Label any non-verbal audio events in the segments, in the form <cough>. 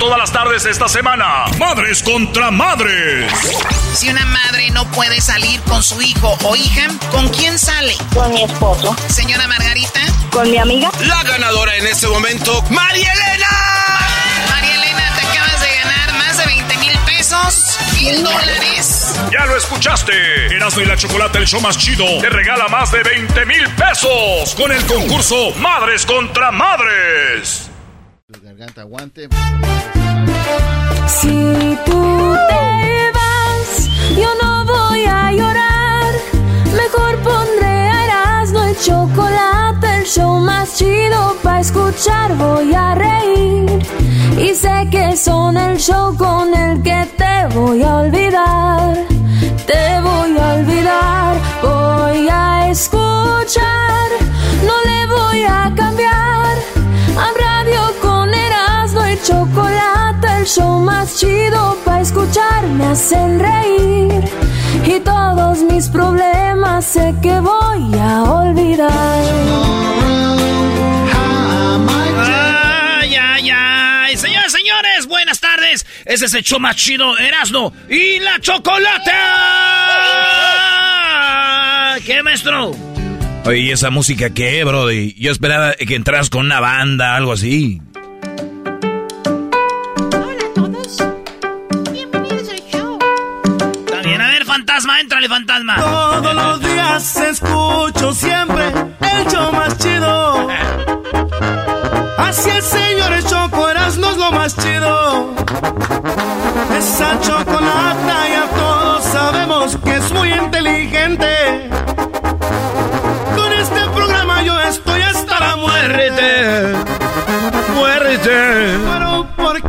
Todas las tardes esta semana. Madres contra madres. Si una madre no puede salir con su hijo o hija, ¿con quién sale? Con mi esposo. Señora Margarita. Con mi amiga. La ganadora en este momento, María Elena. María Elena, te acabas de ganar más de 20 mil pesos, mil dólares. Ya lo escuchaste. Erasmo y la Chocolate, el show más chido, te regala más de 20 mil pesos con el concurso Madres contra Madres. Si tú te vas, yo no voy a llorar. Mejor pondré a Erasmo el chocolate, el show más chido para escuchar. Voy a reír y sé que son el show con el que te voy a olvidar. Te voy a olvidar, voy a escuchar, no le voy a cambiar. Chocolate, el show más chido para escuchar me hacen reír. Y todos mis problemas sé que voy a olvidar. Ay, ay, ay. Señores, señores, buenas tardes. Ese es el show más chido, Erasmo y la chocolate. ¿Qué, maestro? Oye, ¿y esa música qué, brody? Yo esperaba que entras con una banda, algo así. Fantasma. Todos los días escucho siempre el show más chido. Así es, señores, Choco Erasmo es lo más chido. Esa chocolata ya todos sabemos que es muy inteligente. Con este programa yo estoy hasta la muerte. Muerte. Pero porque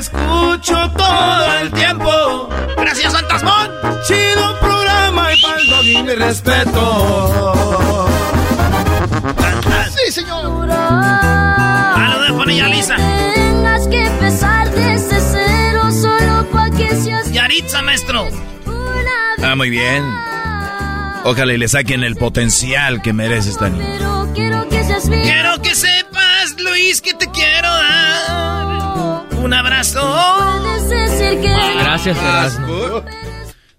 escucho todo el tiempo. Gracias, fantasmón. Chido programa y paldo y mi respeto. Sí, señor. Ah, lo dejo, niña Lisa. Tengas que empezar desde cero solo pa' que seas Yaritza, maestro. Ah, muy bien. Ojalá y le saquen el potencial que merece esta niña. Pero quiero que seas mío. Quiero que sepas, Luis, que te quiero dar un abrazo. Gracias, Erasmo.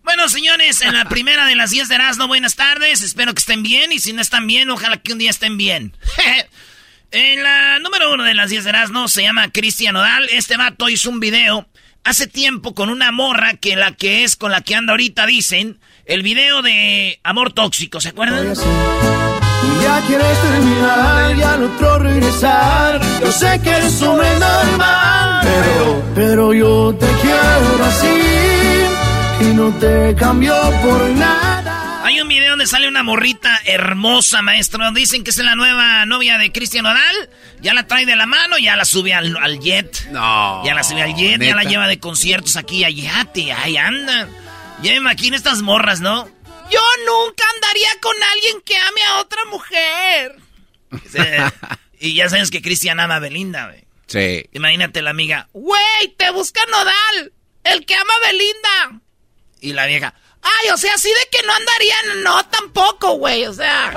Bueno, señores, en la primera de las 10 de Erasmo, buenas tardes. Espero que estén bien. Y si no están bien, ojalá que un día estén bien. <laughs> en la número uno de las 10 de Erasmo se llama Cristian Odal. Este vato hizo un video hace tiempo con una morra que la que es con la que anda ahorita, dicen. El video de Amor Tóxico, ¿se acuerdan? Ya quieres terminar y al otro regresar. Yo sé que eres hombre normal, pero, pero yo te quiero así y no te cambio por nada. Hay un video donde sale una morrita hermosa, maestro. Dicen que es la nueva novia de Cristian Odal. Ya la trae de la mano, ya la sube al, al jet. No. Ya la sube al jet, ya la lleva de conciertos aquí y allá, tía, ahí anda. Ya me imagino estas morras, ¿no? Yo nunca andaría con alguien que ame a otra mujer. Sí. y ya sabes que Cristian ama a Belinda, güey. Sí. Imagínate la amiga, güey, te busca Nodal, el que ama a Belinda. Y la vieja, ay, o sea, así de que no andarían, no, tampoco, güey, o sea.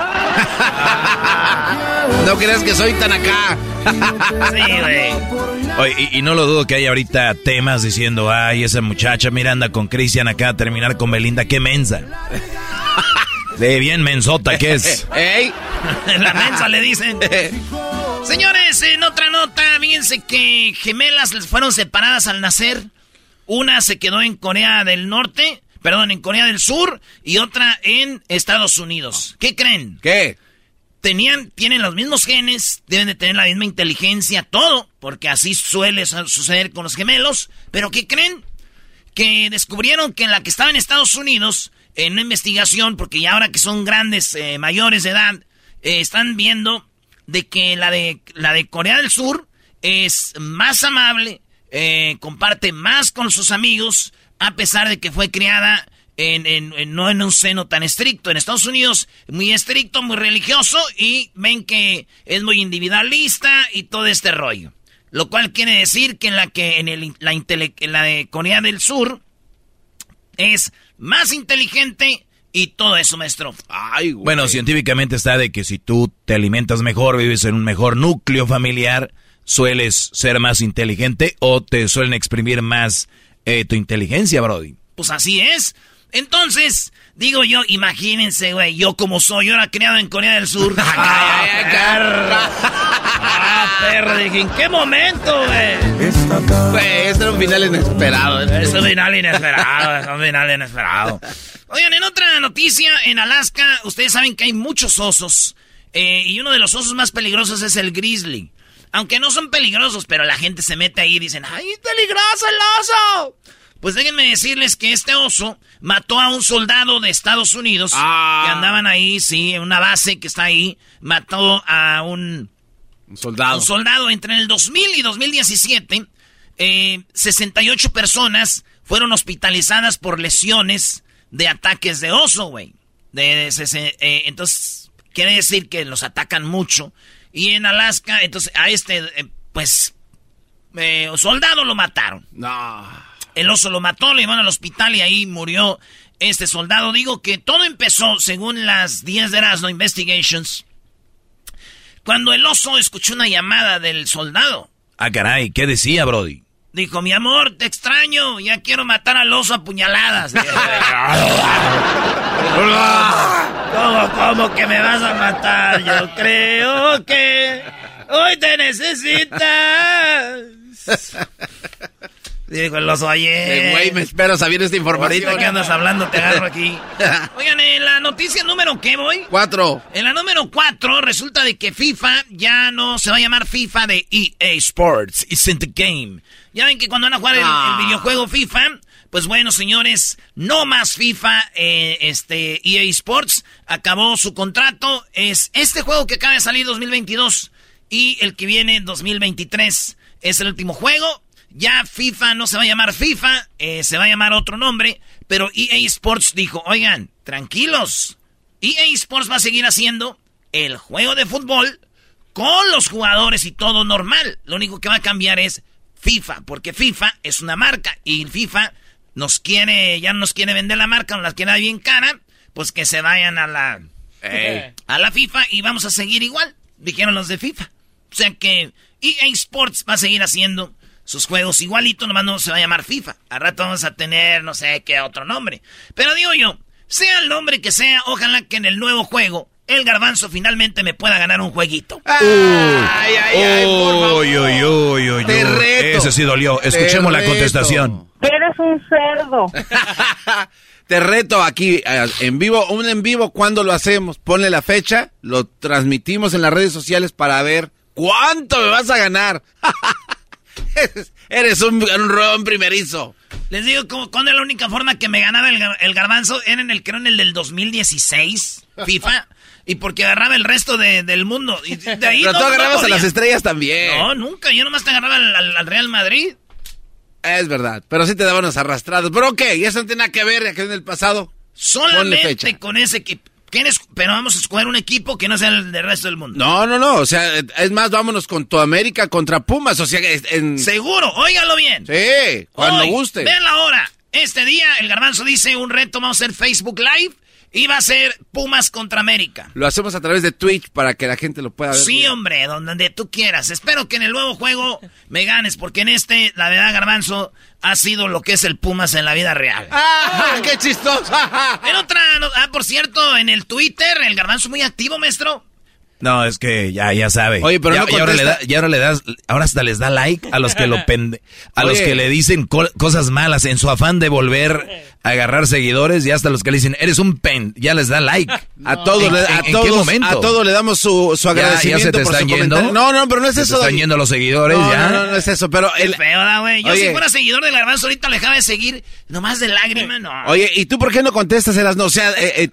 <laughs> No creas que soy tan acá. <laughs> sí, güey. Oye, y, y no lo dudo que hay ahorita temas diciendo, ay, esa muchacha, mira, anda con Cristian acá a terminar con Belinda, qué mensa. <laughs> De bien mensota que es. <laughs> ¡Ey! la mensa le dicen. Señores, en otra nota, fíjense que gemelas les fueron separadas al nacer. Una se quedó en Corea del Norte, perdón, en Corea del Sur y otra en Estados Unidos. ¿Qué creen? ¿Qué? Tenían, tienen los mismos genes, deben de tener la misma inteligencia, todo, porque así suele suceder con los gemelos. Pero ¿qué creen? Que descubrieron que la que estaba en Estados Unidos, en una investigación, porque ya ahora que son grandes, eh, mayores de edad, eh, están viendo de que la de, la de Corea del Sur es más amable, eh, comparte más con sus amigos, a pesar de que fue criada en, en, no en un seno tan estricto. En Estados Unidos, muy estricto, muy religioso, y ven que es muy individualista y todo este rollo. Lo cual quiere decir que en la que en, el, la, en la de Corea del Sur es más inteligente y todo eso, maestro. Ay, Bueno, científicamente está de que si tú te alimentas mejor, vives en un mejor núcleo familiar, sueles ser más inteligente o te suelen exprimir más eh, tu inteligencia, Brody. Pues así es. Entonces, digo yo, imagínense, güey, yo como soy, yo era criado en Corea del Sur. <laughs> ¡Ay, ay, ¡Ah, perro! Dije, ¿en qué momento, güey? Güey, este era un final inesperado. ¿eh? Es un final inesperado, es un final inesperado. Oigan, en otra noticia, en Alaska, ustedes saben que hay muchos osos. Eh, y uno de los osos más peligrosos es el grizzly. Aunque no son peligrosos, pero la gente se mete ahí y dicen, ¡ay, peligroso el oso! Pues déjenme decirles que este oso mató a un soldado de Estados Unidos Ah. que andaban ahí, sí, en una base que está ahí. Mató a un, Un soldado. un soldado entre el 2000 y 2017. eh, 68 personas fueron hospitalizadas por lesiones de ataques de oso, güey. De, eh, entonces, quiere decir que los atacan mucho. Y en Alaska, entonces, a este, eh, pues, eh, soldado lo mataron. No. El oso lo mató, le llevaron al hospital y ahí murió este soldado. Digo que todo empezó, según las 10 de Erasmo Investigations, cuando el oso escuchó una llamada del soldado. Ah, caray, ¿qué decía, Brody? Dijo, mi amor, te extraño, ya quiero matar al oso a puñaladas. <laughs> ¿Cómo, cómo que me vas a matar? Yo creo que hoy te necesitas. <laughs> Dijo el oso ayer. Eh, Güey, me espero saber esta información. Ahorita que andas hablando, te agarro aquí. <laughs> Oigan, en la noticia número ¿qué voy? Cuatro. En la número 4 resulta de que FIFA ya no se va a llamar FIFA de EA Sports. It's in the game. Ya ven que cuando van a jugar el, Ah. el videojuego FIFA, pues bueno, señores, no más FIFA, eh, este EA Sports acabó su contrato. Es este juego que acaba de salir 2022 y el que viene 2023 es el último juego. Ya FIFA no se va a llamar FIFA, eh, se va a llamar otro nombre, pero EA Sports dijo, oigan, tranquilos, EA Sports va a seguir haciendo el juego de fútbol con los jugadores y todo normal. Lo único que va a cambiar es FIFA, porque FIFA es una marca y FIFA nos quiere, ya no nos quiere vender la marca, nos la quiere dar bien cara, pues que se vayan a la, Ey. <laughs> a la FIFA y vamos a seguir igual, dijeron los de FIFA. O sea que EA Sports va a seguir haciendo sus juegos igualito, nomás no se va a llamar FIFA. Al rato vamos a tener no sé qué otro nombre. Pero digo yo, sea el nombre que sea, ojalá que en el nuevo juego el garbanzo finalmente me pueda ganar un jueguito. Ay, ay, ay, por favor. Uy, uy, uy, uy, Te reto. Ese sí dolió. Escuchemos la contestación. Eres un cerdo. <laughs> Te reto aquí eh, en vivo, un en vivo, ¿cuándo lo hacemos? Ponle la fecha, lo transmitimos en las redes sociales para ver cuánto me vas a ganar. <laughs> <laughs> Eres- un, un rodón primerizo. Les digo, ¿cuándo era la única forma que me ganaba el, gar- el garbanzo? Era en el, creo, en el del 2016, <laughs> FIFA. Y porque agarraba el resto de- del mundo. Y de <laughs> ahí Pero no- tú no agarrabas a las estrellas también. No, nunca. Yo nomás te agarraba al, al- al Real Madrid. Es verdad, pero sí te daban los arrastrados. Pero ok, eso no tiene nada que ver, ya que en el pasado. Solamente con ese equipo. ¿Quiénes? Pero vamos a escoger un equipo que no sea el del resto del mundo. No, no, no, o sea, es más, vámonos con tu América contra Pumas, o sea, en... Seguro, óigalo bien. Sí, cuando Hoy, guste. Vean la hora. Este día, el garbanzo dice un reto, vamos a hacer Facebook Live. Y va a ser Pumas contra América. Lo hacemos a través de Twitch para que la gente lo pueda ver. Sí, bien. hombre, donde tú quieras. Espero que en el nuevo juego me ganes, porque en este, la verdad, Garbanzo, ha sido lo que es el Pumas en la vida real. ¡Ah, <laughs> qué chistoso! <laughs> En otra, no- ah, por cierto, en el Twitter, el Garbanzo muy activo, maestro. No, es que ya, ya sabe. Oye, pero ya, no y ahora, le da- y ahora le das, ahora hasta les da like a los que lo <laughs> pende, a los que le dicen co- cosas malas en su afán de volver a agarrar seguidores y hasta los que le dicen, eres un pen, ya les da like. <laughs> A todos, ¿En- le, en- a, en qué todos momento? a todos le damos su, su Ya- ya agradecimiento se te por están su yendo. comentario. No, no, pero no es te eso. están yendo los seguidores no, ya. No, no, no es eso, pero... El, feo, güey. Yo Oye. si fuera seguidor del garbanzo ahorita le dejaba de seguir nomás de lágrima, no. Oye, ¿y tú por qué no contestas, Eras? No, o sea, eh, eh,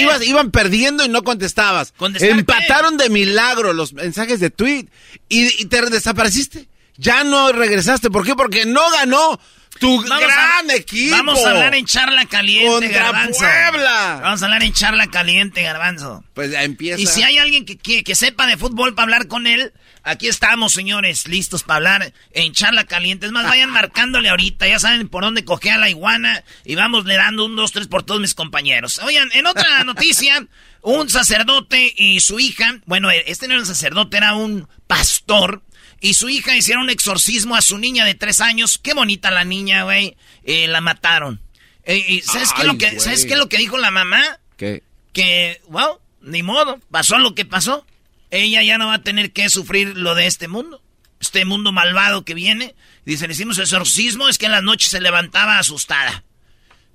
ibas- iban perdiendo y no contestabas. ¿Contestar Empataron de milagro los mensajes de tweet y, y te desapareciste. Ya no regresaste. ¿Por qué? Porque no ganó tu Vamos gran a, equipo. Vamos a hablar en charla caliente, garbanzo. Puebla. Vamos a hablar en charla caliente, garbanzo. Pues ya empieza. Y si hay alguien que, que, que sepa de fútbol para hablar con él, aquí estamos, señores, listos para hablar en charla caliente. Es más, vayan <laughs> marcándole ahorita, ya saben por dónde cogea la iguana y vamos le dando un, dos, tres por todos mis compañeros. Oigan, en otra <laughs> noticia, un sacerdote y su hija, bueno, este no era un sacerdote, era un pastor. Y su hija hicieron un exorcismo a su niña de tres años. Qué bonita la niña, güey. Eh, la mataron. Eh, y ¿sabes, qué es lo Ay, que. ¿Sabes qué es lo que dijo la mamá? ¿Qué? que, wow, ni modo, pasó lo que pasó. Ella ya no va a tener que sufrir lo de este mundo, este mundo malvado que viene. Dice, le hicimos exorcismo, es que en las noches se levantaba asustada.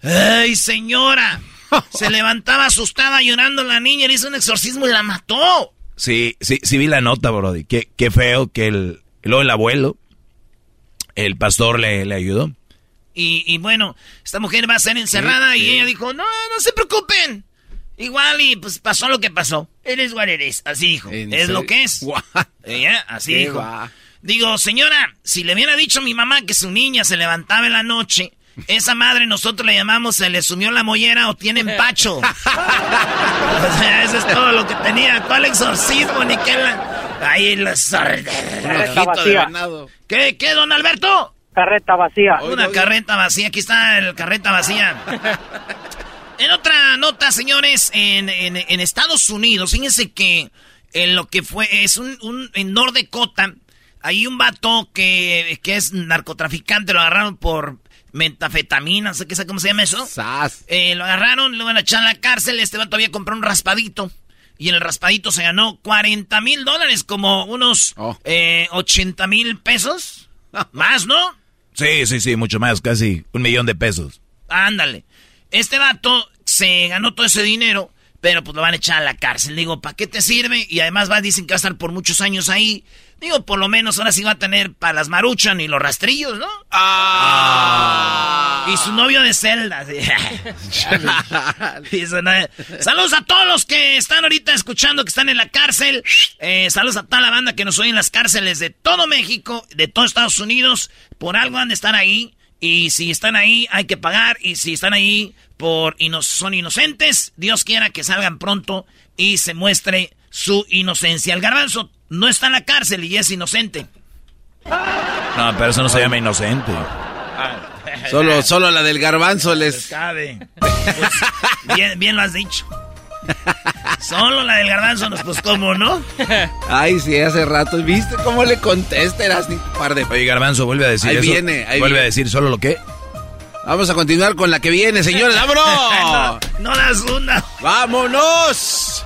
¡Ay, señora! Se <laughs> levantaba asustada llorando la niña, le hizo un exorcismo y la mató. Sí, sí, sí vi la nota, Brody. Qué, qué feo que el, luego el abuelo, el pastor le, le ayudó. Y, y bueno, esta mujer va a ser encerrada y ella dijo, no, no se preocupen. Igual y pues pasó lo que pasó. Eres what eres. Así dijo. ¿En Es lo que es. Ella, así dijo. va. Digo, señora, si le hubiera dicho a mi mamá que su niña se levantaba en la noche, esa madre nosotros le llamamos se le sumió la mollera o tiene empacho. <laughs> o sea, eso es todo lo que tenía. ¿Cuál exorcismo? Ni qué la... Ahí los... ¿Qué, qué, don Alberto? Carreta vacía. Oye, Una oye. carreta vacía, aquí está el carreta vacía. <laughs> En otra nota, señores, en, en- en Estados Unidos, fíjense que en lo que fue, es un, un en North Dakota, hay un vato que, que es narcotraficante, lo agarraron por metafetamina, no sé qué sé cómo se llama eso. Sas. Eh, lo agarraron, lo van a echar a la cárcel, este vato había comprado un raspadito. Y en el raspadito se ganó 40 mil dólares, como unos Oh. eh, 80 mil pesos. Más, ¿no? Sí, sí, sí, mucho más, casi un millón de pesos. Ándale. Este vato se ganó todo ese dinero, pero pues lo van a echar a la cárcel. Digo, ¿para qué te sirve? Y además va, dicen que va a estar por muchos años ahí. Digo, por lo menos ahora sí va a tener para las maruchan y los rastrillos, ¿no? Ah. Y su novio de celda. <laughs> Saludos a todos los que están ahorita escuchando, que están en la cárcel. Eh, saludos a toda la banda que nos oye en las cárceles de todo México, de todo Estados Unidos. Por algo han de estar ahí. Y si están ahí, hay que pagar. Y si están ahí por ino- son inocentes, Dios quiera que salgan pronto y se muestre su inocencia. El garbanzo no está en la cárcel y es inocente. No, pero eso no se llama inocente. Solo, solo la del garbanzo les... Cabe. Pues, bien, bien lo has dicho. Solo la del garbanzo, nos pues cómo, ¿no? Ay, sí, hace rato. ¿Viste cómo le contesta? Eras ni par de... Oye, Garbanzo, vuelve a decir Ahí eso. viene, ahí Vuelve a decir solo lo que. Vamos a continuar con la que viene, señores. no, <laughs> ¡Vámonos! no las una. ¡Vámonos!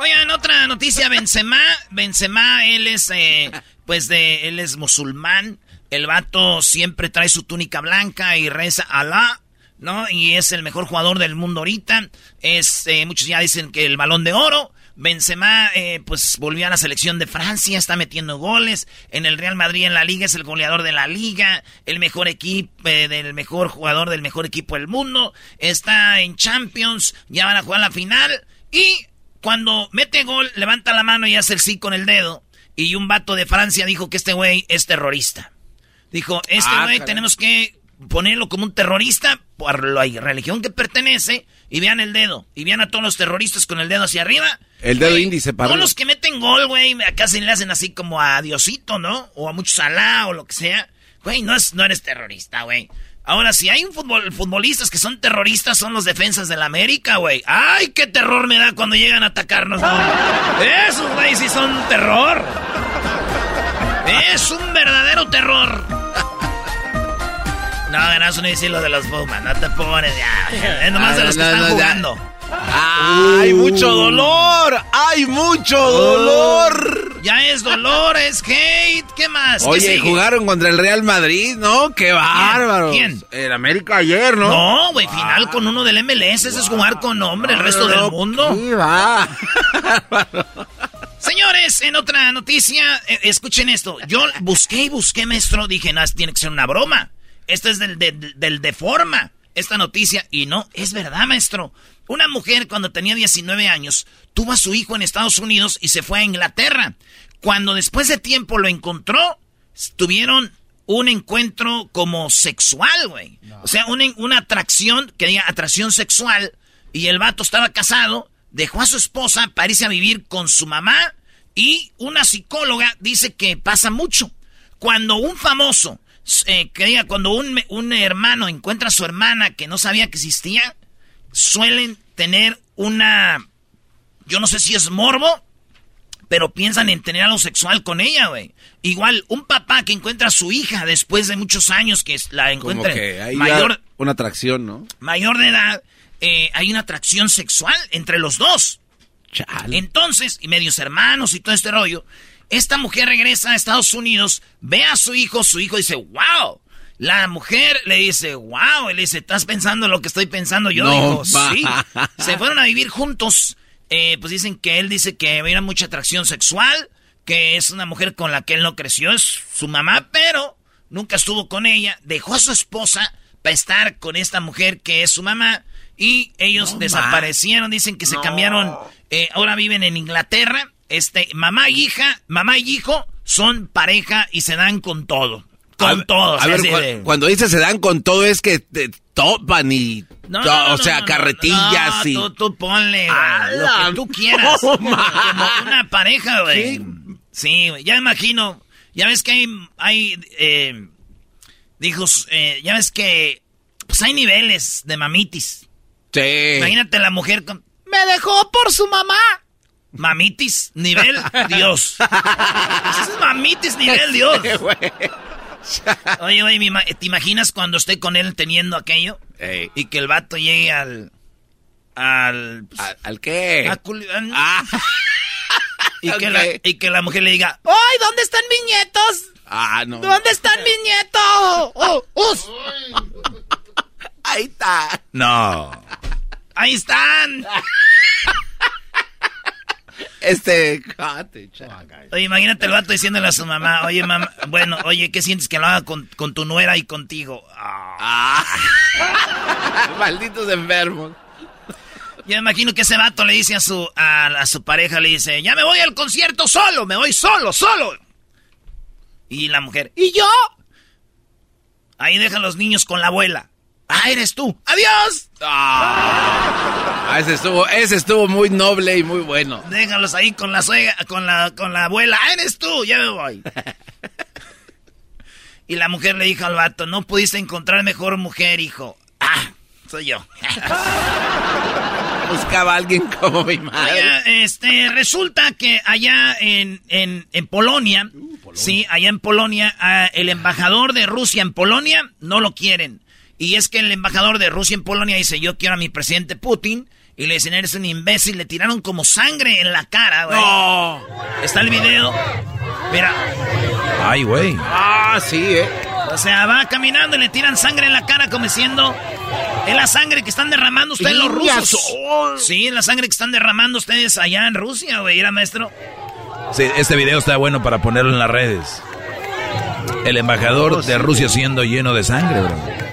Oigan, otra noticia, Benzema. Benzema, él es, eh, pues de, él es musulmán. El vato siempre trae su túnica blanca y reza Alá, ¿no? Y es el mejor jugador del mundo ahorita. Es, eh, muchos ya dicen que el balón de oro. Benzema, eh, pues volvió a la selección de Francia, está metiendo goles. En el Real Madrid en la liga es el goleador de la liga, el mejor equipo, eh, del mejor jugador del mejor equipo del mundo. Está en Champions, ya van a jugar la final. Y cuando mete gol, levanta la mano y hace el sí con el dedo. Y un vato de Francia dijo que este güey es terrorista. Dijo, este Ah, güey tenemos que ponerlo como un terrorista por la religión que pertenece. Y vean el dedo. Y vean a todos los terroristas con el dedo hacia arriba. El dedo índice para Todos los que meten gol, güey, acá se le hacen así como a Diosito, ¿no? O a muchos Alá o lo que sea. Güey, no, es, no eres terrorista, güey. Ahora, si hay un futbolistas que son terroristas, son los defensas de la América, güey. ¡Ay, qué terror me da cuando llegan a atacarnos, güey! Esos, güey, sí son terror. Es un verdadero terror. No, ganas uno decir lo de los Pumas, no te pones ya. <laughs> Es nomás de los que no, están no, ¡Hay mucho dolor! ¡Hay mucho dolor! Ya es dolor, es hate. ¿Qué más? ¿Qué Oye, sigue? jugaron contra el Real Madrid, ¿no? ¡Qué bárbaro! ¿Quién? El América ayer, ¿no? No, güey, final con uno del MLS. Ese es jugar con hombre el resto del mundo. ¿Qué va? Señores, en otra noticia, eh, escuchen esto. Yo busqué y busqué, maestro. Dije, no, tiene que ser una broma. Esto es del, del, del Deforma, esta noticia. Y no, es verdad, maestro. Una mujer cuando tenía 19 años tuvo a su hijo en Estados Unidos y se fue a Inglaterra. Cuando después de tiempo lo encontró, tuvieron un encuentro como sexual, güey. O sea, una, una atracción, que diga atracción sexual. Y el vato estaba casado, dejó a su esposa para irse a vivir con su mamá. Y una psicóloga dice que pasa mucho. Cuando un famoso, eh, que diga, cuando un, un hermano encuentra a su hermana que no sabía que existía, suelen tener una. Yo no sé si es morbo, pero piensan en tener algo sexual con ella, güey. Igual, un papá que encuentra a su hija después de muchos años que la Como encuentra que hay mayor, una atracción, ¿no? mayor de edad, eh, hay una atracción sexual entre los dos. Entonces, y medios hermanos y todo este rollo, esta mujer regresa a Estados Unidos, ve a su hijo, su hijo dice, wow. La mujer le dice, wow, le dice, ¿estás pensando lo que estoy pensando yo? No, <laughs> sí. Se fueron a vivir juntos. Eh, pues dicen que él dice que había mucha atracción sexual, que es una mujer con la que él no creció, es su mamá, pero nunca estuvo con ella. Dejó a su esposa para estar con esta mujer que es su mamá. Y ellos desaparecieron, dicen que se cambiaron, eh, ahora viven en Inglaterra. Este, mamá y hija, mamá y hijo son pareja y se dan con todo. Con todo. A ver, así cu- de- cuando dice se dan con todo es que te topan y... No, to- no, no, o sea, carretillas y... Tú, tú ponle güey, ¡A lo que tú quieras. <laughs> como una pareja, güey. Sí, güey. Ya imagino. Ya ves que hay. hay eh, dijo, eh, ya ves que. Pues hay niveles de mamitis. Sí. Imagínate la mujer con. Me dejó por su mamá. Mamitis, nivel <laughs> Dios. Es mamitis, nivel Dios. <laughs> Oye, güey, ¿te imaginas cuando esté con él teniendo aquello? Ey. Y que el vato llegue al. Al. pues, ¿Al, al qué? a Ah, <laughs> y, que la, y que la mujer le diga: ¡Ay, ¿dónde están mis nietos? ah, no. ¿Dónde están mis nietos? <laughs> Oh, us. Ahí está. No. Ahí están. Este... cate. Oye, imagínate el vato diciéndole a su mamá: Oye, mamá, bueno, oye, ¿qué sientes que lo haga con, con tu nuera y contigo? Ah. Ah. <laughs> Malditos enfermos. Yo me imagino que ese vato le dice a su, a, a su pareja, le dice, ya me voy al concierto solo, me voy solo, solo. Y la mujer, ¿y yo? Ahí dejan los niños con la abuela. Ah, eres tú. ¡Adiós! Ah, ese estuvo, ese estuvo muy noble y muy bueno. Déjalos ahí con la suegra, con la, con la abuela. ¡Ah, eres tú! Ya me voy. <laughs> y la mujer le dijo al vato, no pudiste encontrar mejor mujer, hijo. Ah, soy yo. <laughs> Buscaba a alguien como mi madre. Oiga, este, resulta que allá en, en, en Polonia, sí, allá en Polonia, ah, el embajador de Rusia en Polonia no lo quieren. Y es que el embajador de Rusia en Polonia dice, yo quiero a mi presidente Putin. Y le dicen, eres un imbécil, le tiraron como sangre en la cara, güey. No. Está el video. Mira, Ay, güey. Ah, sí, eh. o sea, va caminando y le tiran sangre en la cara como diciendo, es la sangre que están derramando ustedes los rusos. Sí, es la sangre que están derramando ustedes allá en Rusia, güey, era maestro. Sí, este video está bueno para ponerlo en las redes. El embajador de Rusia siendo lleno de sangre, bro.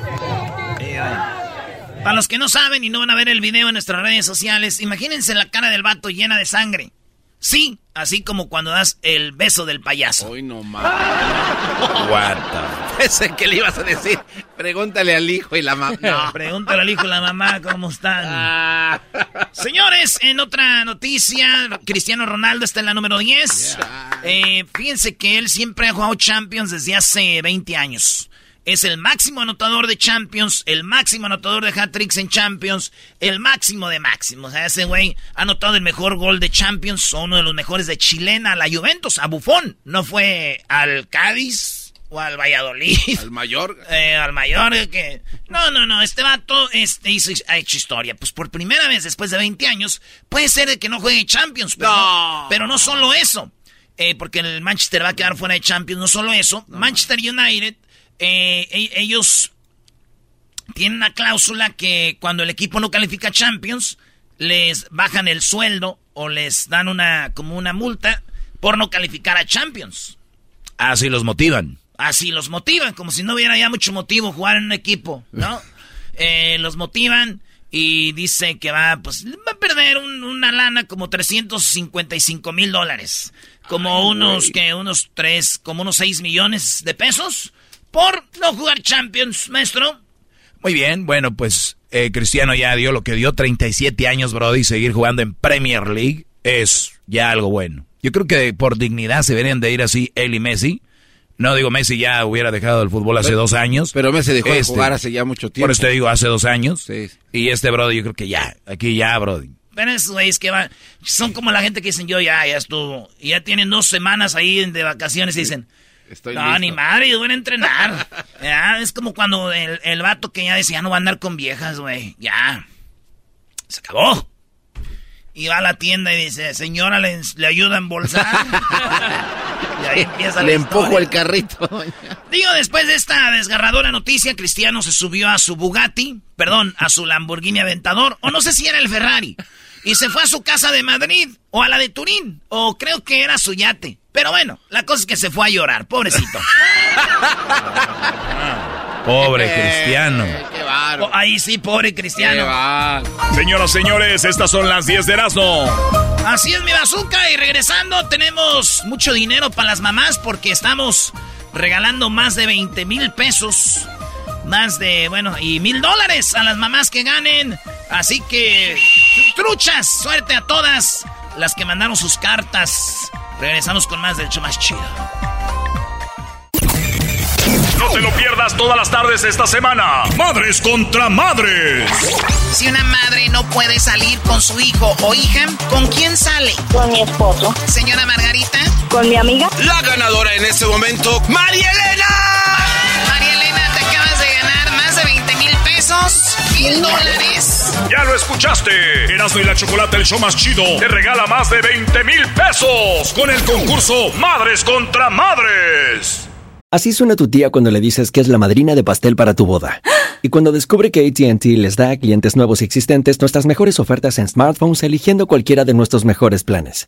Para los que no saben y no van a ver el video en nuestras redes sociales, imagínense la cara del vato llena de sangre. Sí, así como cuando das el beso del payaso. Hoy no the- Pensé que le ibas a decir. Pregúntale al hijo y la mamá. <laughs> No. Pregúntale al hijo y la mamá cómo están. Ah. Señores, en otra noticia, Cristiano Ronaldo está en la número 10. Eh, fíjense que él siempre ha jugado Champions desde hace 20 años. Es el máximo anotador de Champions, el máximo anotador de hat-tricks en Champions, el máximo de máximos. O sea, ese güey ha anotado el mejor gol de Champions, uno de los mejores de Chilena, a la Juventus, a Buffon. No fue al Cádiz o al Valladolid. Al mayor. <laughs> Eh, al mayor, que... No, no, no, este vato este, hizo, ha hecho historia. Pues por primera vez después de 20 años, puede ser que no juegue Champions, pero no, pero no solo eso. Eh, porque el Manchester va a quedar fuera de Champions, no solo eso. Manchester United, eh, e, ellos tienen una cláusula que cuando el equipo no califica Champions, les bajan el sueldo o les dan una como una multa por no calificar a Champions. Así los motivan. Así los motivan, como si no hubiera ya mucho motivo jugar en un equipo, ¿no? <laughs> Eh, los motivan y dice que va, pues, va a perder una lana como 355 mil dólares. Como unos, que unos tres, como unos 6 millones de pesos por no jugar Champions, maestro. Muy bien, bueno, pues eh, Cristiano ya dio lo que dio, 37 años, Brody, seguir jugando en Premier League es ya algo bueno. Yo creo que por dignidad se deberían de ir así él y Messi. No digo Messi ya hubiera dejado el fútbol hace dos años. Pero Messi dejó de este, jugar hace ya mucho tiempo. Por eso te digo, hace dos años. Sí. Y este Brody yo creo que ya, aquí ya, Brody. Pero esos güeyes que van, son como la gente que dicen yo ya, ya estuvo. Y ya tienen dos semanas ahí de vacaciones y dicen, Estoy no, ni madre, yo voy a entrenar. <laughs> ya, es como cuando el, el vato que ya decía, no va a andar con viejas, güey. Ya. Se acabó. Y va a la tienda y dice, señora, ¿le, le ayuda a embolsar? <laughs> y ahí empieza Le empujo el carrito. <laughs> Digo, después de esta desgarradora noticia, Cristiano se subió a su Bugatti, perdón, a su Lamborghini Aventador, o no sé si era el Ferrari, y se fue a su casa de Madrid, o a la de Turín, o creo que era su yate. Pero bueno, la cosa es que se fue a llorar, pobrecito. <laughs> Pobre cristiano. Oh, ahí sí, pobre cristiano. Señoras, señores, estas son las 10 de Erasmo. Así es mi bazooka y regresando tenemos mucho dinero para las mamás porque estamos regalando más de 20 mil pesos. Más de, bueno, y mil dólares a las mamás que ganen. Así que, truchas, suerte a todas las que mandaron sus cartas. Regresamos con más del hecho más chido. No te lo pierdas todas las tardes esta semana. Madres contra madres. Si una madre no puede salir con su hijo o hija, ¿con quién sale? Con mi esposo. Señora Margarita. Con mi amiga. La ganadora en este momento, María Elena. Pesos. Mil dólares. Ya lo escuchaste. Erasmo y la Chocolate, el show más chido, te regala más de 20 mil pesos con el concurso Madres contra Madres. Así suena tu tía cuando le dices que es la madrina de pastel para tu boda. Y cuando descubre que ATT les da a clientes nuevos y existentes nuestras mejores ofertas en smartphones eligiendo cualquiera de nuestros mejores planes.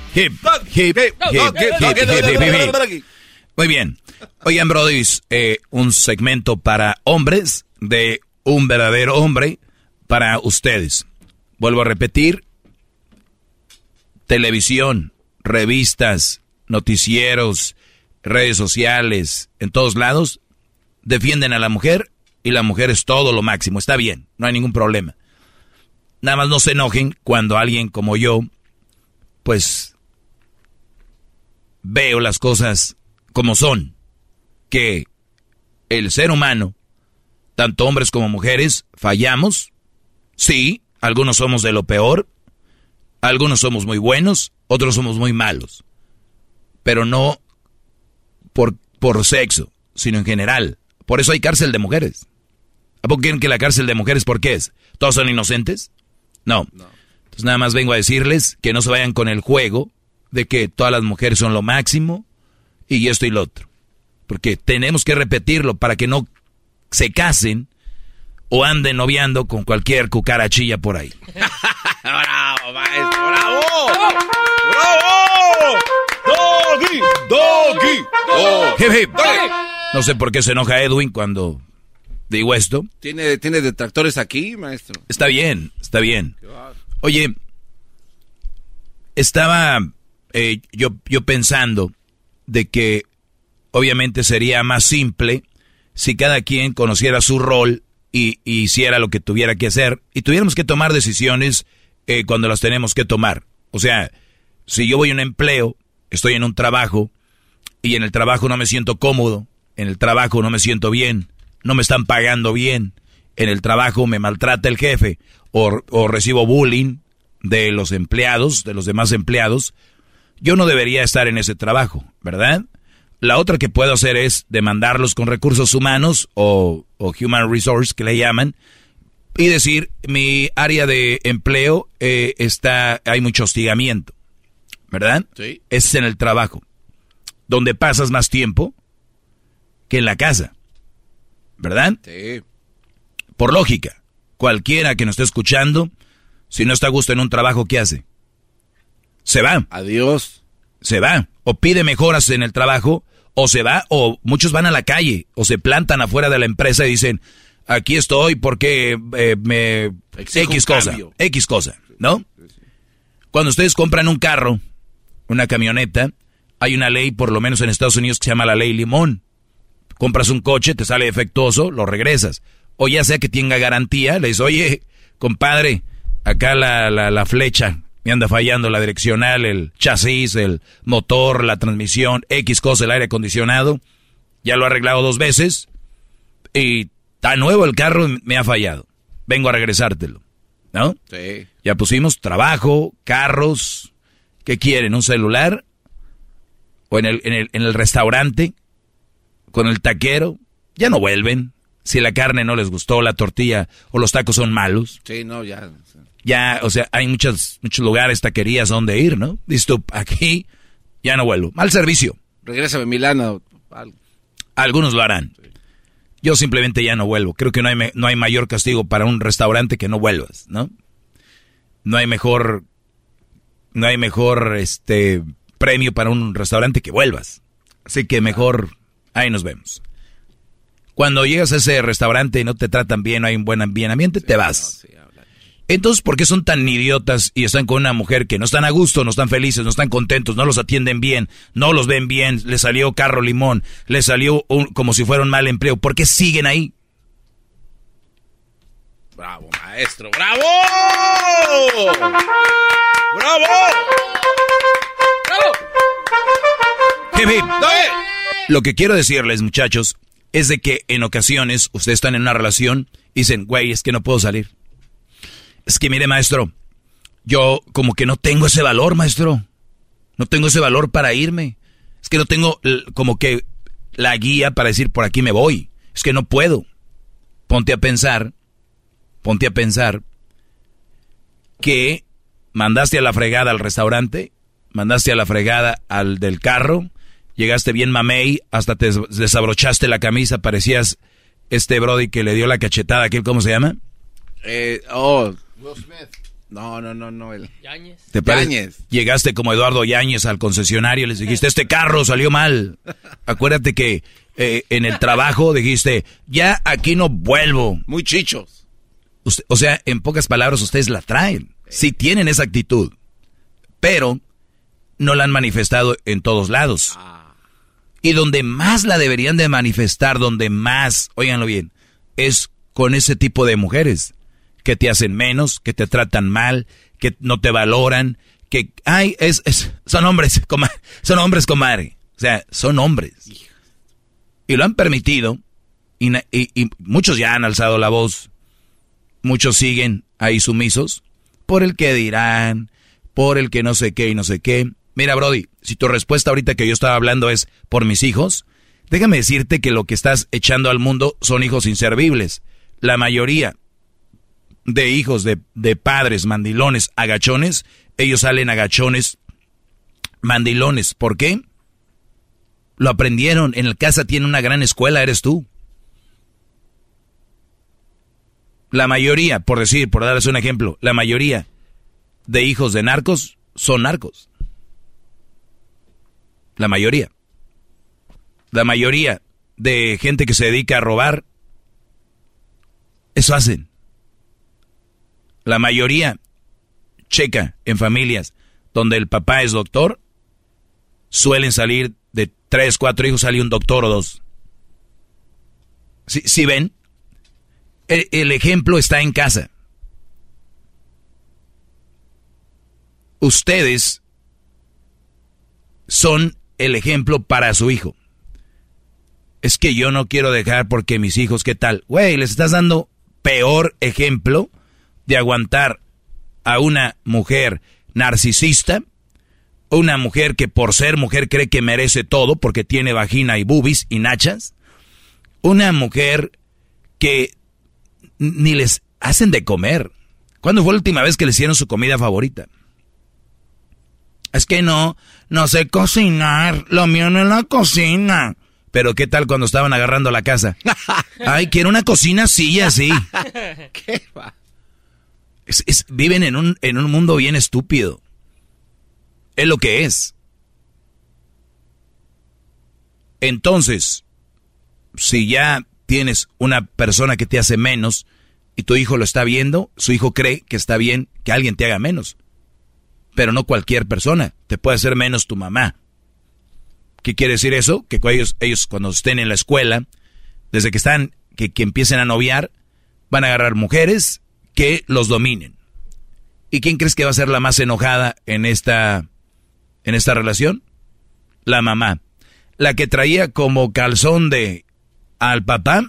hip. Hip, hip, hip, Muy bien. Oigan, Brody, eh, un segmento para hombres de un verdadero hombre para ustedes. Vuelvo a repetir. televisión, revistas, noticieros, redes sociales, en todos lados, defienden a la mujer y la mujer es todo lo máximo. Está bien, no hay ningún problema. Nada más no se enojen cuando alguien como yo, pues, veo las cosas como son. Que el ser humano, tanto hombres como mujeres, fallamos. Sí, algunos somos de lo peor, algunos somos muy buenos, otros somos muy malos. Pero no por, por sexo, sino en general. Por eso hay cárcel de mujeres. ¿A poco quieren que la cárcel de mujeres por qué es? ¿Todos son inocentes? No. Entonces nada más vengo a decirles que no se vayan con el juego de que todas las mujeres son lo máximo y esto y lo otro. Porque tenemos que repetirlo para que no se casen o anden noviando con cualquier cucarachilla por ahí. <laughs> ¡Bravo, maestro! ¡Bravo! ¡Bravo! ¡Doggy! ¡Doggy! Hip, hip. No sé por qué se enoja Edwin cuando digo esto. ¿Tiene, ¿Tiene detractores aquí, maestro? Está bien, está bien. Oye, estaba eh, yo, yo pensando de que obviamente sería más simple si cada quien conociera su rol y, hiciera lo que tuviera que hacer y tuviéramos que tomar decisiones eh, cuando las tenemos que tomar. O sea, si yo voy a un empleo, estoy en un trabajo y en el trabajo no me siento cómodo, en el trabajo no me siento bien, no me están pagando bien, en el trabajo me maltrata el jefe o, o recibo bullying de los empleados, de los demás empleados, yo no debería estar en ese trabajo, ¿verdad? La otra que puedo hacer es demandarlos con recursos humanos o, human resource que le llaman y decir mi área de empleo eh, está hay mucho hostigamiento, ¿verdad? Sí. Es en el trabajo, donde pasas más tiempo que en la casa, ¿verdad? Sí. Por lógica, cualquiera que nos esté escuchando, si no está a gusto en un trabajo, ¿qué hace? Se va. Adiós. Se va. O pide mejoras en el trabajo, o se va, o muchos van a la calle, o se plantan afuera de la empresa y dicen, aquí estoy porque eh, me... X cosa, X cosa, ¿no? Cuando ustedes compran un carro, una camioneta, hay una ley, por lo menos en Estados Unidos, que se llama la ley limón. Compras un coche, te sale defectuoso, lo regresas. O ya sea que tenga garantía, le dices, oye, compadre, acá la, la, la flecha, me anda fallando la direccional, el chasis, el motor, la transmisión, X cosa, el aire acondicionado. Ya lo he arreglado dos veces y está nuevo el carro me ha fallado. Vengo a regresártelo. ¿No? Sí. Ya pusimos trabajo, carros. ¿Qué quieren? ¿Un celular? ¿O en el, en el, en el restaurante? ¿Con el taquero? Ya no vuelven. Si la carne no les gustó, la tortilla o los tacos son malos. Sí, no, ya ya, o sea, hay muchos, muchos lugares, taquerías donde ir, ¿no? Dices tú, aquí ya no vuelvo. Mal servicio. Regrésame a Milano. Algunos lo harán. Yo simplemente ya no vuelvo. Creo que no hay, no hay mayor castigo para un restaurante que no vuelvas, ¿no? No hay mejor, no hay mejor, este, premio para un restaurante que vuelvas. Así que mejor, ahí nos vemos. Cuando llegas a ese restaurante y no te tratan bien, no hay un buen ambiente, te vas. Entonces, ¿por qué son tan idiotas y están con una mujer que no están a gusto, no están felices, no están contentos, no los atienden bien, no los ven bien, les salió carro limón, les salió como si fuera un mal empleo? ¿Por qué siguen ahí? Bravo, maestro, bravo. Bravo. Bravo. Lo que quiero decirles, muchachos, es de que en ocasiones ustedes están en una relación y dicen, güey, es que no puedo salir es que mire, maestro, yo como que no tengo ese valor, maestro. No tengo ese valor para irme. Es que no tengo como que la guía para decir por aquí me voy. Es que no puedo. Ponte a pensar, ponte a pensar que mandaste a la fregada al restaurante, mandaste a la fregada al del carro, llegaste bien mamey, hasta te desabrochaste la camisa, parecías este Brody que le dio la cachetada, aquel, ¿cómo se llama? Eh, oh, no, no, no, no. El... Yáñez. ¿Te Llegaste como Eduardo Yáñez al concesionario y les dijiste, este carro salió mal. <laughs> Acuérdate que eh, en el trabajo dijiste, ya aquí no vuelvo. Muy chichos. o sea, en pocas palabras, ustedes la traen. Si tienen esa actitud. pero no la han manifestado en todos lados. Y donde más la deberían de manifestar, donde más, óiganlo bien, es con ese tipo de mujeres que te hacen menos, que te tratan mal, que no te valoran, que, ay, es, son hombres, <laughs> son hombres, comadre. O sea, son hombres. Y lo han permitido, y, y, muchos ya han alzado la voz, muchos siguen ahí sumisos, por el que dirán, por el que no sé qué y no sé qué. Mira, Brody, si tu respuesta ahorita que yo estaba hablando es por mis hijos, déjame decirte que lo que estás echando al mundo son hijos inservibles. La mayoría de hijos de, de padres mandilones, agachones, ellos salen agachones, mandilones. ¿Por qué? Lo aprendieron. En el casa tiene una gran escuela, eres tú. La mayoría, por decir, por darles un ejemplo, la mayoría de hijos de narcos son narcos. La mayoría. La mayoría de gente que se dedica a robar, eso hacen. La mayoría, checa, en familias donde el papá es doctor, suelen salir de tres, cuatro hijos, sale un doctor o dos. Si ven? el ejemplo está en casa. Ustedes son el ejemplo para su hijo. Es que yo no quiero dejar porque mis hijos, ¿qué tal? Güey, les estás dando peor ejemplo de aguantar a una mujer narcisista, una mujer que por ser mujer cree que merece todo porque tiene vagina y bubis y nachas, una mujer que ni les hacen de comer. ¿Cuándo fue la última vez que les hicieron su comida favorita? Es que no, no sé cocinar, lo mío no es la cocina. Pero ¿qué tal cuando estaban agarrando la casa? <laughs> Ay, quiero una cocina así y así. <laughs> ¿Qué va? viven en un, en un mundo bien estúpido. Es lo que es. Entonces, si ya tienes una persona que te hace menos y tu hijo lo está viendo, su hijo cree que está bien que alguien te haga menos. Pero no cualquier persona. Te puede hacer menos tu mamá. ¿Qué quiere decir eso? Que ellos, ellos cuando estén en la escuela, desde que están, que, empiecen a noviar, van a agarrar mujeres que los dominen. ¿Y quién crees que va a ser la más enojada en esta, en esta relación? La mamá. La que traía como calzón de al papá,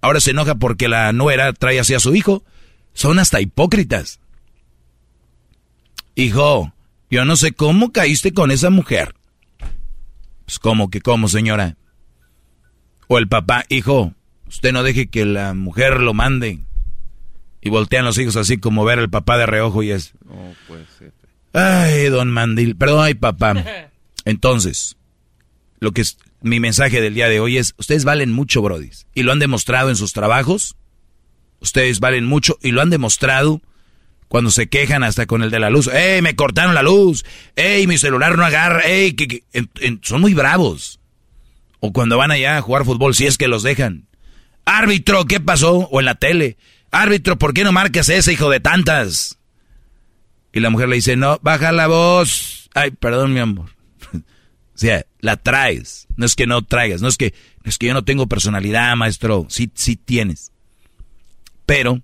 ahora se enoja porque la nuera trae así a su hijo. Son hasta hipócritas. Hijo, yo no sé cómo caíste con esa mujer. Pues cómo que cómo, señora. O el papá, hijo, usted no deje que la mujer lo mande. Y voltean los hijos así como ver al papá de reojo y es... No puede ser. Ay, don Mandil, perdón, ay papá. <laughs> Entonces, lo que es mi mensaje del día de hoy es, ustedes valen mucho, brodis. Y lo han demostrado en sus trabajos. Ustedes valen mucho y lo han demostrado cuando se quejan hasta con el de la luz. ¡Ey, me cortaron la luz! ¡Ey, mi celular no agarra! ¡Ey, que, son muy bravos! O cuando van allá a jugar fútbol, si es que los dejan. Árbitro, ¿qué pasó? O en la tele. Árbitro, ¿por qué no marcas ese hijo de tantas? Y la mujer le dice, no, baja la voz. Ay, perdón, mi amor. <laughs> o sea, la traes. No es que no traigas, no es que, es que yo no tengo personalidad, maestro. Sí, sí tienes. Pero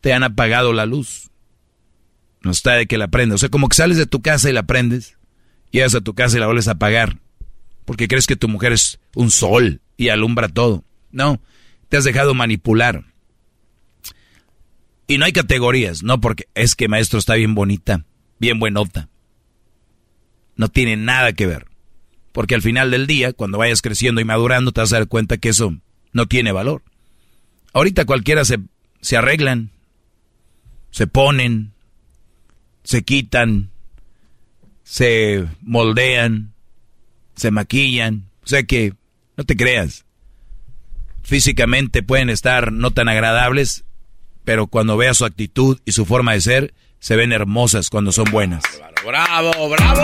te han apagado la luz. No está de que la prendas. O sea, como que sales de tu casa y la prendes. Llegas a tu casa y la vuelves a apagar. Porque crees que tu mujer es un sol y alumbra todo. No, te has dejado manipular. Y no hay categorías, no porque es que maestro está bien bonita, bien buenota. No tiene nada que ver. Porque al final del día, cuando vayas creciendo y madurando, te vas a dar cuenta que eso no tiene valor. Ahorita cualquiera se, se arreglan, se ponen, se quitan, se moldean, se maquillan. O sea que, no te creas. Físicamente pueden estar no tan agradables, pero cuando veas su actitud y su forma de ser, se ven hermosas cuando son buenas. ¡Bravo, bravo!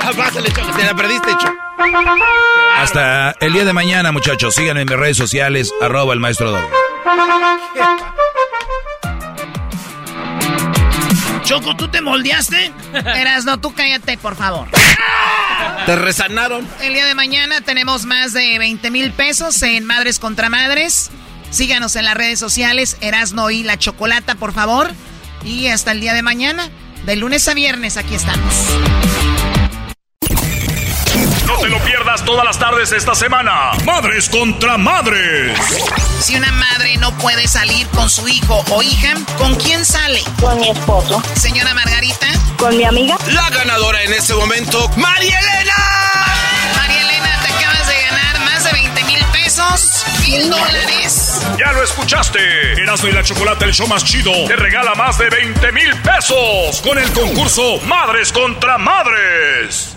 Ah, pásale, Choco, te la perdiste, Choco. Hasta el día de mañana, muchachos. Síganme en mis redes sociales, arroba el maestro Dog. <laughs> Choco, ¿tú te moldeaste? <laughs> Eras, no, tú cállate, por favor. Te resanaron. El día de mañana tenemos más de 20 mil pesos en Madres contra Madres. Síganos en las redes sociales, Erasno y la Chocolata, por favor. Y hasta el día de mañana, de lunes a viernes, aquí estamos. No te lo pierdas todas las tardes esta semana. Madres contra Madres. Si una madre no puede salir con su hijo o hija, ¿con quién sale? Con mi esposo. Señora Margarita. Con mi amiga. La ganadora en este momento, María Elena. María Elena, te acabas de ganar más de 20 mil pesos, mil dólares. Ya lo escuchaste. Erasmo y la Chocolate, el show más chido, te regala más de 20 mil pesos con el concurso Madres contra Madres.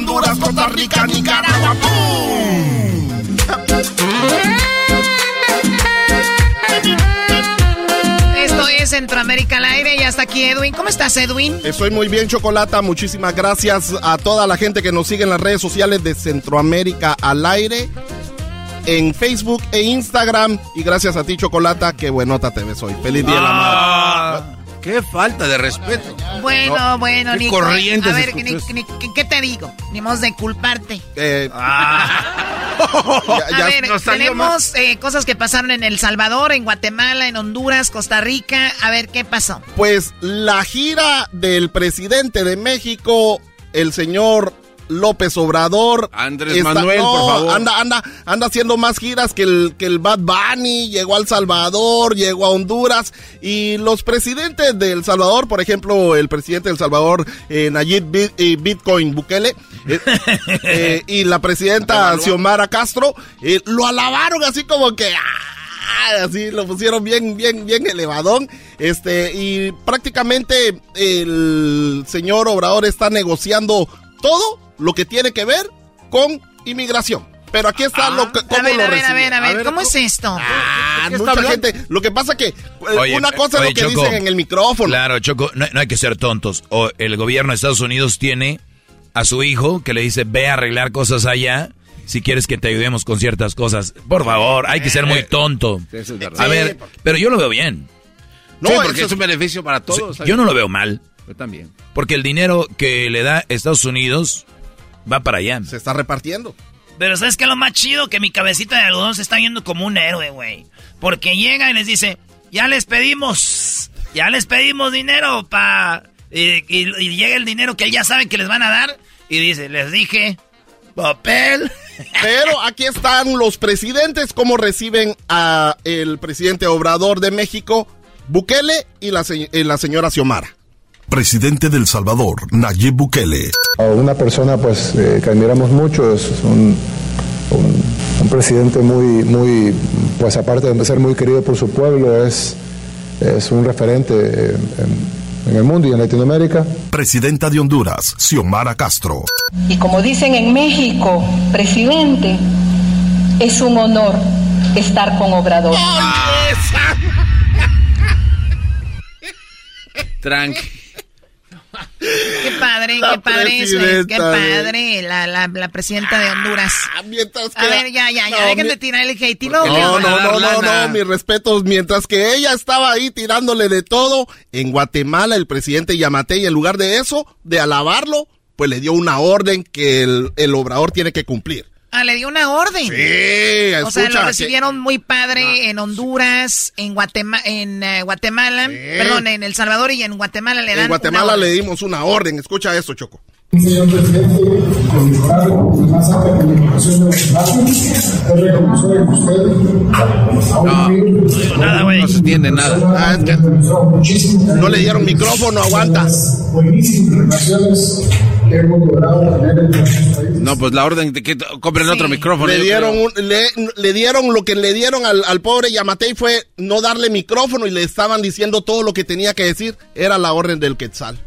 Honduras, Costa Rica, Nicaragua. Esto es Centroamérica al aire y hasta aquí Edwin. ¿Cómo estás, Edwin? Estoy muy bien, Chocolata. Muchísimas gracias a toda la gente que nos sigue en las redes sociales de Centroamérica al aire. En Facebook e Instagram. Y gracias a ti, Chocolata. Qué buenota te ves hoy. Feliz día de la madre. Ah, qué falta de respeto. Bueno, No, bueno, Nico. corrientes A ver, ni- ¿qué, te digo? Ni modo de culparte. Eh, <laughs> a ya ver, tenemos eh, cosas que pasaron en El Salvador, en Guatemala, en Honduras, Costa Rica. A ver, ¿qué pasó? Pues la gira del presidente de México, el señor López Obrador. Andrés Manuel, no, por favor. Anda, anda, anda haciendo más giras que el, que el Bad Bunny. Llegó al Salvador, llegó a Honduras. Y los presidentes de El Salvador, por ejemplo, el presidente de El Salvador, eh, Nayib eh, Bitcoin Bukele, eh, <laughs> eh, y la presidenta Xiomara Castro, lo alabaron así como que. ¡ah! así lo pusieron bien, bien, bien elevadón. Este, y prácticamente el señor Obrador está negociando todo lo que tiene que ver con inmigración. Pero aquí está lo que, A cómo ver, lo a ver, a ver, a ver, ¿cómo es esto? Ah, mucha gente. Lo que pasa que eh, Oye, una cosa es lo que Choco. dicen en el micrófono. Claro, Choco, no, no hay que ser tontos. O el gobierno de Estados Unidos tiene a su hijo que le dice, ve a arreglar cosas allá si quieres que te ayudemos con ciertas cosas. Por favor, hay que ser muy tonto. Eso es verdad. A ver, pero yo lo veo bien. No, porque es un beneficio para todos. Sí, yo no lo veo mal. Yo también. Porque el dinero que le da Estados Unidos va para allá. Se está repartiendo. Pero ¿sabes qué es lo más chido? Que mi cabecita de algodón se está viendo como un héroe, güey. Porque llega y les dice, ya les pedimos, ya les pedimos dinero para... Y, y- y llega el dinero que él ya sabe que les van a dar. Y dice, les dije, papel. <laughs> Pero aquí están los presidentes, cómo reciben a el presidente Obrador de México, Bukele y la, y la señora Xiomara. Presidente del Salvador, Nayib Bukele. A una persona pues eh, que admiramos mucho, es un, un- un presidente muy, muy, pues aparte de ser muy querido por su pueblo, es, es un referente eh, en, en el mundo y en Latinoamérica. Presidenta de Honduras, Xiomara Castro. Y como dicen en México, presidente, es un honor estar con Obrador. Tranqui. Qué padre, La qué padre eso es, qué padre, la, la, la presidenta de Honduras. mientras A ver, ya, ya, ya, No, dejen mi- de tirar el hate. y luego, No, ¿qué no, no, no, no, mis respetos. Mientras que ella estaba ahí tirándole de todo, en Guatemala el presidente Yamatei, en lugar de eso, de alabarlo, pues le dio una orden que el, el obrador tiene que cumplir. Ah, le dio una orden. Sí, O sea, escucha, lo que- recibieron muy padre en Honduras, en, Guatema en eh, Guatemala, perdón, en El Salvador y en Guatemala le dan En Guatemala una le dimos una orden. Escucha esto, Choco. Señor presidente, con mejorar la más alta comunicación de los datos, es reconocer a usted No, no se entiende nada. Ah, es que no le dieron micrófono, aguanta. buenísimas relaciones que hemos logrado tener en nuestro país. No, pues la orden de que compren otro micrófono. Le yo dieron, un- le, le dieron lo que le dieron al, al pobre Yamatei fue no darle micrófono y le estaban diciendo todo lo que tenía que decir. Era la orden del Quetzal.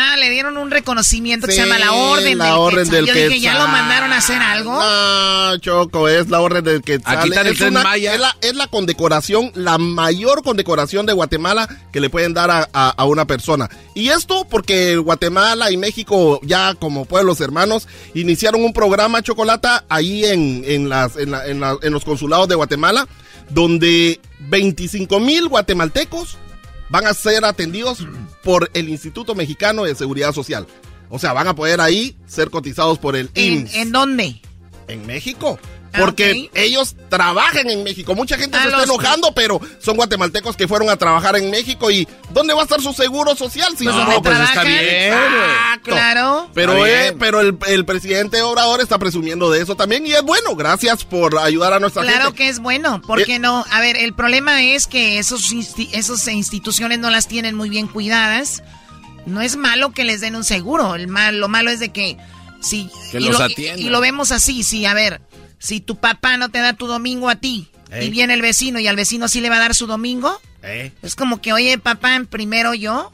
Ah, le dieron un reconocimiento que se llama la Orden la del Orden Quetzal. del Yo dije, ¿ya Quetzal. lo mandaron a hacer algo? No, Choco, es la orden del que Aquí está el es, Tren una- Maya. es la, es la condecoración, la mayor condecoración de Guatemala que le pueden dar a, a- a una persona. Y esto porque Guatemala y México, ya como pueblos hermanos, iniciaron un programa Chocolata ahí en, en, las, en, la- en la- en los consulados de Guatemala, donde 25 mil guatemaltecos van a ser atendidos por el Instituto Mexicano de Seguridad Social. O sea, van a poder ahí ser cotizados por el ¿En, IMSS. ¿En dónde? En México. Ah, Porque ellos trabajan en México. Mucha gente Ah, se está enojando, pero son guatemaltecos que fueron a trabajar en México. ¿Y dónde va a estar su seguro social? Si Pues no, donde pues está bien. Ah, claro. Pero, eh, pero el, el presidente Obrador está presumiendo de eso también. Y es bueno. Gracias por ayudar a nuestra Claro gente. que es bueno, ¿por Eh, qué no? A ver, el problema es que esos esas instituciones no las tienen muy bien cuidadas. No es malo que les den un seguro, el mal, lo malo es de que si Que y los lo, atiendan. y lo vemos así, si a ver, si tu papá no te da tu domingo a ti y viene el vecino y al vecino sí le va a dar su domingo, Eh. es como que, oye, papá, primero yo.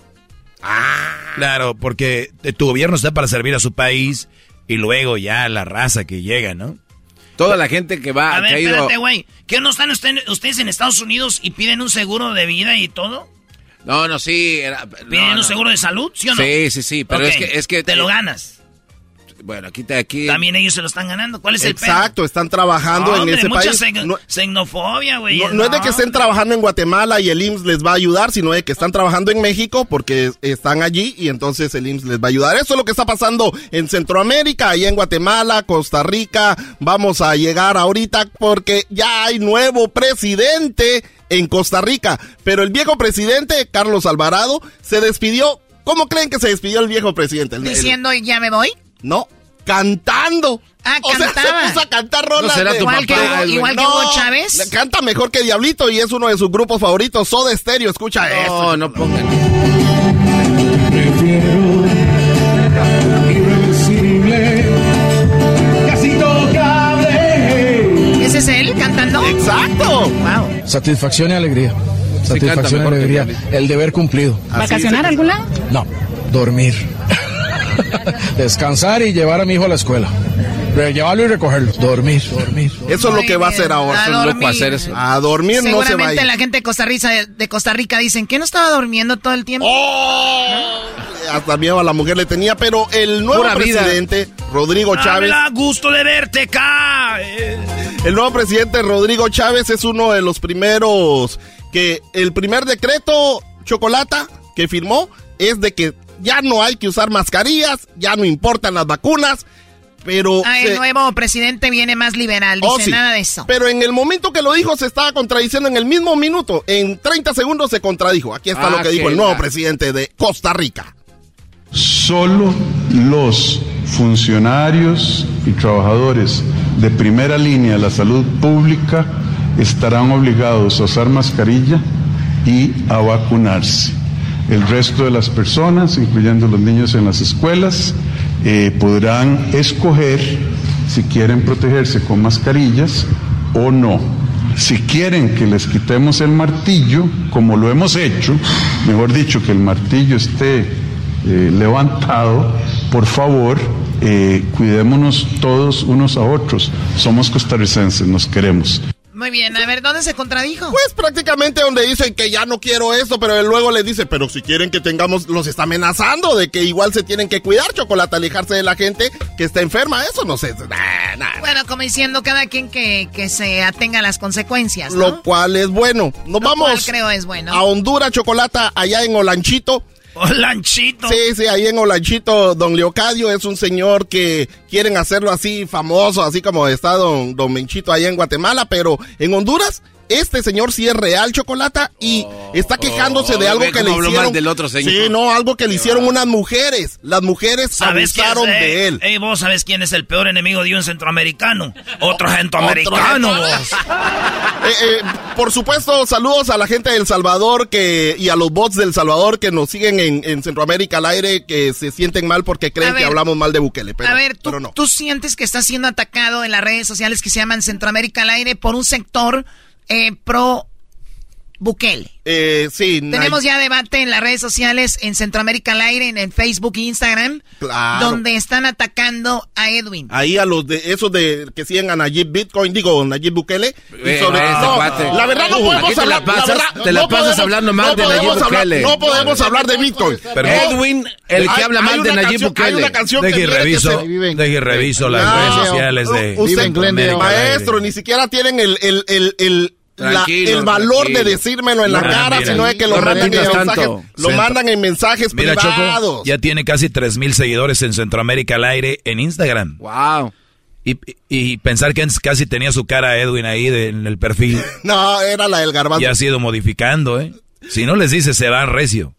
Claro, porque eh, tu gobierno está para servir a su país y luego ya la raza que llega, ¿no? Toda la gente que va, A que ver, ha ido... espérate, güey. ¿Qué no están usted- ustedes en Estados Unidos y piden un seguro de vida y todo? No, no, sí. Era, ¿Piden no, un no. seguro de salud, sí o no? Sí, sí, sí, pero es que... Es que Te lo ganas. Bueno, aquí te... Aquí... También ellos se lo están ganando. ¿Cuál es el pedo? Exacto, están trabajando en Hombre, ese mucha país. No- xenofobia, güey. No, no es de que estén trabajando en Guatemala y el IMSS les va a ayudar, sino de que están trabajando en México porque están allí y entonces el IMSS les va a ayudar. Eso es lo que está pasando en Centroamérica, ahí en Guatemala, Costa Rica. Vamos a llegar ahorita porque ya hay nuevo presidente en Costa Rica. Pero el viejo presidente, Carlos Alvarado, se despidió. ¿Cómo creen que se despidió el viejo presidente? El- el- Diciendo, ya me voy. No, cantando. Ah, O sea, cantaba. se puso a cantar rolas. ¿No será de- tu Igual que papá, Hugo- igual que No, Hugo Chávez. Canta mejor que Diablito y es uno de sus grupos favoritos. Soda Stereo, escucha No, esto. no pongan... irreversible, casi intocable. ¿Ese es él cantando? Exacto. Wow. Satisfacción y alegría. Satisfacción y alegría. El deber cumplido. ¿Vacacionar a algún lado? No, dormir. <laughs> Descansar y llevar a mi hijo a la escuela. Llevarlo y recogerlo. Dormir, dormir. Eso es lo que va a hacer ahora. a dormir. hacer eso. A dormir no se va a ir. la gente de Costa Rica, de Costa Rica dicen que no estaba durmiendo todo el tiempo. ¡Oh! Hasta miedo a la mujer le tenía, pero el nuevo Pura vida. presidente, Rodrigo me Chávez, gusto de verte acá. El nuevo presidente Rodrigo Chávez es uno de los primeros que el primer decreto chocolata que firmó es de que ya no hay que usar mascarillas, ya no importan las vacunas, pero Ah, el se- nuevo presidente viene más liberal, dice Oh, sí. nada de eso. Pero en el momento que lo dijo se estaba contradiciendo en el mismo minuto. En 30 segundos se contradijo. Aquí está Ah, lo que dijo el nuevo presidente de Costa Rica. Solo los funcionarios y trabajadores de primera línea de la salud pública estarán obligados a usar mascarilla y a vacunarse. El resto de las personas, incluyendo los niños en las escuelas, eh, podrán escoger si quieren protegerse con mascarillas o no. Si quieren que les quitemos el martillo, como lo hemos hecho, mejor dicho, que el martillo esté eh, levantado, por favor, eh, cuidémonos todos unos a otros. Somos costarricenses, nos queremos. Muy bien, a ver, ¿dónde se contradijo? Pues prácticamente donde dicen que ya no quiero esto, pero él luego le dice, pero si quieren que tengamos, los está amenazando de que igual se tienen que cuidar, chocolate, alejarse de la gente que está enferma. Eso no sé. nah, nah. Bueno, como diciendo cada quien que, que se atenga a las consecuencias, ¿no? Lo cual es bueno. Nos Lo vamos cual creo es bueno. a Honduras, chocolata, allá en Olanchito. Olanchito. Sí, sí, ahí en Olanchito, don Leocadio es un señor que quieren hacerlo así famoso, así como está don, don Menchito en Guatemala, pero en Honduras, este señor sí es real chocolata y está quejándose de oh, algo que le hicieron. mal del otro señor. Sí, no, algo que le hicieron unas mujeres. Las mujeres ¿Sabes quién es, abusaron eh? de él. Ey, vos sabes quién es el peor enemigo de un centroamericano. Otro centroamericano, Otro- vos. <laughs> Eh, eh, por supuesto, saludos a la gente de El Salvador que, y a los bots del Salvador que nos siguen en, en Centroamérica al aire, que se sienten mal porque creen que hablamos mal de Bukele. Pero, a ver, ¿tú, pero no. tú sientes que estás siendo atacado en las redes sociales que se llaman Centroamérica al aire por un sector eh, pro Bukele. Eh, sí. Tenemos ya debate en las redes sociales, en Centroamérica al aire, en, Facebook e Instagram, Claro. donde están atacando a Edwin. Ahí a los de esos de que siguen a Nayib Bitcoin, digo Nayib Bukele. Y Eh, sobre no, cuate. la verdad no podemos aquí te la hablar. pasas- verdad, te la no pasas podemos- hablando mal no de Nayib podemos hablar- Bukele. No podemos hablar de Bitcoin. Pero- Eh, Edwin, el que hay- habla hay mal de Nayib canción- Hay Bukele. una canción que tiene que reviso, deje y reviso las No, redes sociales de usted-. Maestro, ni siquiera tienen el, el, el, el, la- el valor tranquilo. de decírmelo en la cara, mira, sino es que lo no mandan en mensajes, tanto. lo mandan en mensajes Mira, privados. Choco, ya tiene casi 3 mil seguidores en Centroamérica al aire en Instagram. Wow. Y, y pensar que antes casi tenía su cara Edwin ahí de- en el perfil. <laughs> No, era la del garbanzo. y ha sido modificando, ¿eh? Si no les dice, se van recio.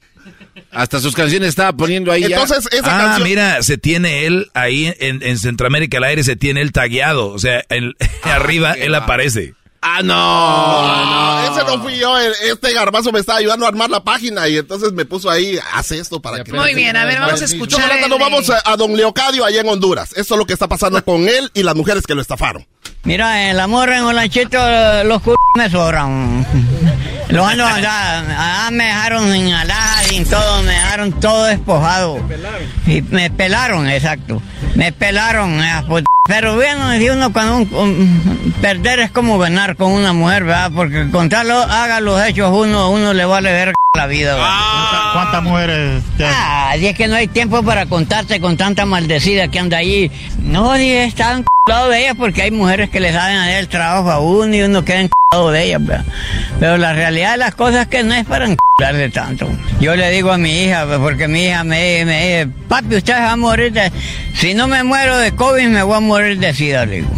Hasta sus canciones estaba poniendo ahí ya. Esa ah, canción. mira, se tiene él ahí en, en Centroamérica al aire, se tiene él tagueado. O sea, en- <laughs> arriba qué él va. aparece. Ah, no. Ah, ese no fui yo, el- este garbanzo me estaba ayudando a armar la página y entonces me puso ahí, haz esto para que... Muy bien, a ver, vamos a escuchar. Chocolata, el nos de- vamos a, a Don Leocadio allá en Honduras. Eso es lo que está pasando <laughs> con él y las mujeres que lo estafaron. Mira, el amor en Olanchito, los c me sobran. Los ando allá, allá me dejaron sin alhajas, sin todo, me dejaron todo despojado. Y me pelaron, exacto. Me pelaron, eh, pues, pero bueno, dice uno cuando un- un- perder es como ganar con una mujer, ¿verdad? Porque contarlo, haga los hechos uno, a uno le vale ver la vida, ¿verdad? ¿Cuántas mujeres? Ah, si es que no hay tiempo para contarte con tanta maldecida que anda allí. No, dije, están lado de ellas porque hay mujeres que les saben hacer el trabajo a uno y uno queda lado de ellas, ¿verdad? Pero la realidad de las cosas es que no es para de tanto. Yo le digo a mi hija, pues, porque mi hija me, me dice, papi, usted va a morir de... Si no me muero de COVID, me voy a morir de SIDA, le digo.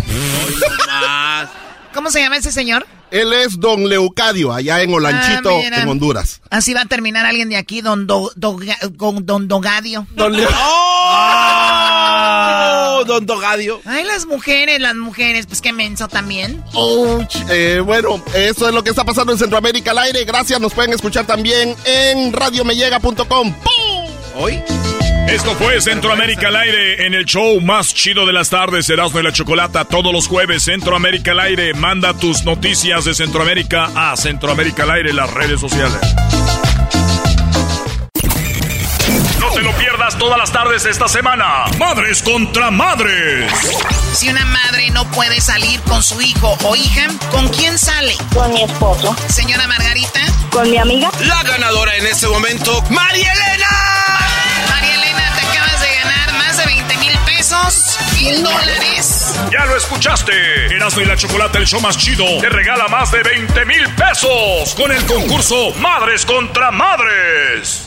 ¿Cómo se llama ese señor? Él es Don Leucadio, allá en Olanchito, Ah, en Honduras. Así va a terminar alguien de aquí, don, Do- Doga- con don Dogadio. Don Leo- Don Dogadio. Ay, las mujeres, las mujeres, pues qué menso también. Ouch. Eh, bueno, eso es lo que está pasando en Centroamérica al aire. Gracias, nos pueden escuchar también en radiomellega.com. ¿Hoy? Esto fue Centroamérica al aire en el show más chido de las tardes, Erasmo y la Chocolata, todos los jueves, Centroamérica al aire. Manda tus noticias de Centroamérica a Centroamérica al aire en las redes sociales. No te lo pierdas todas las tardes esta semana. Madres contra madres. Si una madre no puede salir con su hijo o hija, ¿con quién sale? Con mi esposo. Señora Margarita. Con mi amiga. La ganadora en este momento, María Elena. María Elena, te acabas de ganar más de 20 mil pesos, mil dólares. Ya lo escuchaste. Erasmo y la Chocolata, el show más chido, te regala más de 20 mil pesos con el concurso Madres contra Madres.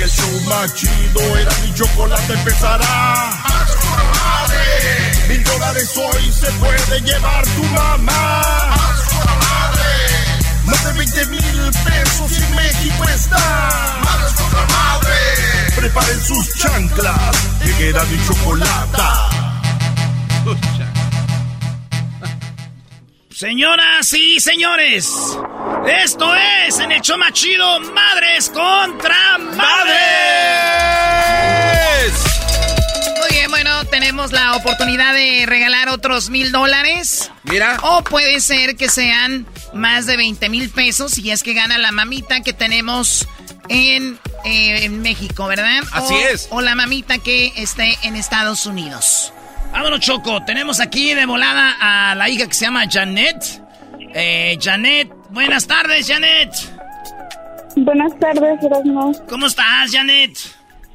En el show más chido, era mi chocolate empezará. Mil dólares hoy se puede llevar tu mamá. Más de 20 mil pesos y México está. Preparen sus chanclas, que era mi chocolate. Señoras y señores, esto es en el más chido, Madres contra Madres. Muy bien, bueno, tenemos la oportunidad de regalar otros mil dólares. Mira. O puede ser que sean más de 20 mil pesos si es que gana la mamita que tenemos en, eh, en México, ¿verdad? Así O- es. O la mamita que esté en Estados Unidos. Vámonos, Choco. Tenemos aquí de volada a la hija que se llama Janet. Eh, Janet, buenas tardes, Janet. Buenas tardes, Erasmo. ¿Cómo estás, Janet?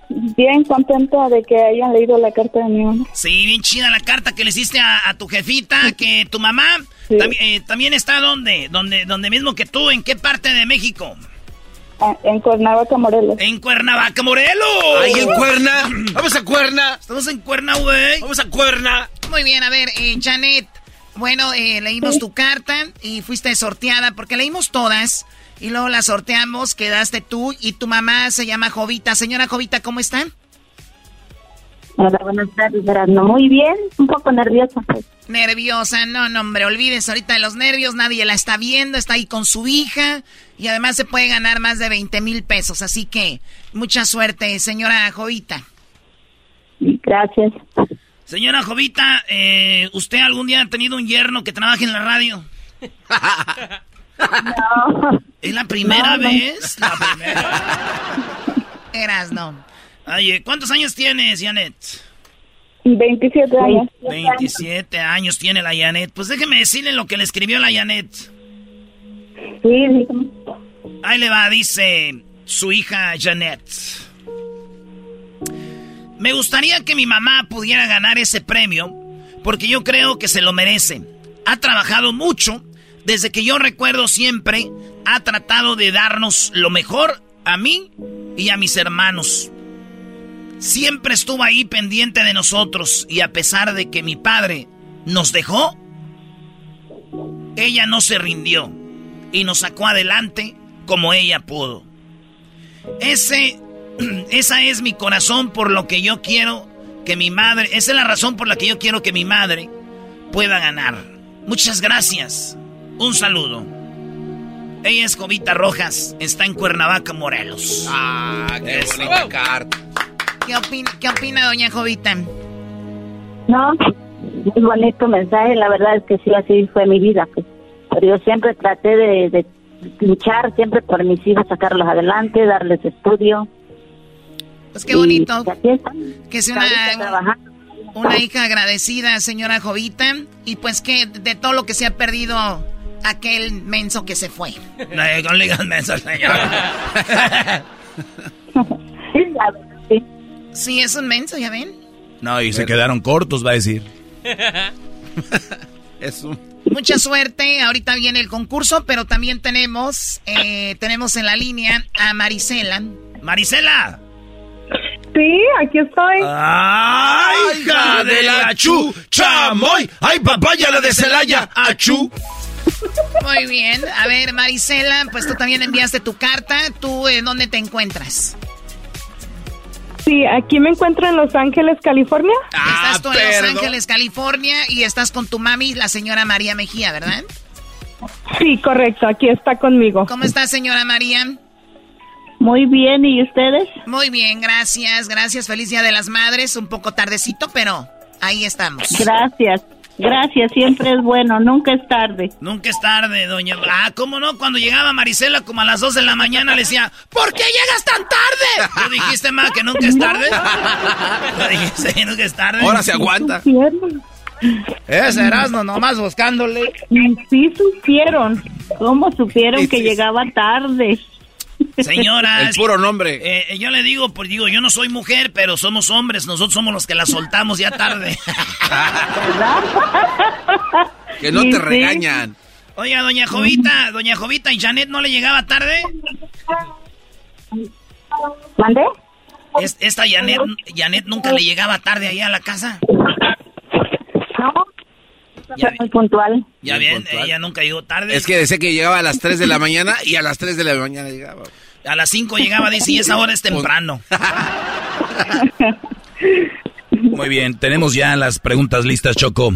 Bien contenta de que hayan leído la carta de mi mamá. Sí, bien chida la carta que le hiciste a, tu jefita, que tu mamá eh, también está donde, donde, donde mismo que tú, ¿en qué parte de México? Ah, en Cuernavaca, Morelos. En Cuernavaca, Morelos. Ahí en Cuerna. <clears throat> Vamos a Cuerna. Estamos en Cuerna, güey. Vamos a Cuerna. Muy bien, a ver, eh, Janet. Bueno, eh, leímos tu carta y fuiste sorteada porque leímos todas y luego la sorteamos, quedaste tú y tu mamá se llama Jovita. Señora Jovita, ¿cómo está? Hola, buenas tardes, no muy bien, un poco nerviosa. Pues. Nerviosa, no, no, hombre, olvídese ahorita de los nervios, nadie la está viendo, está ahí con su hija y además se puede ganar más de 20 mil pesos, así que mucha suerte, señora Jovita. Gracias. Señora Jovita, eh, ¿usted algún día ha tenido un yerno que trabaje en la radio? no. <laughs> ¿Es la primera vez? La primera. Eras, no. Oye, ¿cuántos años tienes, Janet? 27 años. 27 años tiene la Janet. Pues déjeme decirle lo que le escribió la Janet. Sí, Ahí le va, dice su hija Janet. Me gustaría que mi mamá pudiera ganar ese premio porque yo creo que se lo merece. Ha trabajado mucho. Desde que yo recuerdo siempre, ha tratado de darnos lo mejor a mí y a mis hermanos siempre estuvo ahí pendiente de nosotros y a pesar de que mi padre nos dejó, ella no se rindió y nos sacó adelante como ella pudo. Ese, <clears throat> esa es mi corazón por lo que yo quiero que mi madre, esa es la razón por la que yo quiero que mi madre pueda ganar. Muchas gracias. Un saludo. Ella es Jovita Rojas, está en Cuernavaca, Morelos. Ah, qué bonita carta. ¿Qué opina, ¿Qué opina doña Jovita? No, muy bonito mensaje, la verdad es que sí, así fue mi vida. Pues. Pero yo siempre traté de, luchar siempre por mis hijos, sacarlos adelante, darles estudio. Pues qué bonito. que sea una, una hija agradecida, señora Jovita. Y pues que de todo lo que se ha perdido aquel menso que se fue. <laughs> No, no le menso, señora. <laughs> sí. Es un menso, ¿ya ven? No, y se quedaron cortos, va a decir. <laughs> Mucha suerte, ahorita viene el concurso, pero también tenemos, eh, tenemos en la línea a Marisela. ¡Marisela! Sí, aquí estoy. ¡Ay, hija de la chu! ¡Chamoy! ¡Ay, papaya la de Celaya! ¡Achú! Muy bien. A ver, Marisela, pues tú también enviaste tu carta. ¿Tú en dónde te encuentras? Sí, aquí me encuentro en Los Ángeles, California. Ah, estás tú en Los Ángeles, California y estás con tu mami, la señora María Mejía, ¿verdad? Sí, correcto, aquí está conmigo. ¿Cómo está, señora María? Muy bien, ¿y ustedes? Muy bien, gracias, gracias. Feliz Día de las Madres, un poco tardecito, pero ahí estamos. Gracias. Gracias, siempre es bueno, nunca es tarde. Nunca es tarde, doña. Ah, ¿cómo no? Cuando llegaba Marisela como a las 2 de la mañana le decía, ¿por qué llegas tan tarde? ¿Tú dijiste, ma, que nunca es tarde? ¿Tú dijiste nunca es tarde? Ahora se aguanta. Ese Erasmo nomás buscándole. Sí supieron. ¿Cómo supieron que llegaba tarde? Señora. El puro nombre. Eh, eh, yo le digo, pues digo, yo no soy mujer, pero somos hombres. Nosotros somos los que la soltamos ya tarde. <laughs> que no te regañan. Oiga, doña Jovita, doña Jovita, ¿y Janet no le llegaba tarde? ¿Mande? esta Janet, Janet nunca le llegaba tarde ahí a la casa. No, ya muy puntual. Ya bien, ella nunca llegó tarde. Es que decía que llegaba a las 3 de la mañana y a las 3 de la mañana llegaba. A las 5 llegaba, dice, y esa hora es <laughs> temprano. <laughs> Muy bien, tenemos ya las preguntas listas, Choco.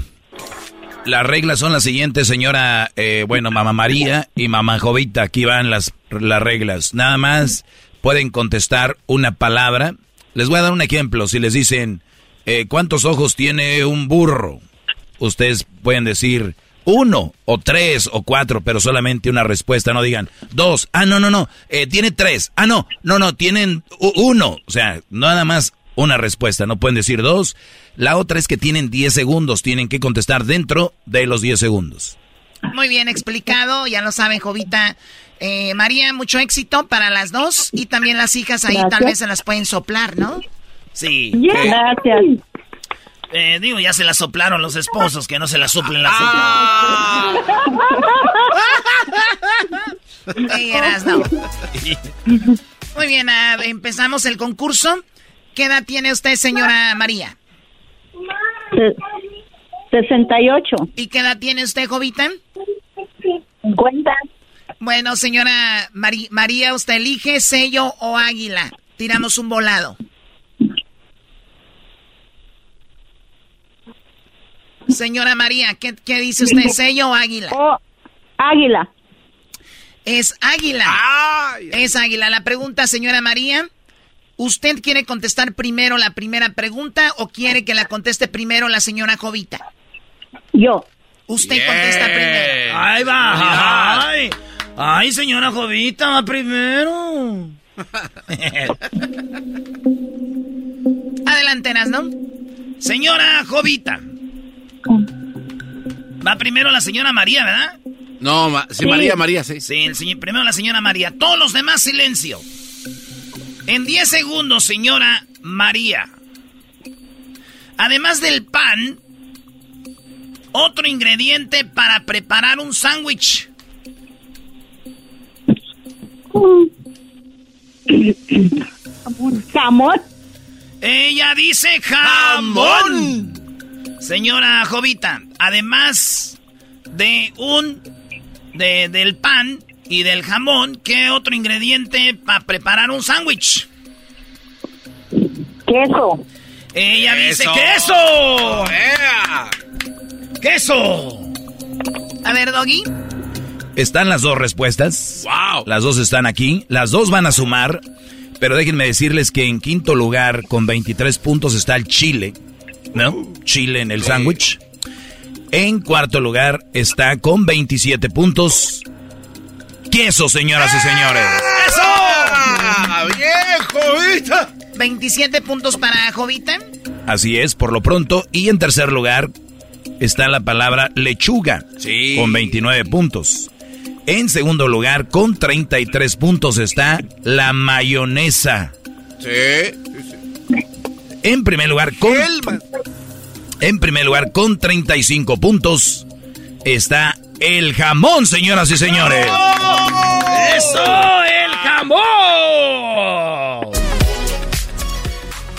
Las reglas son las siguientes, señora, eh, bueno, mamá María y mamá Jovita. Aquí van las, las reglas. Nada más pueden contestar una palabra. Les voy a dar un ejemplo. Si les dicen, eh, ¿cuántos ojos tiene un burro? Ustedes pueden decir uno o tres o cuatro, pero solamente una respuesta. No digan dos. Ah, no, no, no. Eh, tiene tres. Ah, no. No, no. Tienen uno. O sea, nada más una respuesta, no pueden decir dos. La otra es que tienen 10 segundos, tienen que contestar dentro de los 10 segundos. Muy bien explicado, ya lo saben, Jovita. Eh, María, mucho éxito para las dos y también las hijas ahí tal vez se las pueden soplar, ¿no? Sí. Gracias. Eh, digo, ya se la soplaron los esposos, que no se la soplen las ah. hijas. no. Muy bien, ah, empezamos el concurso. ¿Qué edad tiene usted, señora María? 68. ¿Y qué edad tiene usted, Jovita? 50. Bueno, señora María, usted elige sello o águila. Tiramos un volado. Señora María, ¿qué, dice usted? ¿Sello o águila? Oh, águila. Es águila. Es águila. La pregunta, señora María, ¿usted quiere contestar primero la primera pregunta o quiere que la conteste primero la señora Jovita? Yo. Usted contesta primero. Ahí va. Ay, ay, señora Jovita, va primero. <laughs> Adelanteras, ¿no? Señora Jovita. Va primero la señora María, ¿verdad? No, sí, María, María, sí. Sí, primero la señora María. Todos los demás, silencio. En 10 segundos, señora María. Además del pan, otro ingrediente para preparar un sándwich. <coughs> Jamón. Ella dice jamón. Señora Jovita, además de un de, del pan y del jamón, ¿qué otro ingrediente para preparar un sándwich? Queso. Ella dice queso. Queso. A ver, Doggy. Están las dos respuestas. Wow. Las dos están aquí. Las dos van a sumar. Pero déjenme decirles que en quinto lugar, con 23 puntos, está el Chile. ¿No? Chile en el sándwich. En cuarto lugar está con 27 puntos. Queso, señoras y señores. ¡Eso! ¡Ah, ¡Bien, Jovita! 27 puntos para Jovita. Así es, por lo pronto. Y en tercer lugar está la palabra lechuga. Sí. Con 29 puntos. En segundo lugar, con 33 puntos, está la mayonesa. Sí. En primer lugar, con... En primer lugar, con 35 puntos, está el jamón, señoras y señores. ¡Eso! ¡El jamón!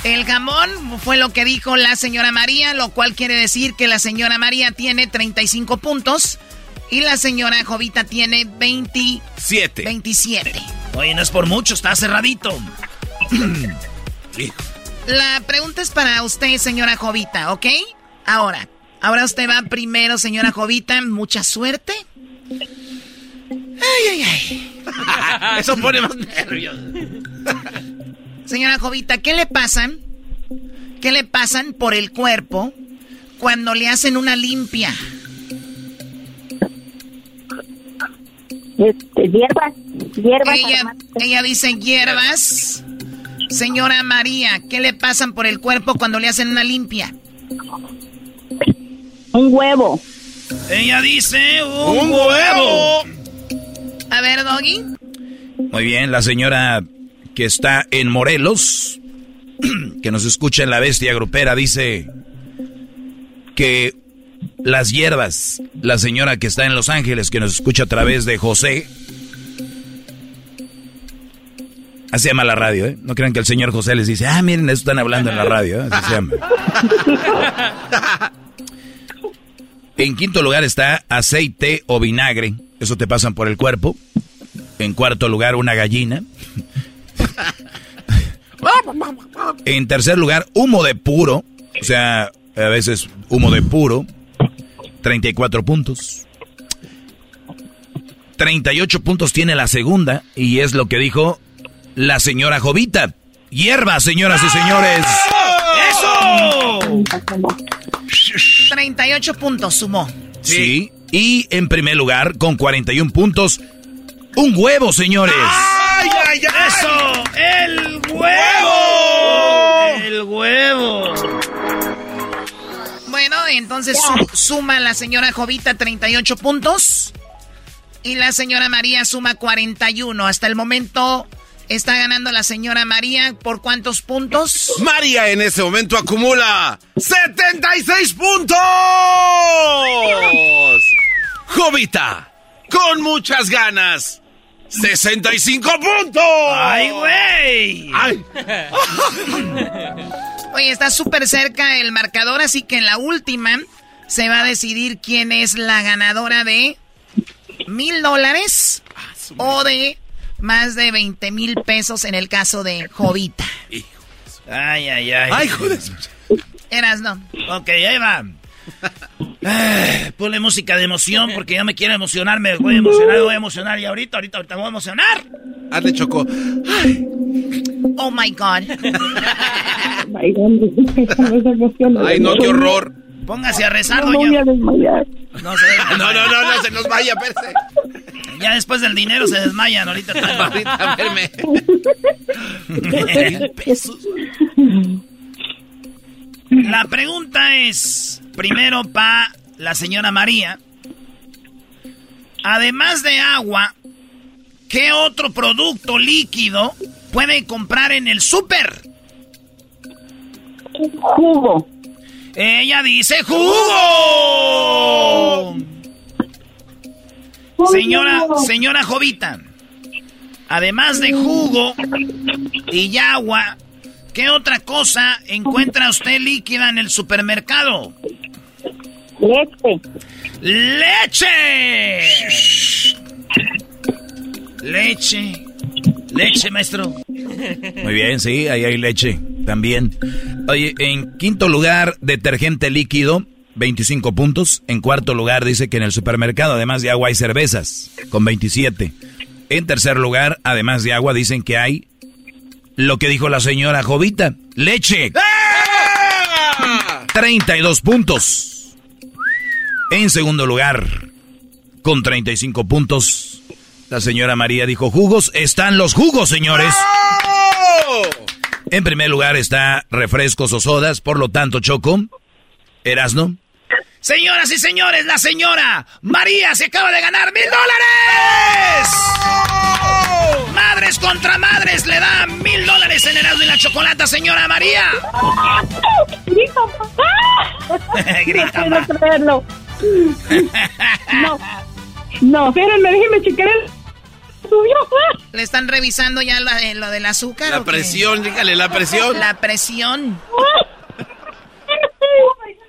El jamón fue lo que dijo la señora María, lo cual quiere decir que la señora María tiene 35 puntos y la señora Jovita tiene 27. 27. Oye, no es por mucho, está cerradito. <clears throat> La pregunta es para usted, señora Jovita, ¿ok? Ahora, ahora usted va primero, señora Jovita. Mucha suerte. Ay, ay, ay. <laughs> Eso pone más nervios. Señora Jovita, ¿qué le pasan? ¿Qué le pasan por el cuerpo cuando le hacen una limpia? Este, hierbas, hierbas. Ella, ella dice hierbas. Señora María, ¿qué le pasan por el cuerpo cuando le hacen una limpia? Un huevo. Ella dice un, huevo. A ver, Doggy. Muy bien, la señora que está en Morelos, <clears throat> que nos escucha en la bestia grupera, dice que las hierbas, la señora que está en Los Ángeles, que nos escucha a través de José, Así se llama la radio, ¿eh? No crean que el señor José les dice, ah, miren, eso están hablando en la radio, ¿eh? Así se llama. <laughs> en quinto lugar está aceite o vinagre. Eso te pasan por el cuerpo. En cuarto lugar, una gallina. en tercer lugar, humo de puro. O sea, a veces humo de puro. 34 puntos. 38 puntos tiene la segunda. Y es lo que dijo la señora Jovita. Hierba, señoras y señores. ¡Eso! 38 puntos sumó. Sí. Y en primer lugar, con 41 puntos, un huevo, señores. ¡Ay, ay, ay! ¡Eso! ¡El huevo! ¡El huevo! Bueno, entonces suma la señora Jovita 38 puntos. Y la señora María suma 41. Hasta el momento está ganando la señora María por cuántos puntos? María en ese momento acumula 76 puntos. Jovita, con muchas ganas. 65 puntos. ¡Ay, güey! ¡Ay! <laughs> Oye, está súper cerca el marcador, así que en la última se va a decidir quién es la ganadora de mil dólares o de más de 20 mil pesos en el caso de Jovita. Ay, ay, ay. Ay, joder. Eras, no. Ok, ahí va. Ah, ponle música de emoción porque ya me quiero emocionar, me voy a emocionar, me voy a emocionar y ahorita, ahorita, ahorita me voy a emocionar. Hazle choco. Oh my god. <laughs> Ay, no, qué horror. Póngase a rezar, no, doña. No, no, no, no, no, no, se nos vaya, perse. Ya después del dinero se desmayan ahorita. <laughs> ahorita, verme. La pregunta es, primero para la señora María, además de agua, ¿qué otro producto líquido puede comprar en el súper? Jugo. Ella dice jugo. Señora, señora Jovita, además de jugo y agua, ¿qué otra cosa encuentra usted líquida en el supermercado? Leche. ¡Leche! Leche. Leche, maestro. Muy bien, sí, ahí hay leche también. Oye, en quinto lugar, detergente líquido, 25 puntos. En cuarto lugar, dice que en el supermercado, además de agua, hay cervezas, con 27. En tercer lugar, además de agua, dicen que hay lo que dijo la señora Jovita, leche. 32 puntos. En segundo lugar, con 35 puntos, la señora María dijo, jugos, están los jugos, señores. En primer lugar está refrescos o sodas, por lo tanto, Choco, Erasno. Señoras y señores, la señora María se acaba de ganar mil dólares. Madres contra madres le da mil dólares en Erasmo y la chocolata, señora María. Grita, papá. <laughs> Grita, no. <laughs> No, no, espérenme, déjenme checar el... Subió. ¿Le están revisando ya lo, eh, lo del azúcar? La o qué? presión, dígale, la presión. La presión. <laughs>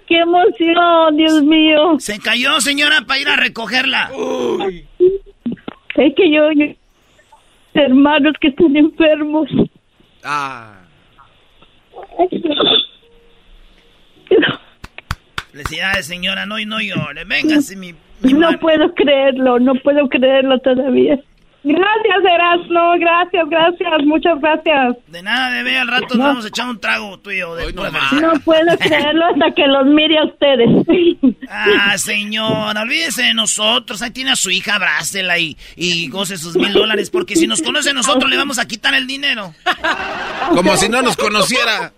¡Qué emoción, Dios mío! Se cayó, señora, para ir a recogerla. Es que yo, yo- hermanos que están enfermos. Ah. Felicidades, señora, no, no llore. Véngase, mi... No puedo creerlo, no puedo creerlo todavía. Gracias, Erasmo, gracias, gracias, muchas gracias. De nada, bebé, al rato nos vamos a echar un trago tuyo. De pura No puedo <laughs> creerlo hasta que los mire a ustedes. Ah, señora, olvídese de nosotros. Ahí tiene a su hija, abrácela y, y goce sus mil dólares. Porque si nos conoce a nosotros, le vamos a quitar el dinero. Como si no nos conociera.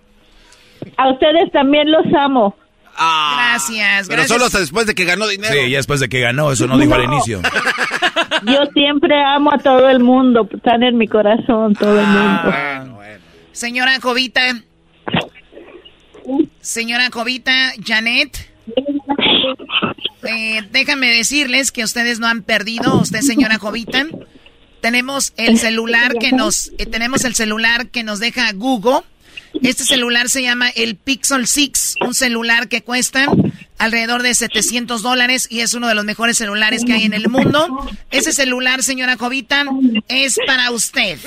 A ustedes también los amo. Gracias, Pero solo hasta después de que ganó dinero. Sí, ya después de que ganó, eso no dijo al inicio. <laughs> Yo siempre amo a todo el mundo, están en mi corazón todo el mundo. Señora Jovita. Señora Jovita, Janet. Eh, déjame decirles que ustedes no han perdido, usted señora Jovita. Tenemos el celular que nos, eh, tenemos el celular que nos deja Google. Este celular se llama el Pixel 6, un celular que cuesta alrededor de 700 dólares y es uno de los mejores celulares que hay en el mundo. Ese celular, señora Jovita, es para usted.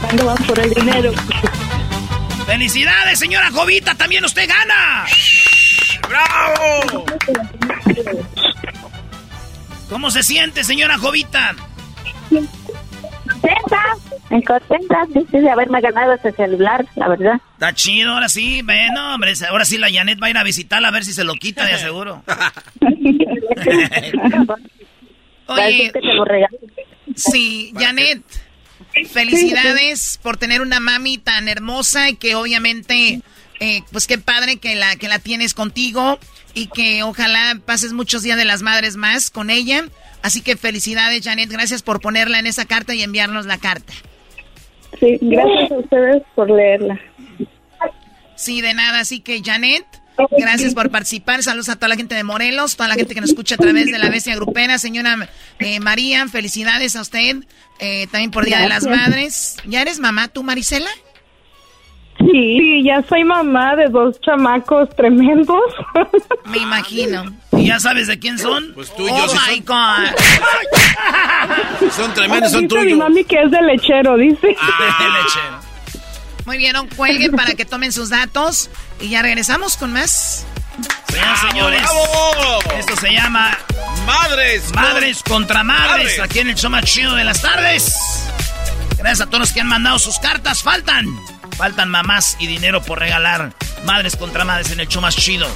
¿Cuándo van por el dinero? ¡Felicidades, señora Jovita! ¡También usted gana! ¡Bravo! ¿Cómo se siente, señora Jovita? Contenta, me contenta dice, de haberme ganado este celular, la verdad. Está chido, ahora sí. Bueno, hombre, ahora sí la Janet va a ir a visitarla a ver si se lo quita, de aseguro. <laughs> Oye. Sí, Janet, felicidades por tener una mami tan hermosa y que obviamente eh, pues qué padre que la, que la tienes contigo y que ojalá pases muchos días de las madres más con ella. Así que felicidades, Janet. Gracias por ponerla en esa carta y enviarnos la carta. Sí, gracias a ustedes por leerla. Sí, de nada. Así que, Janet, gracias por participar. Saludos a toda la gente de Morelos, toda la gente que nos escucha a través de la bestia grupera. Señora eh, María, felicidades a usted. Eh, también por Día de las Madres. ¿Ya eres mamá tú, Marisela? Sí, ya soy mamá de dos chamacos tremendos. <laughs> Me imagino. ¿Y ya sabes de quién son? Pues tú y yo. Oh my God. son tremendos, son dice tuyos. mi mami que es de lechero, dice. Ah, de lechero. Muy bien, no cuelguen para que tomen sus datos y ya regresamos con más. Señoras señores, esto se llama Madres. Madres contra madres, Madres. aquí en el show más chido de las tardes. Gracias a todos los que han mandado sus cartas. Faltan, faltan mamás y dinero por regalar. Madres contra madres en el show más chido.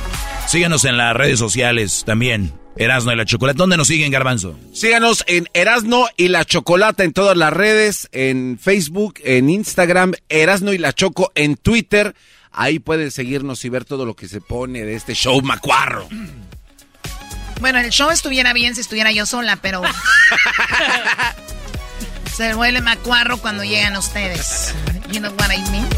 Síguenos en las redes sociales también. Erasno y la Chocolate. ¿Dónde nos siguen, Garbanzo? Síganos en Erasno y la Chocolata en todas las redes, en Facebook, en Instagram, Erasno y la Choco en Twitter. Ahí pueden seguirnos y ver todo lo que se pone de este show macuarro. Bueno, el show estuviera bien si estuviera yo sola, pero. <laughs> Se vuelve macuarro cuando llegan ustedes. You know what I mean?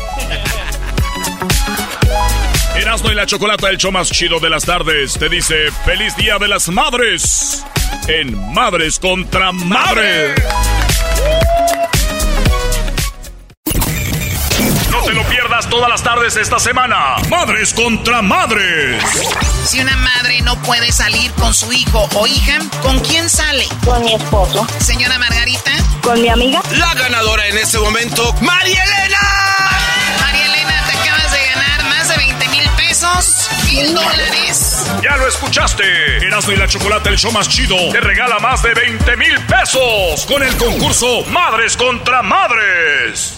Erasmo y la Chocolata, el show más chido de las tardes, te dice feliz día de las madres en Madres contra Madres. No te lo pierdas todas las tardes esta semana. Madres contra Madres. Si una madre no puede salir con su hijo o hija, ¿con quién sale? Con mi esposo. Señora Margarita. Con mi amiga. La ganadora en este momento, María Elena. María Elena, te acabas de ganar más de 20 mil pesos, mil dólares. Ya lo escuchaste. Erasmo y la Chocolata, el show más chido, te regala más de 20 mil pesos con el concurso Madres contra Madres.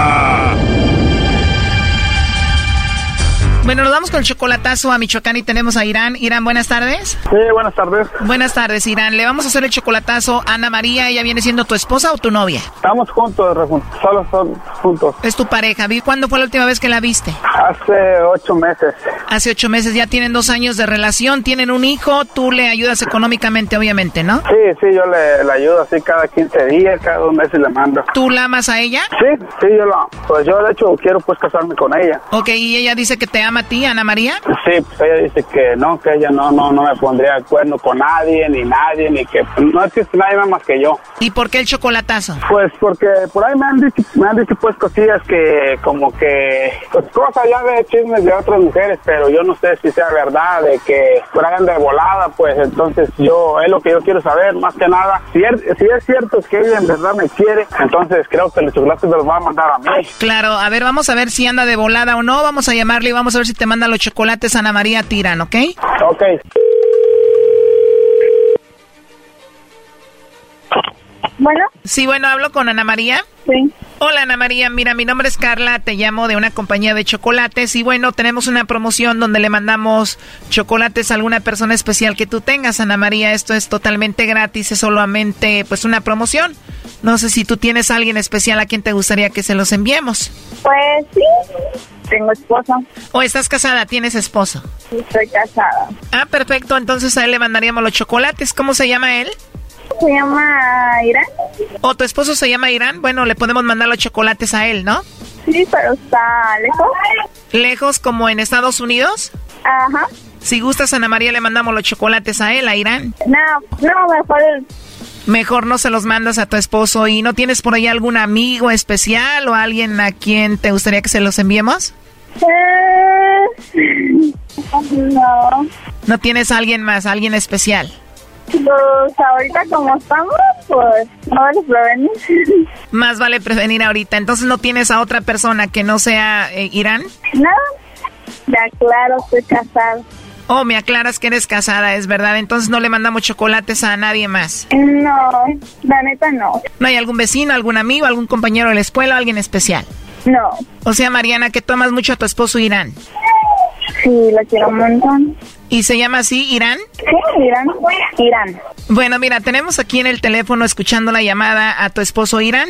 Bueno, nos vamos con el chocolatazo a Michoacán y tenemos a Irán. Irán, buenas tardes. Sí, buenas tardes. Buenas tardes, Irán. Le vamos a hacer el chocolatazo a Ana María. ¿Ella viene siendo tu esposa o tu novia? Estamos juntos, solo son juntos. Es tu pareja. ¿Cuándo fue la última vez que la viste? Hace ocho meses. Hace ocho meses. Ya tienen dos años de relación, tienen un hijo. Tú le ayudas económicamente, obviamente, ¿no? Sí, sí, yo le, le ayudo así cada 15 días, cada dos meses le mando. ¿Tú la amas a ella? Sí, sí, yo la, pues yo de hecho quiero pues casarme con ella. Ok, y ella dice que te ama a ti, Ana María. Sí, pues ella dice que no, que ella no, no, no me pondría de acuerdo con nadie, ni nadie, ni que no existe nadie más que yo. ¿Y por qué el chocolatazo? Pues porque por ahí me han dicho, me han dicho pues cosillas que como que, pues cosas ya de chismes de otras mujeres, pero yo no sé si sea verdad, de que por ahí de volada, pues entonces yo, es lo que yo quiero saber, más que nada, si es, si es cierto que ella en verdad me quiere, entonces creo que el chocolate me lo va a mandar a mí. Claro, a ver, vamos a ver si anda de volada o no. Vamos a llamarle y vamos a ver si te manda los chocolates Ana María Tiran, ¿ok? Ok. Bueno. Sí, bueno, hablo con Ana María. Sí. Hola Ana María, mira, mi nombre es Carla, te llamo de una compañía de chocolates y bueno, tenemos una promoción donde le mandamos chocolates a alguna persona especial que tú tengas, Ana María. Esto es totalmente gratis, es solamente pues una promoción. No sé si tú tienes a alguien especial a quien te gustaría que se los enviemos. Pues sí, tengo esposo. ¿O estás casada? ¿Tienes esposo? Estoy casada. Ah, perfecto, entonces a él le mandaríamos los chocolates. ¿Cómo se llama él? Se llama Irán. ¿O tu esposo se llama Irán? Bueno, le podemos mandar los chocolates a él, ¿no? Sí, pero está lejos. ¿Lejos como en Estados Unidos? Ajá. Si gustas, Ana María, le mandamos los chocolates a él, a Irán. No, no, mejor Mejor no se los mandas a tu esposo. ¿Y no tienes por ahí algún amigo especial o alguien a quien te gustaría que se los enviemos? Eh, no. ¿No tienes a alguien más, alguien especial? Pues ahorita como estamos, pues no les prevenir. <laughs> Más vale prevenir ahorita. Entonces no tienes a otra persona que no sea eh, Irán. No, ya claro, estoy casada. Oh, me aclaras que eres casada, es verdad. Entonces no le mandamos chocolates a nadie más. No, la neta no. ¿No hay algún vecino, algún amigo, algún compañero de la escuela, alguien especial? No. O sea, Mariana, que tomas mucho a tu esposo Irán. Sí, lo quiero un montón. ¿Y se llama así Irán? Sí, Irán. Irán. Bueno, mira, tenemos aquí en el teléfono escuchando la llamada a tu esposo Irán.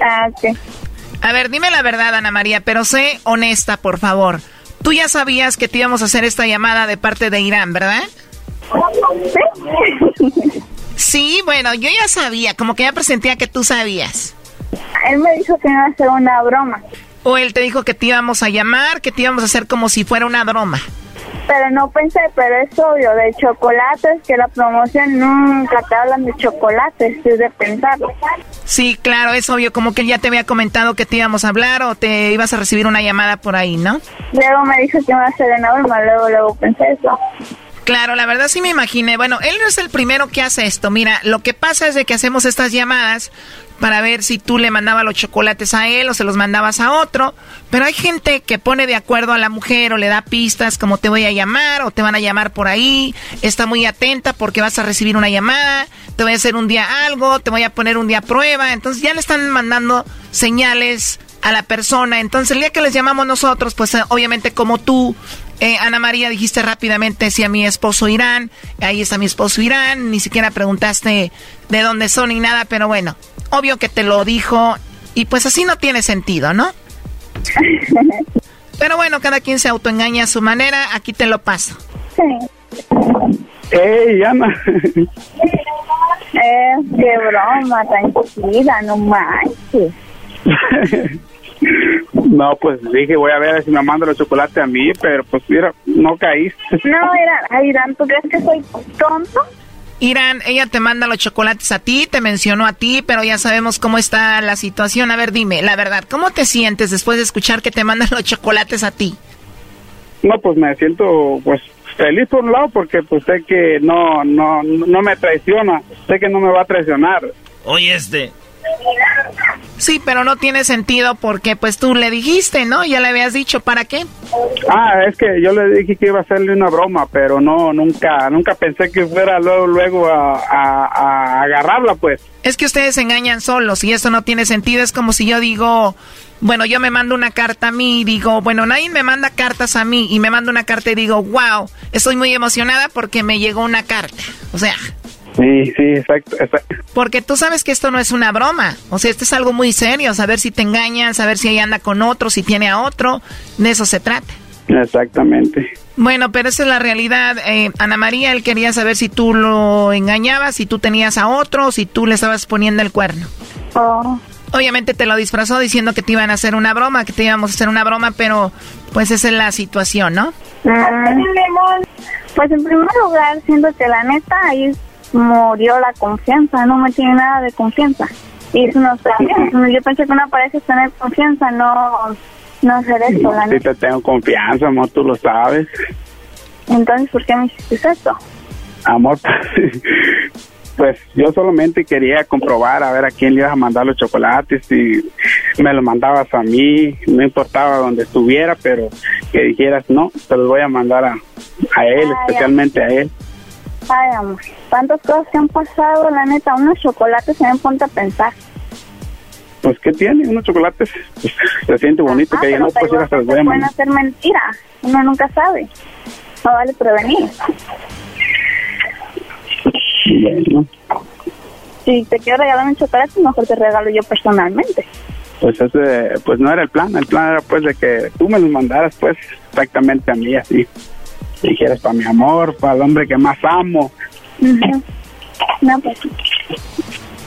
Ah, sí. A ver, dime la verdad, Ana María, pero sé honesta, por favor. Tú ya sabías que te íbamos a hacer esta llamada de parte de Irán, ¿verdad? Sí. Sí, bueno, yo ya sabía, como que ya presentía que tú sabías. Él me dijo que iba a hacer una broma. O él te dijo que te íbamos a llamar, que te íbamos a hacer como si fuera una broma. Pero no pensé, pero es obvio, de chocolates, que la promoción nunca te hablan de chocolates, es de pensarlo. Sí, claro, es obvio, como que él ya te había comentado que te íbamos a hablar o te ibas a recibir una llamada por ahí, ¿no? Luego me dijo que iba a hacer una broma, luego, luego pensé eso. Claro, la verdad sí me imaginé. Bueno, él no es el primero que hace esto. Mira, lo que pasa es de que hacemos estas llamadas para ver si tú le mandabas los chocolates a él o se los mandabas a otro. Pero hay gente que pone de acuerdo a la mujer o le da pistas como te voy a llamar o te van a llamar por ahí. Está muy atenta porque vas a recibir una llamada. Te voy a hacer un día algo, te voy a poner un día prueba. Entonces ya le están mandando señales a la persona. Entonces el día que les llamamos nosotros, pues eh, obviamente como tú eh, Ana María, dijiste rápidamente si a mi esposo Irán, ahí está mi esposo Irán, ni siquiera preguntaste de dónde son ni nada, pero bueno, obvio que te lo dijo y pues así no tiene sentido, ¿no? <laughs> Pero bueno, cada quien se autoengaña a su manera, aquí te lo paso. Sí. ¡Ey, Ana! <laughs> Eh, qué broma, tranquila, no manches. <laughs> No, pues dije, voy a ver si me manda los chocolates a mí, pero pues mira, no caíste. No, Irán, Irán, ¿tú crees que soy tonto? Irán, ella te manda los chocolates a ti, te mencionó a ti, pero ya sabemos cómo está la situación. A ver, dime, la verdad, ¿cómo te sientes después de escuchar que te mandan <laughs> los chocolates a ti? No, pues me siento pues feliz por un lado porque pues sé que no no no me traiciona, sé que no me va a traicionar. Oye, este, Sí, pero no tiene sentido porque pues tú le dijiste, ¿no? Ya le habías dicho, ¿para qué? Ah, es que yo le dije que iba a hacerle una broma, pero no, nunca, nunca pensé que fuera luego, luego a, a- a agarrarla, pues. Es que ustedes se engañan solos y eso no tiene sentido. Es como si yo digo, bueno, yo me mando una carta a mí y digo, bueno, nadie me manda cartas a mí y me mando una carta y digo, wow, estoy muy emocionada porque me llegó una carta. O sea, Sí, sí, exacto, exacto. porque tú sabes que esto no es una broma. O sea, esto es algo muy serio. Saber si te engañan, saber si ella anda con otro, si tiene a otro. De eso se trata. Exactamente. Bueno, pero esa es la realidad. Eh, Ana María, él quería saber si tú lo engañabas, si tú tenías a otro, o si tú le estabas poniendo el cuerno. Oh, Obviamente te lo disfrazó diciendo que te iban a hacer una broma, que te íbamos a hacer una broma, pero pues esa es la situación, ¿no? mm, pues en primer lugar, siento que la neta ahí murió la confianza, no me tiene nada de confianza. Y eso no está bien. Yo pensé que una pareja es tener confianza, no, no hacer esto, la Sí neta. te tengo confianza, amor, tú lo sabes. Entonces, ¿por qué me hiciste esto? Amor, <laughs> pues yo solamente quería comprobar a ver a quién le ibas a mandar los chocolates, si me los mandabas a mí, no importaba donde estuviera, pero que dijeras, no, te los voy a mandar a, a él, especialmente a él. Ay, amor, tantas cosas que han pasado, la neta, unos chocolates se me ponte a pensar. Pues, ¿qué tiene? Unos chocolates, pues, <laughs> se siente bonito Ah, que pero no, pues ya los que voy pueden hacer mentira, uno nunca sabe. No vale prevenir. Bueno, Si te quiero regalar un chocolate, mejor te regalo yo personalmente. pues ese, pues no era el plan, el plan era pues de que tú me los mandaras pues exactamente a mí así. Dijeras para mi amor, para el hombre que más amo. No, pues.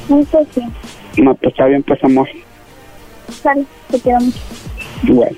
Eso sí. No, pues está bien pues amor. Sale, te quiero mucho. Bueno.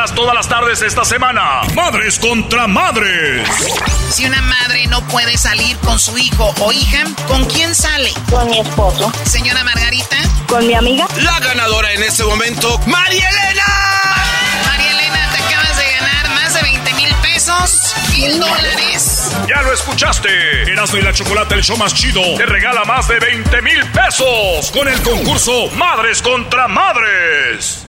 pierdas todas las tardes esta semana. Madres contra madres. Si una madre no puede salir con su hijo o hija, ¿con quién sale? Con mi esposo. Señora Margarita. Con mi amiga. La ganadora en este momento, María Elena. María Elena, te acabas de ganar más de 20 mil pesos, mil dólares. Ya lo escuchaste. Erasmo y la Chocolate, el show más chido, te regala más de 20 mil pesos con el concurso Madres contra Madres.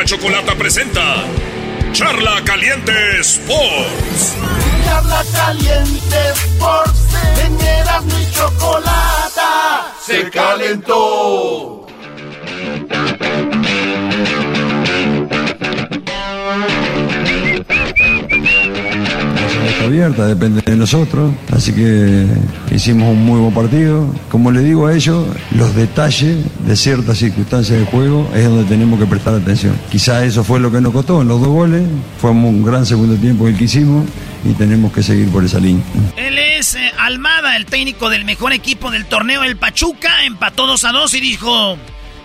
La Chocolata presenta Charla Caliente Sports. Charla Caliente Sports. En y Chocolata se calentó. Abierta, depende de nosotros, así que hicimos un muy buen partido. Como le digo a ellos, los detalles de ciertas circunstancias de juego es donde tenemos que prestar atención. Quizá eso fue lo que nos costó en los dos goles, fue un gran segundo tiempo el que hicimos y tenemos que seguir por esa línea. Él es eh, Almada, el técnico del mejor equipo del torneo, el Pachuca, empató 2 a 2 y dijo,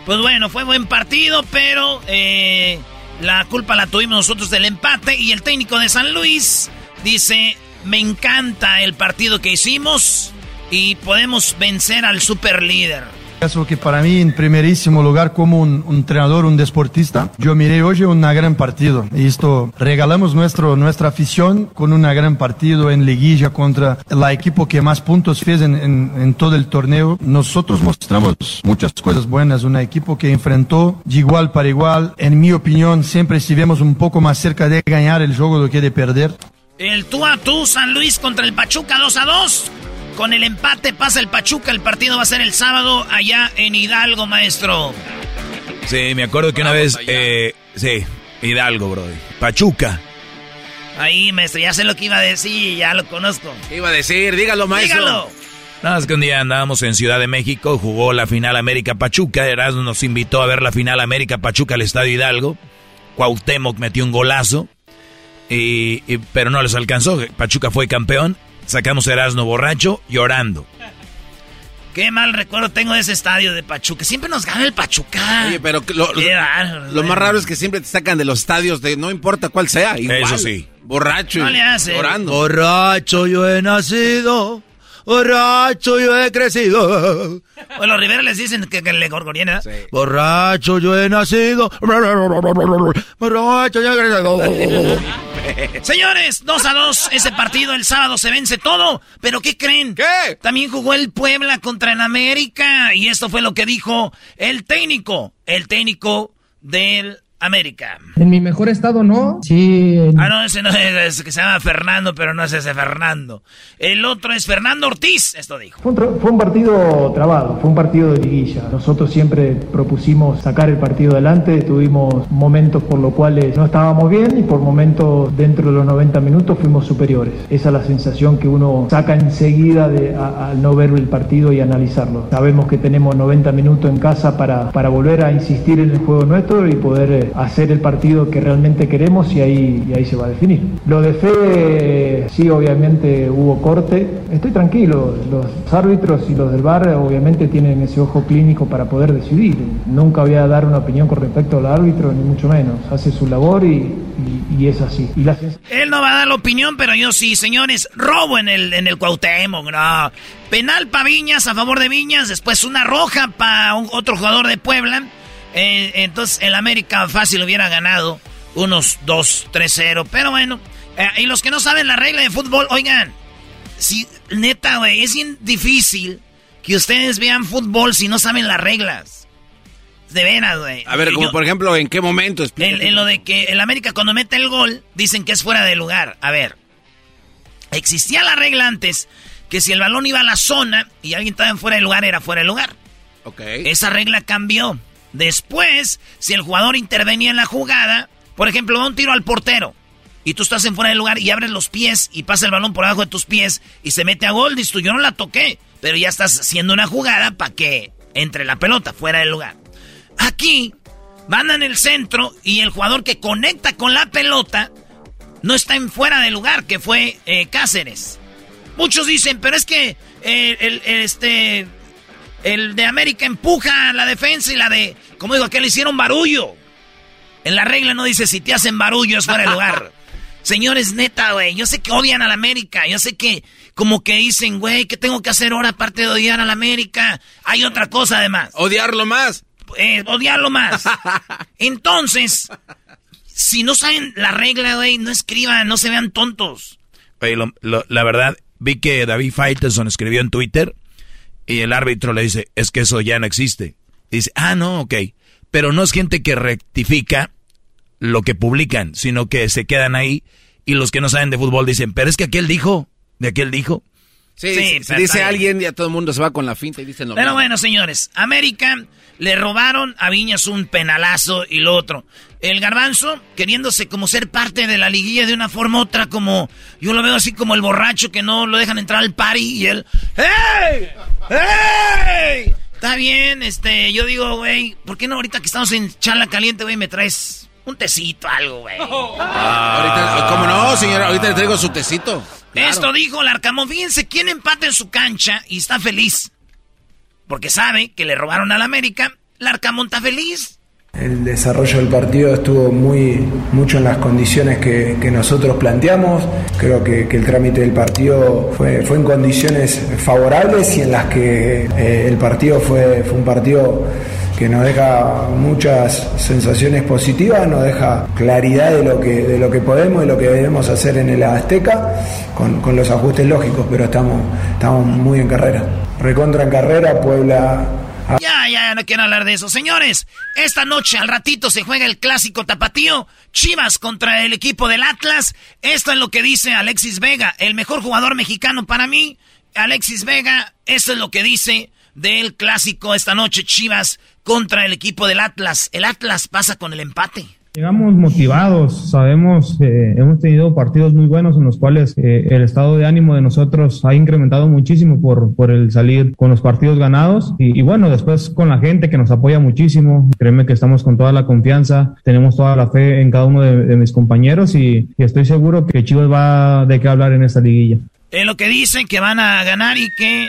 pues bueno, fue buen partido, pero eh, la culpa la tuvimos nosotros del empate y el técnico de San Luis dice, me encanta el partido que hicimos y podemos vencer al super líder. Eso que para mí, en primerísimo lugar, como un, un entrenador, un deportista, yo miré hoy un gran partido. Y esto, regalamos nuestro, nuestra afición con un gran partido en liguilla contra el equipo que más puntos fez en, en, en todo el torneo. Nosotros mostramos muchas cosas buenas, un equipo que enfrentó de igual para igual. En mi opinión, siempre estivemos un poco más cerca de ganar el juego do que de perder. El tú a tú, San Luis contra el Pachuca 2 a 2. Con el empate pasa el Pachuca. El partido va a ser el sábado allá en Hidalgo, maestro. Sí, me acuerdo que una vez. Eh, sí, Hidalgo, bro. Pachuca. Ahí, maestro, ya sé lo que iba a decir, ya lo conozco. ¿Qué iba a decir? Dígalo, maestro. Dígalo. Nada más que un día andábamos en Ciudad de México, jugó la final América Pachuca. Erasmo nos invitó a ver la final América Pachuca al Estadio Hidalgo. Cuauhtémoc metió un golazo. Y, y- pero no les alcanzó. Pachuca fue campeón. Sacamos a Erasmo borracho llorando. Qué mal recuerdo tengo de ese estadio de Pachuca. Siempre nos gana el Pachuca. Oye, pero lo, más raro es que siempre te sacan de los estadios de no importa cuál sea. Igual, Eso sí. Borracho. No y le hace. Llorando. Borracho yo he nacido. Borracho yo he crecido. O los Rivera les dicen que, que le gorgorían, ¿eh? Borracho yo he nacido. Borracho yo he crecido. Señores, 2 a 2 ese partido el sábado se vence todo, pero ¿qué creen? ¿Qué? También jugó el Puebla contra el América y esto fue lo que dijo el técnico, el técnico del América. En mi mejor estado no. Sí. en- Ah, no, ese no es, es que se llama Fernando, pero no es ese Fernando. El otro es Fernando Ortiz, esto dijo. Fue un, fue un partido trabado, fue un partido de liguilla. Nosotros siempre propusimos sacar el partido adelante, tuvimos momentos por los cuales no estábamos bien y por momentos dentro de los 90 minutos fuimos superiores. Esa es la sensación que uno saca enseguida de, a- al no ver el partido y analizarlo. Sabemos que tenemos 90 minutos en casa para, para volver a insistir en el juego nuestro y poder hacer el partido que realmente queremos y ahí, y ahí se va a definir. Lo de Fede, sí, obviamente hubo corte. Estoy tranquilo, los árbitros y los del bar obviamente tienen ese ojo clínico para poder decidir. Nunca voy a dar una opinión con respecto al árbitro, ni mucho menos. Hace su labor y, y- y es así. Y la Él no va a dar la opinión, pero yo sí, señores. Robo en el, en el Cuauhtémoc, no. Penal para Viñas, a favor de Viñas. Después una roja para otro jugador de Puebla. Eh, entonces el América fácil hubiera ganado unos 2-3-0. Pero bueno, eh, y los que no saben la regla de fútbol, oigan, si, neta, güey, es difícil que ustedes vean fútbol si no saben las reglas. De veras, güey. A ver, como Yo- por ejemplo, ¿en qué momento? en, en lo de que el América cuando mete el gol, dicen que es fuera de lugar. A ver, existía la regla antes que si el balón iba a la zona y alguien estaba en fuera de lugar, era fuera de lugar. Ok. Esa regla cambió. Después, si el jugador intervenía en la jugada, por ejemplo, da un tiro al portero y tú estás en fuera del lugar y abres los pies y pasa el balón por abajo de tus pies y se mete a gol, dices tú, yo no la toqué, pero ya estás haciendo una jugada para que entre la pelota fuera del lugar. Aquí, van en el centro y el jugador que conecta con la pelota no está en fuera del lugar, que fue eh, Cáceres. Muchos dicen, pero es que eh, el, este, el de América empuja la defensa y la de, como digo, que le hicieron barullo. En la regla no dice si te hacen barullo es fuera de lugar. <laughs> Señores, neta, güey, yo sé que odian a la América, yo sé que como que dicen, güey, ¿qué tengo que hacer ahora aparte de odiar a la América? Hay otra cosa además. Odiarlo más. Eh, odiarlo más. <laughs> Entonces, si no saben la regla, güey, no escriban, no se vean tontos. Oye, la verdad, vi que David Faitelson escribió en Twitter y el árbitro le dice, es que eso ya no existe. dice, ah, no, ok. Pero no es gente que rectifica lo que publican, sino que se quedan ahí y los que no saben de fútbol dicen, pero es que aquel dijo, de aquel dijo. Sí, sí dice alguien y a todo el mundo se va con la finta y dicen lo Pero bueno, señores, América le robaron a Viñas un penalazo y lo otro. El garbanzo, queriéndose como ser parte de la liguilla de una forma u otra, como yo lo veo así como el borracho que no lo dejan entrar al party y él, ¡Hey! ¡Hey! Está bien, este, yo digo, güey, ¿por qué no ahorita que estamos en charla caliente, güey, me traes un tecito, algo, güey. Ah, ¿Cómo no, señora? Ahorita le traigo su tecito. Esto dijo el Arcamón. Fíjense, ¿quién empata en su cancha y está feliz? Porque sabe que le robaron al América. El Arcamón está feliz. El desarrollo del partido estuvo muy mucho en las condiciones que, nosotros planteamos. Creo que, el trámite del partido fue, fue en condiciones favorables y en las que eh, el partido fue, fue un partido que nos deja muchas sensaciones positivas, nos deja claridad de lo que, de lo que podemos y lo que debemos hacer en el Azteca, con, con los ajustes lógicos, pero estamos, estamos muy en carrera. Recontra en carrera, Puebla ya, ya, no quiero hablar de eso. Señores, esta noche al ratito se juega el clásico tapatío. Chivas contra el equipo del Atlas. Esto es lo que dice Alexis Vega, el mejor jugador mexicano para mí. Alexis Vega, eso es lo que dice del clásico esta noche. Chivas contra el equipo del Atlas. El Atlas pasa con el empate. Llegamos motivados, sabemos, eh, hemos tenido partidos muy buenos en los cuales eh, el estado de ánimo de nosotros ha incrementado muchísimo por, por el salir con los partidos ganados y, bueno, después con la gente que nos apoya muchísimo, créeme que estamos con toda la confianza, tenemos toda la fe en cada uno de, mis compañeros y, estoy seguro que Chivas va de qué hablar en esta liguilla. Es lo que dicen que van a ganar y que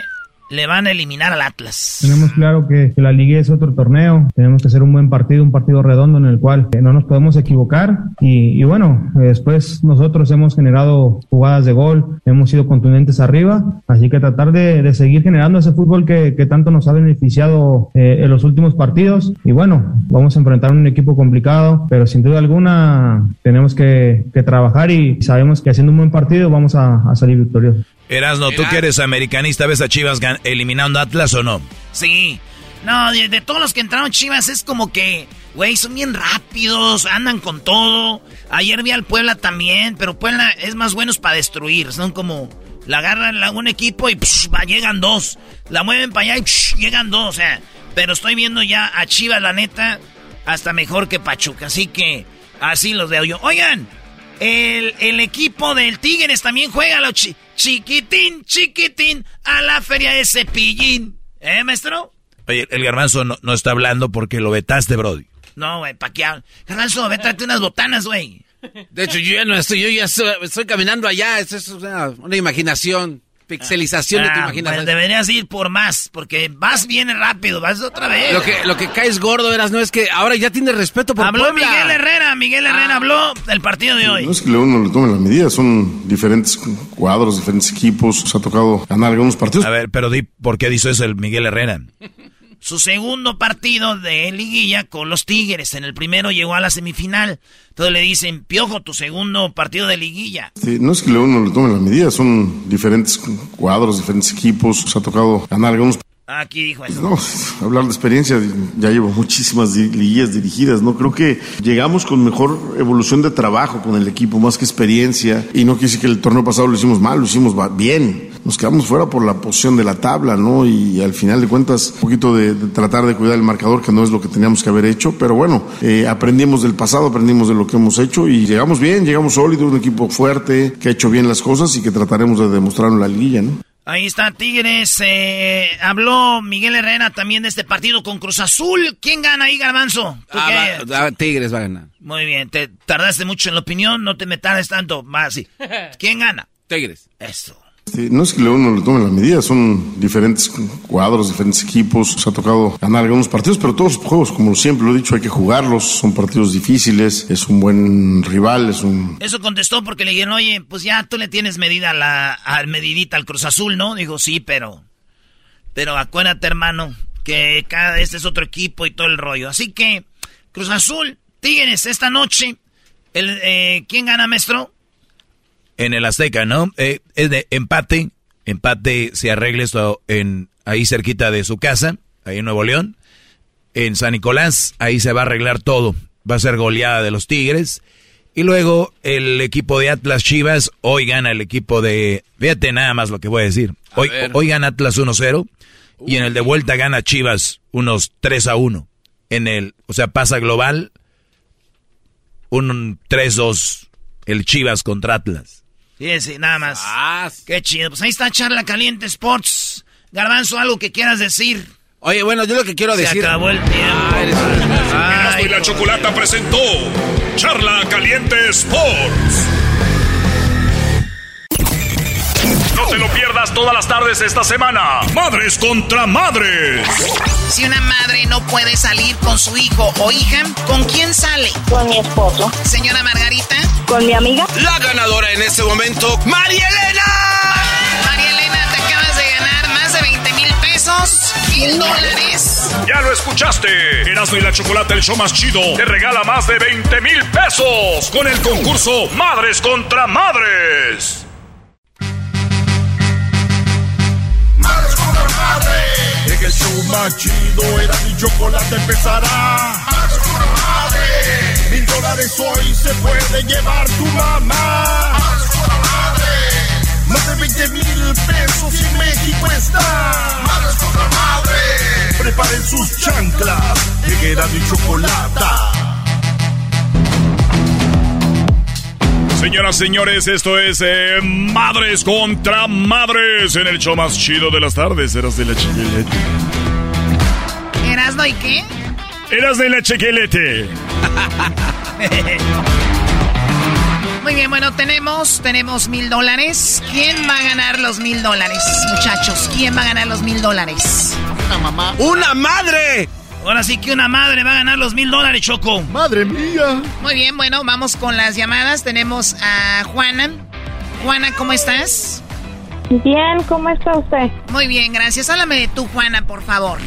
le van a eliminar al Atlas. Tenemos claro que, la Liga es otro torneo, tenemos que hacer un buen partido, un partido redondo en el cual eh, no nos podemos equivocar y, bueno, después nosotros hemos generado jugadas de gol, hemos sido contundentes arriba, así que tratar de, seguir generando ese fútbol que, tanto nos ha beneficiado eh, en los últimos partidos y bueno, vamos a enfrentar un equipo complicado, pero sin duda alguna tenemos que, trabajar y sabemos que haciendo un buen partido vamos a, a salir victoriosos. Erasno, ¿tú que eres americanista ves a Chivas eliminando a Atlas o no? Sí. No, de, todos los que entraron Chivas es como que, güey, son bien rápidos, andan con todo. Ayer vi al Puebla también, pero Puebla es más bueno para destruir. Son como, la agarran a un equipo y va, llegan dos. La mueven para allá y llegan dos. O sea, pero estoy viendo ya a Chivas, la neta, hasta mejor que Pachuca. Así que así los veo yo. Oigan, el, el equipo del Tigres también juega los chiquitín, chiquitín, a la feria de cepillín. ¿Eh, maestro? Oye, el garbanzo no, está hablando porque lo vetaste, Brody. No, güey, ¿pa' qué? Garbanzo, ve, tráete unas botanas, güey. De hecho, yo ya no estoy, yo ya estoy, caminando allá, es, es una, una imaginación. Pixelización de tu ah, imaginación. Pues deberías ir por más, porque vas bien rápido, vas otra vez. Lo que, lo que caes gordo, eras, no es que ahora ya tienes respeto por Habló Miguel Herrera, Miguel Herrera ah. habló del partido de hoy. No es que uno le tome las medidas, son diferentes cuadros, diferentes equipos, se ha tocado ganar algunos partidos. A ver, pero di, ¿por qué dice eso el Miguel Herrera? Su segundo partido de liguilla con los Tigres. En el primero llegó a la semifinal. Entonces le dicen, Piojo, tu segundo partido de liguilla. no es que uno le tome las medidas, son diferentes cuadros, diferentes equipos. Se ha tocado ganar algunos Aquí dijo eso. No, hablar de experiencia, ya llevo muchísimas liguillas dirigidas, ¿no? Creo que llegamos con mejor evolución de trabajo con el equipo, más que experiencia. Y no quise que el torneo pasado lo hicimos mal, lo hicimos bien. Nos quedamos fuera por la posición de la tabla, ¿no? Y al final de cuentas, un poquito de, tratar de cuidar el marcador, que no es lo que teníamos que haber hecho, pero bueno, eh, aprendimos del pasado, aprendimos de lo que hemos hecho y llegamos bien, llegamos sólidos, un equipo fuerte, que ha hecho bien las cosas y que trataremos de demostrarlo en la liguilla, ¿no? Ahí está Tigres. Eh, habló Miguel Herrera también de este partido con Cruz Azul. ¿Quién gana ahí, Garbanzo? Ah, tigres va a ganar. Muy bien. Te tardaste mucho en la opinión. No te me tardes tanto. Más así. <laughs> ¿Quién gana? Tigres. Eso no es que uno le tome las medidas, son diferentes cuadros, diferentes equipos. Se ha tocado ganar algunos partidos, pero todos los juegos, como siempre lo he dicho, hay que jugarlos. Son partidos difíciles, es un buen rival, es un... Eso contestó porque le dijeron, oye, pues ya tú le tienes medida la, al medidita al Cruz Azul, ¿no? Digo, sí, pero... Pero acuérdate, hermano, que cada este es otro equipo y todo el rollo. Así que, Cruz Azul, Tigres, esta noche, el, eh, ¿quién gana, maestro? En el Azteca, ¿no? Eh, es de empate, empate se arregle esto en ahí cerquita de su casa, ahí en Nuevo León. En San Nicolás, ahí se va a arreglar todo. Va a ser goleada de los Tigres. Y luego el equipo de Atlas Chivas, hoy gana el equipo de... Fíjate nada más lo que voy a decir. Hoy, hoy gana Atlas 1-0 y en el de vuelta gana Chivas unos 3 a 1. En el, o sea, pasa global un 3-2 el Chivas contra Atlas. Fíjense, nada más. Qué chido. Pues ahí está Charla Caliente Sports. Garbanzo, algo que quieras decir. Oye, bueno, yo lo que quiero decir. Se acabó el tiempo. Ah, y la Chocolata presentó Charla Caliente Sports. No te lo pierdas todas las tardes esta semana. Madres contra madres. Si una madre no puede salir con su hijo o hija, ¿con quién sale? Con mi esposo. Señora Margarita. Con mi amiga. La ganadora en este momento, María Elena. María Elena, te acabas de ganar más de 20 mil pesos, mil dólares. Ya lo escuchaste. Erasmo y la Chocolate, el show más chido, te regala más de 20 mil pesos con el concurso Madres contra Madres. En el show más chido, era mi chocolate empezará. Mil dólares hoy se puede llevar tu mamá. Más de 20 mil pesos y México está. Madre. Preparen sus chanclas, era mi chocolate. Señoras, señores, esto es eh, Madres contra Madres en el show más chido de las tardes. Eras de la chiquilete. ¿Eras y qué? Eras de la chiquilete. <laughs> Muy bien, bueno, tenemos, tenemos mil dólares. ¿Quién va a ganar los mil dólares, muchachos? ¿Quién va a ganar los mil dólares? Una mamá. ¡Una madre! Ahora sí que una madre va a ganar los mil dólares, Choco. Madre mía. Muy bien, bueno, vamos con las llamadas. Tenemos a Juana. Juana, ¿cómo estás? Bien, ¿cómo está usted? Muy bien, gracias. Háblame de tú, Juana, por favor.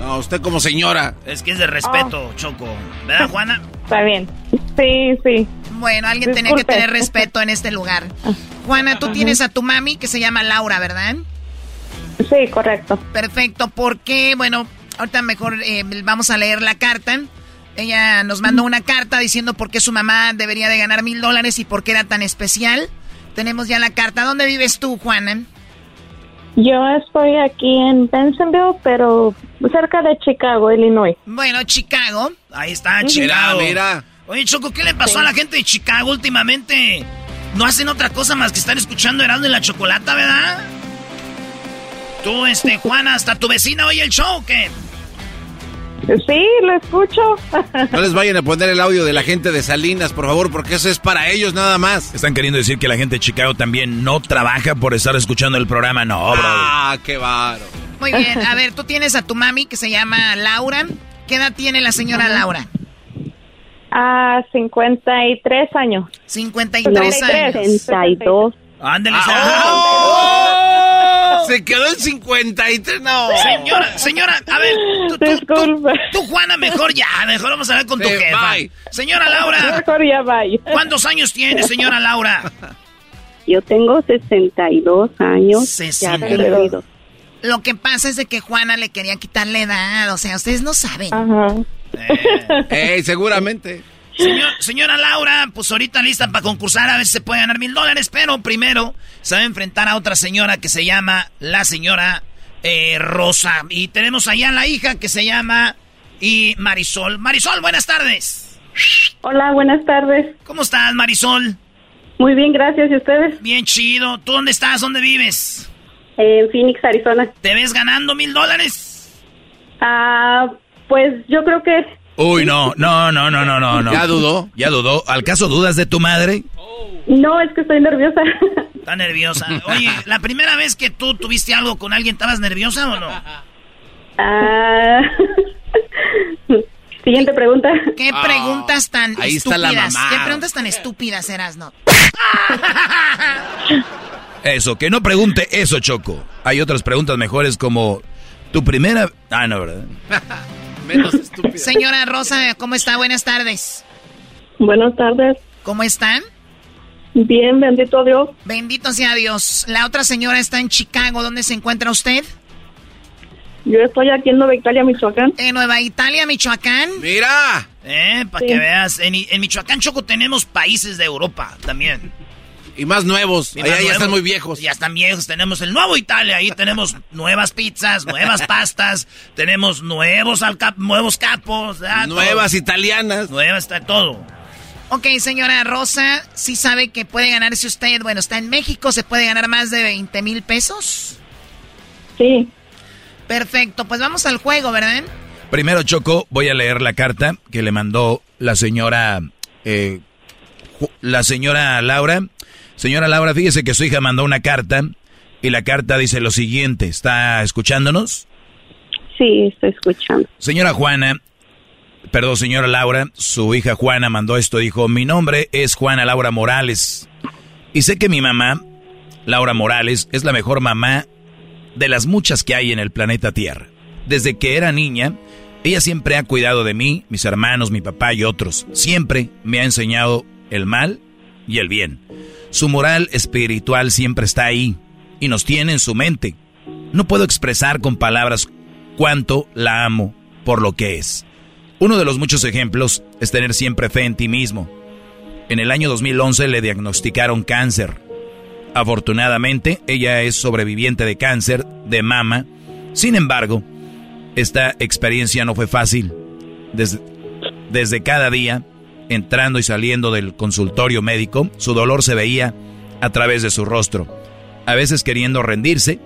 No, usted como señora. Es que es de respeto, oh. Choco. ¿Verdad, <laughs> Juana? Está bien. Sí, sí. Bueno, alguien tenía que tener respeto en este lugar. <laughs> Juana, tú tienes a tu mami que se llama Laura, ¿verdad? Sí, correcto. Perfecto, porque, bueno, Ahorita mejor eh, vamos a leer la carta. Ella nos mandó una carta diciendo por qué su mamá debería de ganar mil dólares y por qué era tan especial. Tenemos ya la carta. ¿Dónde vives tú, Juana? Yo estoy aquí en Bensenville, pero cerca de Chicago, Illinois. Bueno, Chicago. Ahí está, Chicago. Mira, Oye, Choco, ¿qué le pasó a la gente de Chicago últimamente? No hacen otra cosa más que estar escuchando Erasmo y la Chocolata, ¿verdad? Tú, este, <laughs> Juana, hasta tu vecina oye el show, ¿qué? Sí, lo escucho. <laughs> No les vayan a poner el audio de la gente de Salinas, por favor, porque eso es para ellos nada más. Están queriendo decir que la gente de Chicago también no trabaja por estar escuchando el programa. No, bro. Ah, qué baro. Muy bien, a ver, tú tienes a tu mami que se llama Laura. ¿Qué edad tiene la señora Laura? Ah, 53 años. 53 años. 62. Ándale, ¡Oh! Se quedó en 53, no. Señora, señora, a ver, tú, tú, Juana, mejor ya, mejor vamos a hablar con tu jefa. Señora Laura. Mejor ya bye. ¿Cuántos años tiene, señora Laura? Yo tengo 62 años. 62. Lo que pasa es de que Juana le quería quitar la edad, o sea, ustedes no saben. Ajá. Eh, seguramente. Señora Laura, pues ahorita lista para concursar, a ver si se puede ganar mil dólares, pero primero se va a enfrentar a otra señora que se llama la señora eh, Rosa. Y tenemos allá a la hija que se llama y Marisol. Marisol, buenas tardes. Hola, buenas tardes. ¿Cómo estás, Marisol? Muy bien, gracias. ¿Y ustedes? Bien chido. ¿Tú dónde estás? ¿Dónde vives? En Phoenix, Arizona. ¿Te ves ganando mil dólares? Ah, pues yo creo que... Uy, no, no, no, no, no, no, no. ¿Ya dudó? ¿Ya dudó? ¿Al caso dudas de tu madre? No, es que estoy nerviosa. Está nerviosa. Oye, la primera vez que tú tuviste algo con alguien, ¿estabas nerviosa o no? Ah... <laughs> Siguiente pregunta. ¿Qué Ah, preguntas tan ahí está estúpidas? la mamá. ¿Qué preguntas tan estúpidas eras, no? <laughs> Eso, que no pregunte eso, Choco. Hay otras preguntas mejores como tu primera... Ah, no, ¿verdad? Menos estúpido. Señora Rosa, ¿cómo está? Buenas tardes. Buenas tardes. ¿Cómo están? Bien, bendito Dios. Bendito sea Dios. La otra señora está en Chicago. ¿Dónde se encuentra usted? Yo estoy aquí en Nueva Italia, Michoacán. En Nueva Italia, Michoacán. ¡Mira! Eh, para Sí. que veas. En, en Michoacán, Choco, tenemos países de Europa también. Y más nuevos. Y Allá más ya están muy viejos. Ya están viejos. Tenemos el nuevo Italia. Ahí tenemos nuevas pizzas, nuevas pastas. Tenemos nuevos, alca- nuevos capos. Nuevas todo. italianas. Nuevas, está todo. Ok, señora Rosa, ¿sí sabe que puede ganarse usted? Bueno, está en México, ¿se puede ganar más de 20 mil pesos? Sí. Perfecto, pues vamos al juego, ¿verdad? Primero, Choco, voy a leer la carta que le mandó la señora... eh, la señora Laura. Señora Laura, fíjese que su hija mandó una carta y la carta dice lo siguiente. ¿Está escuchándonos? Sí, estoy escuchando. Señora Juana, perdón, señora Laura, su hija Juana mandó esto, dijo, mi nombre es Juana Laura Morales. Y sé que mi mamá, Laura Morales, es la mejor mamá de las muchas que hay en el planeta Tierra. Desde que era niña, ella siempre ha cuidado de mí, mis hermanos, mi papá y otros. Siempre me ha enseñado el mal y el bien. Su moral espiritual siempre está ahí y nos tiene en su mente. No puedo expresar con palabras cuánto la amo por lo que es. Uno de los muchos ejemplos es tener siempre fe en ti mismo. En el año 2011 le diagnosticaron cáncer. Afortunadamente, ella es sobreviviente de cáncer de mama. Sin embargo, esta experiencia no fue fácil. Desde, desde cada día, entrando y saliendo del consultorio médico, su dolor se veía a través de su rostro. A veces queriendo rendirse,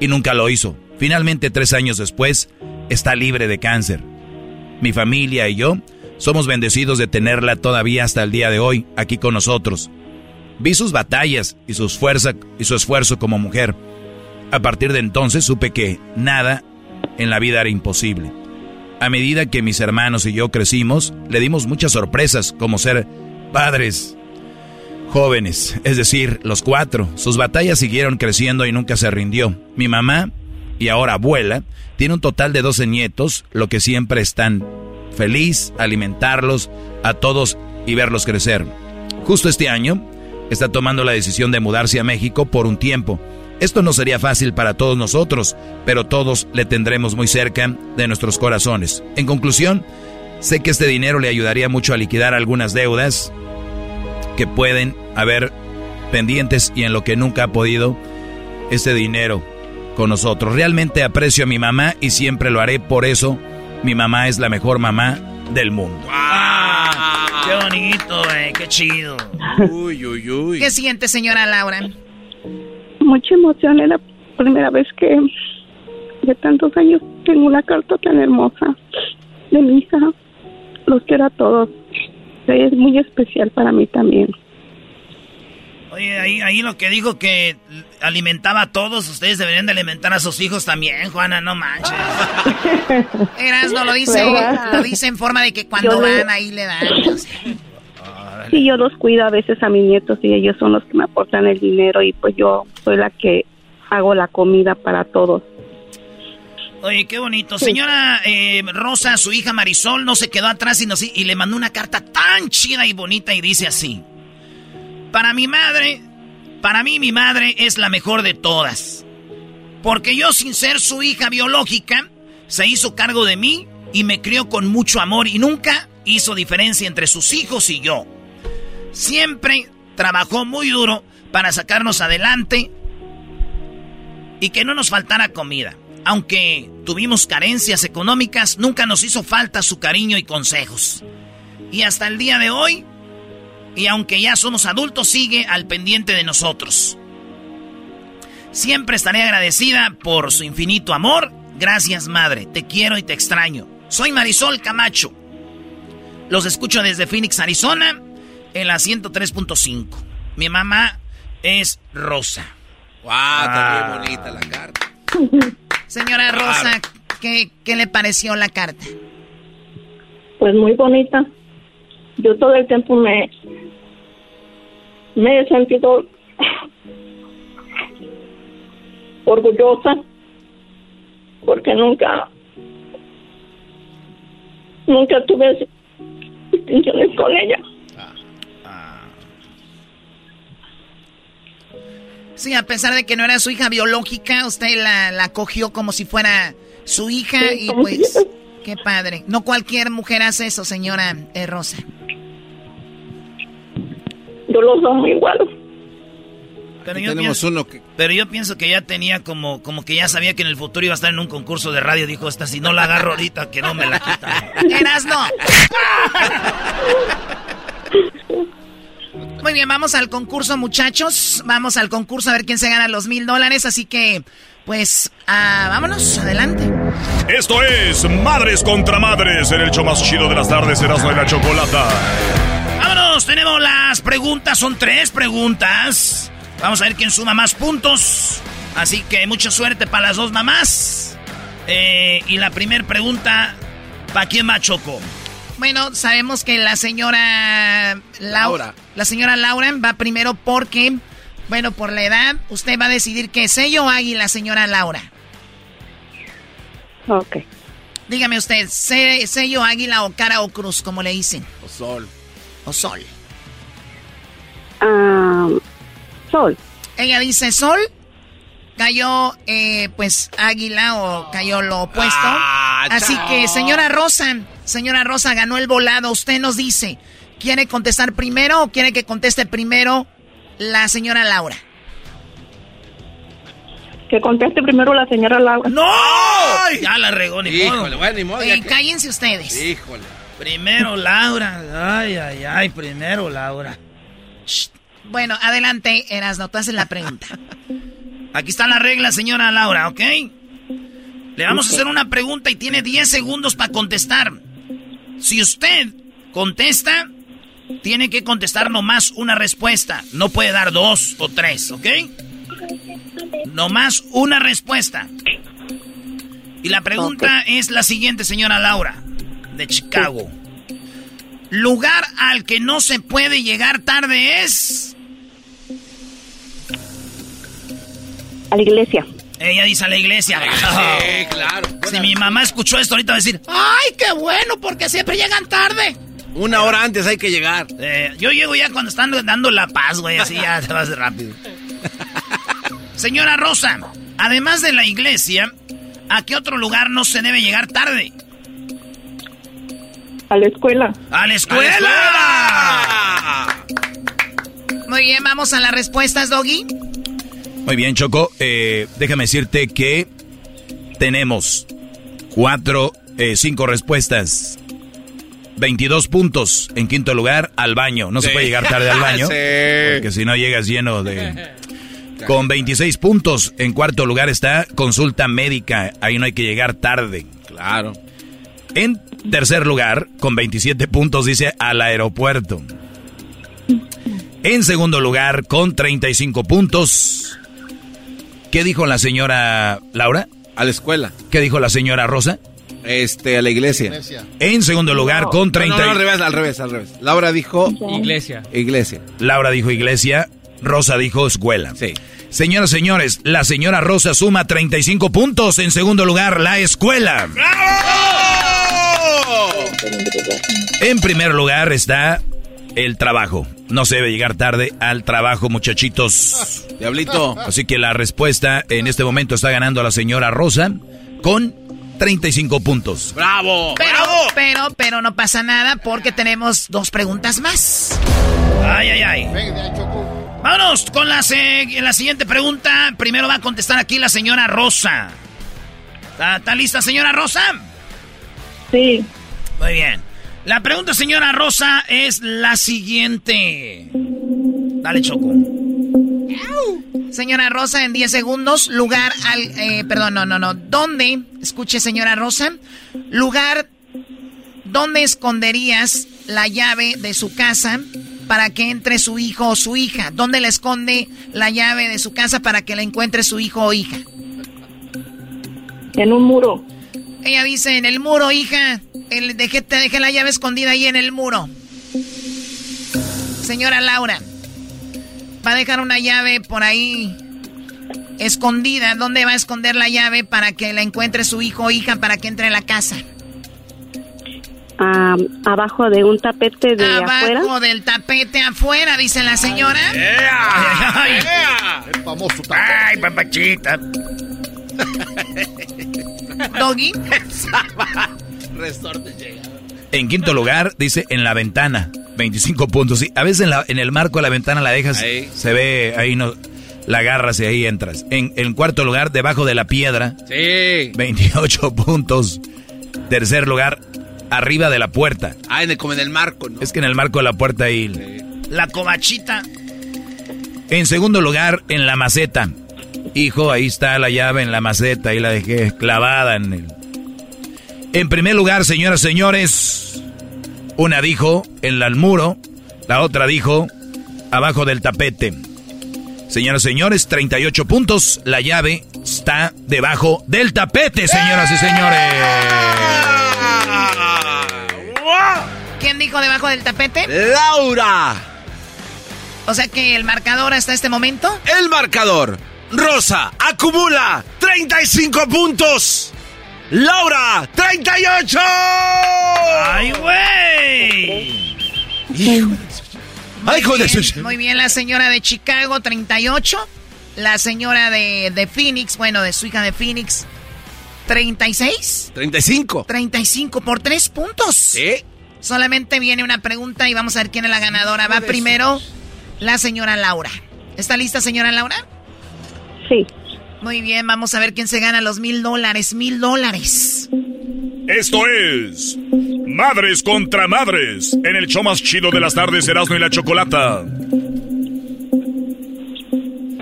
y nunca lo hizo. Finalmente, tres años después, está libre de cáncer. Mi familia y yo somos bendecidos de tenerla todavía hasta el día de hoy aquí con nosotros. Vi sus batallas y, sus fuerza, y su esfuerzo como mujer. A partir de entonces supe que nada en la vida era imposible. A medida que mis hermanos y yo crecimos, le dimos muchas sorpresas como ser padres jóvenes, es decir, los cuatro. Sus batallas siguieron creciendo y nunca se rindió. Mi mamá, y ahora abuela, tiene un total de 12 nietos, lo que siempre están feliz alimentarlos a todos y verlos crecer. Justo este año está tomando la decisión de mudarse a México por un tiempo. Esto no sería fácil para todos nosotros, pero todos le tendremos muy cerca de nuestros corazones. En conclusión, sé que este dinero le ayudaría mucho a liquidar algunas deudas que pueden haber pendientes y en lo que nunca ha podido este dinero con nosotros. Realmente aprecio a mi mamá y siempre lo haré, por eso mi mamá es la mejor mamá del mundo. Ah, ¡Qué bonito, güey! ¡Qué chido! Uy, uy, uy. ¿Qué siente, señora Laura? Mucha emoción. Es la primera vez que de tantos años tengo una carta tan hermosa de mi hija. Los quiero a todos. Es muy especial para mí también. Oye, ahí, ahí lo que dijo que alimentaba a todos, ustedes deberían de alimentar a sus hijos también, Juana, no manches. <laughs> Erasno lo dice, ¿Verdad? lo dice en forma de que cuando Yo le- van ahí le dan. o sea. Sí, yo los cuido a veces a mis nietos y ellos son los que me aportan el dinero y pues yo soy la que hago la comida para todos. Oye, qué bonito. Señora eh, Rosa, su hija Marisol, no se quedó atrás y, nos- y le mandó una carta tan chida y bonita y dice así. Para mi madre, para mí mi madre es la mejor de todas. Porque yo sin ser su hija biológica, se hizo cargo de mí y me crió con mucho amor y nunca hizo diferencia entre sus hijos y yo. Siempre trabajó muy duro para sacarnos adelante y que no nos faltara comida. Aunque tuvimos carencias económicas, nunca nos hizo falta su cariño y consejos. Y hasta el día de hoy, y aunque ya somos adultos, sigue al pendiente de nosotros. Siempre estaré agradecida por su infinito amor. Gracias, madre. Te quiero y te extraño. Soy Marisol Camacho. Los escucho desde Phoenix, Arizona, en la 103.5. Mi mamá es Rosa. ¡Wow! Está muy bonita la carta. Señora Rosa, ¿qué, ¿qué le pareció la carta? Pues muy bonita. Yo todo el tiempo me, me he sentido orgullosa porque nunca nunca tuve distinciones con ella. Sí, a pesar de que no era su hija biológica, usted la, la cogió como si fuera su hija Sí, y pues, qué padre. No cualquier mujer hace eso, señora eh, Rosa. Yo los amo igual. Pero yo, tenemos pienso, uno que... pero yo pienso que ya tenía como, como que ya sabía que en el futuro iba a estar en un concurso de radio. Dijo, esta si no la agarro ahorita, que no me la quita. <laughs> Eras no. <laughs> Muy bien, vamos al concurso, muchachos. Vamos al concurso a ver quién se gana los mil dólares. Así que, pues, ah, vámonos, adelante. Esto es Madres contra Madres en el show más chido de las tardes, Erasmo y la Chocolata. Vámonos, tenemos las preguntas. Son tres preguntas. Vamos a ver quién suma más puntos. Así que mucha suerte para las dos mamás. Eh, y la primera pregunta, ¿para quién va Choco? Bueno, sabemos que la señora Lau- Laura. La señora Laura va primero porque, bueno, por la edad, usted va a decidir qué sello o águila, señora Laura. Ok. Dígame usted, se- sello, águila o cara o cruz, como le dicen. O sol. O sol. Ah, sol. Ella dice sol. Cayó, eh, pues, águila o cayó lo opuesto. Así chao. que, señora Rosa, señora Rosa ganó el volado. Usted nos dice, ¿quiere contestar primero o quiere que conteste primero la señora Laura? Que conteste primero la señora Laura. ¡No! Ya la regó, ni modo. Híjole, bueno, ni modo. Eh, que- cállense ustedes. Híjole. Primero Laura. Ay, ay, ay, primero Laura. Bueno, adelante, Erasno, tú haces la pregunta. <laughs> Aquí está la regla, señora Laura, ¿ok? Le vamos a hacer una pregunta y tiene 10 segundos para contestar. Si usted contesta, tiene que contestar nomás una respuesta. No puede dar dos o tres, ¿ok? Nomás una respuesta. Y la pregunta es la siguiente, señora Laura, de Chicago. Lugar al que no se puede llegar tarde es... A la iglesia. Ella dice a la iglesia. Sí, claro. Si mi mamá escuchó esto ahorita va a decir, ¡Ay, qué bueno! Porque siempre llegan tarde. Una hora antes hay que llegar. Eh, yo llego ya cuando están dando la paz, güey, así ya se va a hacer rápido. <laughs> Señora Rosa, además de la iglesia, ¿a qué otro lugar no se debe llegar tarde? A la escuela. ¡A la escuela! Muy bien, vamos a las respuestas, Doggy. Muy bien, Choco. Eh, déjame decirte que tenemos cuatro, eh, cinco respuestas. 22 puntos. En quinto lugar, al baño. No se puede llegar tarde al baño. <laughs> Sí. Porque si no llegas lleno de... <laughs> Con 26 puntos. En cuarto lugar está consulta médica. Ahí no hay que llegar tarde. Claro. En tercer lugar, con 27 puntos, dice al aeropuerto. En segundo lugar, con 35 puntos. ¿Qué dijo la señora Laura? A la escuela. ¿Qué dijo la señora Rosa? Este, a la iglesia. En segundo lugar, con 30. No, no, al revés, al revés, al revés. Laura dijo... Iglesia. Iglesia. Laura dijo iglesia, Rosa dijo escuela. Sí. Señoras, señores, la señora Rosa suma 35 puntos. En segundo lugar, la escuela. En primer lugar está el trabajo. No se debe llegar tarde al trabajo, muchachitos. Diablito. Así que la respuesta en este momento está ganando a la señora Rosa con 35 puntos. ¡Bravo! Pero, ¡Bravo! pero, pero no pasa nada porque tenemos dos preguntas más. Ay, ay, ay. Vámonos con la, la siguiente pregunta. Primero va a contestar aquí la señora Rosa. ¿Está, lista, señora Rosa? Sí. Muy bien. La pregunta, señora Rosa, es la siguiente. Dale, Choco. Señora Rosa, en 10 segundos, lugar al... Eh, perdón, no, no, no. ¿Dónde, escuche señora Rosa, lugar donde esconderías la llave de su casa para que entre su hijo o su hija? ¿Dónde le esconde la llave de su casa para que la encuentre su hijo o hija? En un muro. Ella dice, en el muro, hija. El, dejé, te dejé la llave escondida ahí en el muro. Señora Laura, va a dejar una llave por ahí escondida. ¿Dónde va a esconder la llave para que la encuentre su hijo o hija para que entre a la casa? abajo de un tapete de afuera. Abajo del tapete afuera, dice la señora. Ay, El famoso tapete. Ay, papachita. Doggy. <laughs> En quinto lugar, dice en la ventana. 25 puntos. Sí, a veces en, la, en el marco de la ventana la dejas, se ve ahí, no, la agarras y ahí entras. En, en cuarto lugar, debajo de la piedra. Sí. 28 puntos. Tercer lugar, arriba de la puerta. Ah, en el, como en el marco, ¿no? Es que en el marco de la puerta ahí. La cobachita. En segundo lugar, en la maceta. Hijo, ahí está la llave en la maceta, ahí la dejé clavada en el... En primer lugar, señoras y señores, una dijo en el muro, la otra dijo abajo del tapete. Señoras y señores, 38 puntos, la llave está debajo del tapete, señoras y señores. ¿Quién dijo debajo del tapete? Laura. O sea que el marcador hasta este momento. El marcador. Rosa acumula 35 puntos. Laura, 38. ¡Ay, güey! Hijo Ay, de Muy bien, la señora de Chicago, 38. La señora de, de Phoenix, bueno, de su hija de Phoenix, 36. 35. 35 por 3 puntos. Sí. Solamente viene una pregunta y vamos a ver quién es la ganadora. Va primero la señora Laura. ¿Está lista, señora Laura? Sí. Muy bien, vamos a ver quién se gana los mil dólares. Mil dólares. Esto es Madres contra Madres en el show más chido de las tardes, Erasmo y la Chocolata.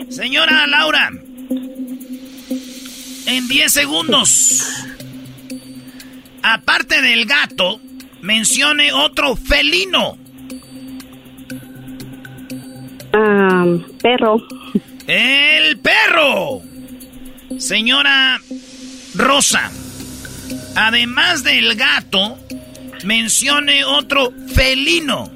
Señora Laura, en 10 segundos, aparte del gato, mencione otro felino. Ah, perro. El perro. Señora Rosa, además del gato, mencione otro felino.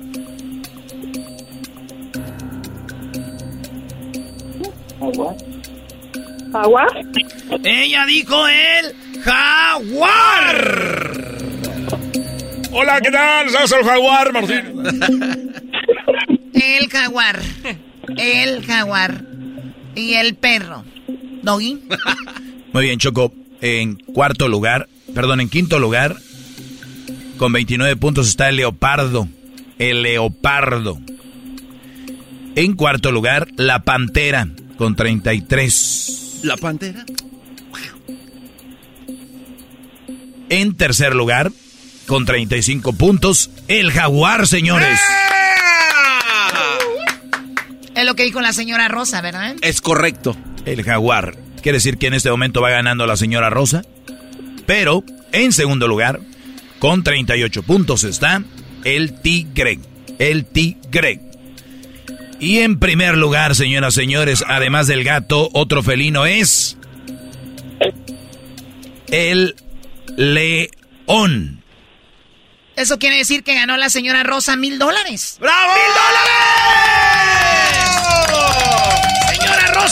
¿Jaguar? Ella dijo el jaguar. Hola, ¿qué tal? ¿Sabes el jaguar, Martín? El jaguar. El jaguar. Y el perro. Doggy. <laughs> Muy bien, Choco. En cuarto lugar, perdón, en quinto lugar, con 29 puntos está el leopardo. El leopardo. En cuarto lugar, la pantera, con 33. ¿La pantera? En tercer lugar, con 35 puntos, el jaguar, señores. Es lo que dijo la señora Rosa, ¿verdad? Es correcto. El jaguar. Quiere decir que en este momento va ganando la señora Rosa. Pero, en segundo lugar, con 38 puntos está el tigre. El tigre. Y en primer lugar, señoras y señores, además del gato, otro felino es... El león. Eso quiere decir que ganó la señora Rosa mil dólares. ¡Bravo! ¡Mil dólares!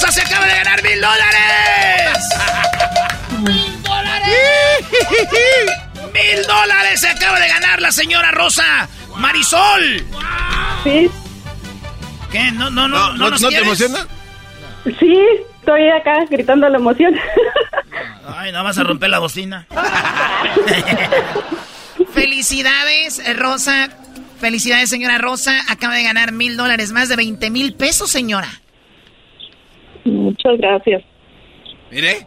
Rosa se acaba de ganar mil dólares. ¡Mil dólares! <laughs> ¡Mil dólares se acaba de ganar la señora Rosa! ¡Marisol! Sí. ¿Qué? ¿No, no, no, no, ¿No, te emociona? Sí, estoy acá gritando la emoción. <laughs> Ay, no vas a romper la bocina. <laughs> Felicidades, eh, Rosa. Felicidades, señora Rosa. Acaba de ganar mil dólares, más de 20 mil pesos, señora. Muchas gracias. Mire.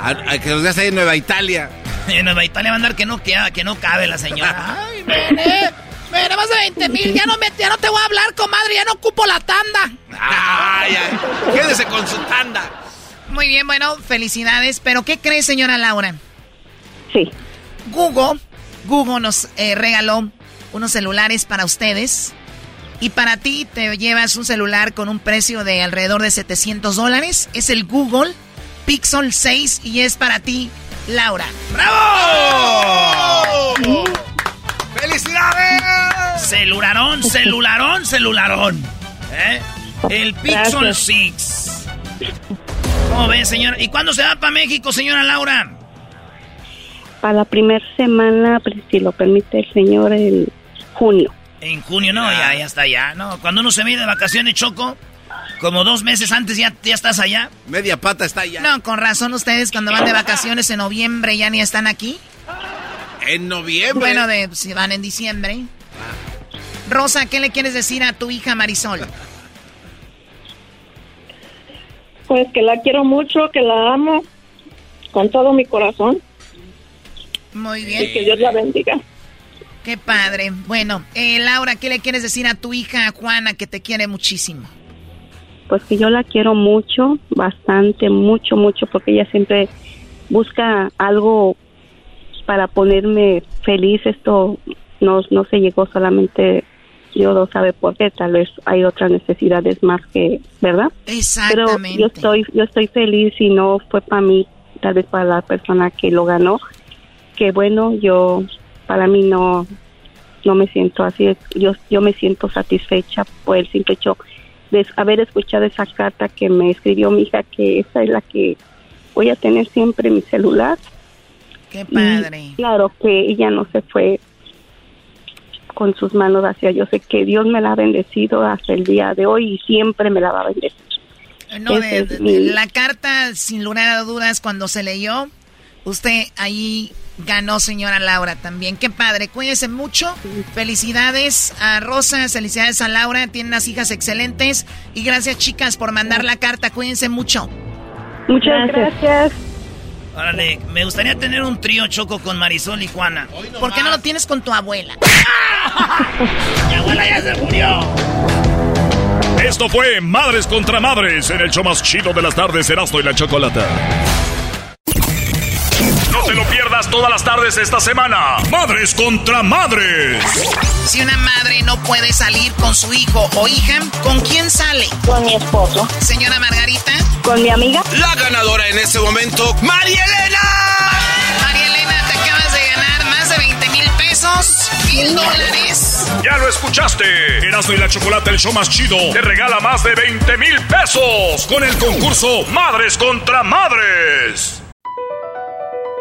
A, a que los veas ahí en Nueva Italia. <laughs> En Nueva Italia va a andar que no, que, que no cabe la señora. <laughs> Ay, mire. Mire, más de 20 mil. Ya, no me- ya no te voy a hablar, comadre. Ya no ocupo la tanda. Ay, ay. Quédese con su tanda. Muy bien, bueno, felicidades. Pero, ¿qué cree, señora Laura? Sí. Google, Google nos eh, regaló unos celulares para ustedes. Y para ti te llevas un celular con un precio de alrededor de 700 dólares. Es el Google Pixel 6 y es para ti, Laura. ¡Bravo! ¡Felicidades! Celularón, celularón, celularón. ¿Eh? El Pixel Gracias. 6. ¿Cómo ven, señora? ¿Y cuándo se va para México, señora Laura? Para la primera semana, pues, si lo permite el señor, en junio. En junio, no, ya, ya está allá. No, cuando uno se viene de vacaciones, Choco, como dos meses antes ya, ya estás allá. Media pata está allá. No, con razón ustedes cuando van de vacaciones en noviembre ya ni están aquí. En noviembre. Bueno, de, si van en diciembre. Rosa, ¿qué le quieres decir a tu hija Marisol? Pues que la quiero mucho, que la amo con todo mi corazón Muy y bien. que Dios la bendiga. Qué padre. Bueno, eh, Laura, ¿qué le quieres decir a tu hija Juana que te quiere muchísimo? Pues que yo la quiero mucho, bastante, mucho, mucho, porque ella siempre busca algo para ponerme feliz. Esto no, no se llegó solamente, Dios no sabe por qué, tal vez hay otras necesidades más que, ¿verdad? Exactamente. Pero yo estoy, yo estoy feliz y no fue para mí, tal vez para la persona que lo ganó. Que bueno, yo, para mí no, no me siento así. Yo, yo me siento satisfecha por el simple hecho de haber escuchado esa carta que me escribió mi hija, que esa es la que voy a tener siempre en mi celular. Qué Y padre. claro que ella no se fue con sus manos hacia yo sé que Dios me la ha bendecido hasta el día de hoy y siempre me la va a bendecir. No, de- es de- mi- la carta, sin lugar a dudas, cuando se leyó, usted ahí ganó, señora Laura, también. Qué padre. Cuídense mucho. Felicidades a Rosa, felicidades a Laura. Tienen unas hijas excelentes. Y gracias, chicas, por mandar la carta. Cuídense mucho. Muchas gracias. Órale, me gustaría tener un trío Choco con Marisol y Juana. ¿Por qué no lo tienes con tu abuela? <laughs> Mi abuela ya se murió. Esto fue Madres contra Madres en el show más chido de las tardes, Erasmo y la Chocolata. No te lo pierdas todas las tardes esta semana. Madres contra Madres. Si una madre no puede salir con su hijo o hija, ¿con quién sale? Con mi esposo. Señora Margarita. Con mi amiga. La ganadora en este momento, María Elena. María Elena, te acabas de ganar más de 20 mil pesos, mil dólares. Ya lo escuchaste. Erasmo y la Chocolata, el show más chido, te regala más de 20 mil pesos con el concurso Madres contra Madres.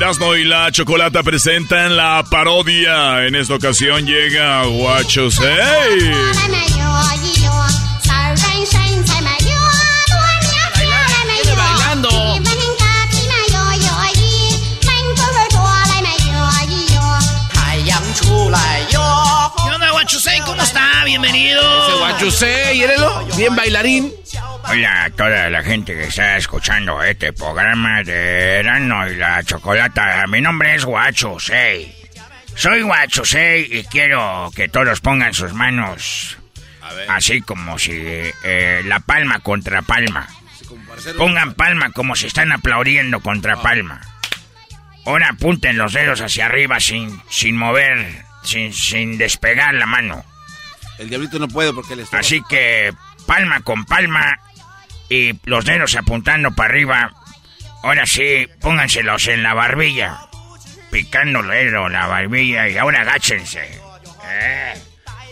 Erasmo y la Chocolata presentan la parodia. En esta ocasión llega Guachos. ¡Hey! Bienvenido. Ese bien bailarín. Hola a toda la gente que está escuchando este programa de Erano y la Chocolata. Mi nombre es Guachusei. Soy Guachusei y quiero que todos pongan sus manos así como si eh, la palma contra palma. Pongan palma como si están aplaudiendo contra palma. Ahora apunten los dedos hacia arriba sin, sin mover, sin, sin despegar la mano. El diablito no puede porque le está. Así que palma con palma y los dedos apuntando para arriba. Ahora sí, pónganselos en la barbilla. Picándole la barbilla y ahora agáchense. Eh,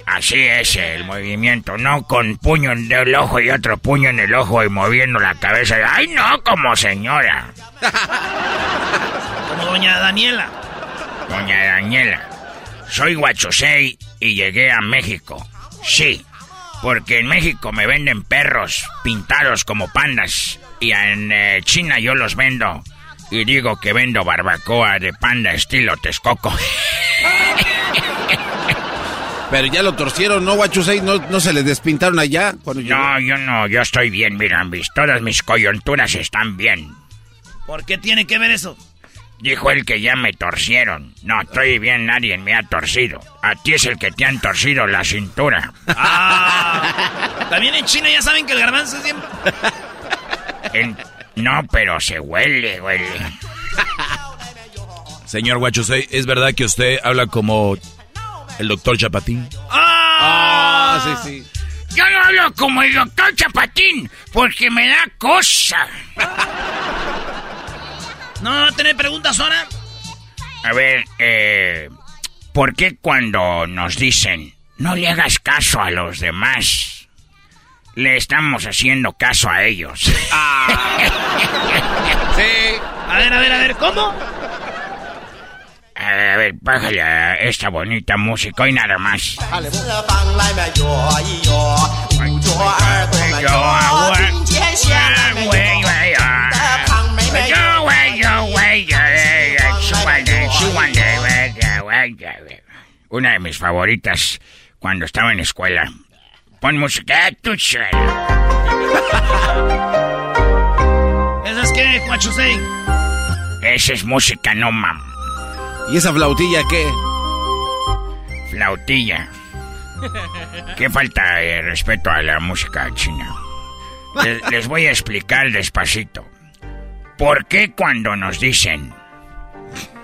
así es el movimiento, no con puño en el ojo y otro puño en el ojo y moviendo la cabeza. ¡Ay, no! Como señora. <laughs> como doña Daniela. Doña Daniela. Soy Guachosei y llegué a México. Sí, porque en México me venden perros pintados como pandas y en eh, China yo los vendo y digo que vendo barbacoa de panda estilo Texcoco. <laughs> Pero ya lo torcieron, ¿no, Guachusei? ¿No, ¿No se les despintaron allá? Cuando no, yo no, yo estoy bien, miran, todas mis coyunturas están bien. ¿Por qué tiene que ver eso? Dijo él que ya me torcieron. No, estoy bien, nadie me ha torcido. A ti es el que te han torcido la cintura. Ah, También en China ya saben que el garbanzo siempre... No, pero se huele, huele. Señor Guachusei, ¿es verdad que usted habla como el doctor Chapatín? ¡Ah! ah sí, sí. Yo no hablo como el doctor Chapatín porque me da cosa. No, ¿tener preguntas ahora? A ver, eh, ¿por qué cuando nos dicen no le hagas caso a los demás, le estamos haciendo caso a ellos? <laughs> Ah. sí. A ver, a ver, a ver, ¿cómo? A ver, bájale a esta bonita música y nada más. Una de mis favoritas cuando estaba en escuela. Pon música, tu ¿Esa es qué, Juachusei? Esa es música, no mam. ¿Y esa flautilla qué? Flautilla. Qué falta de respeto a la música china. <laughs> les voy a explicar despacito. ¿Por qué cuando nos dicen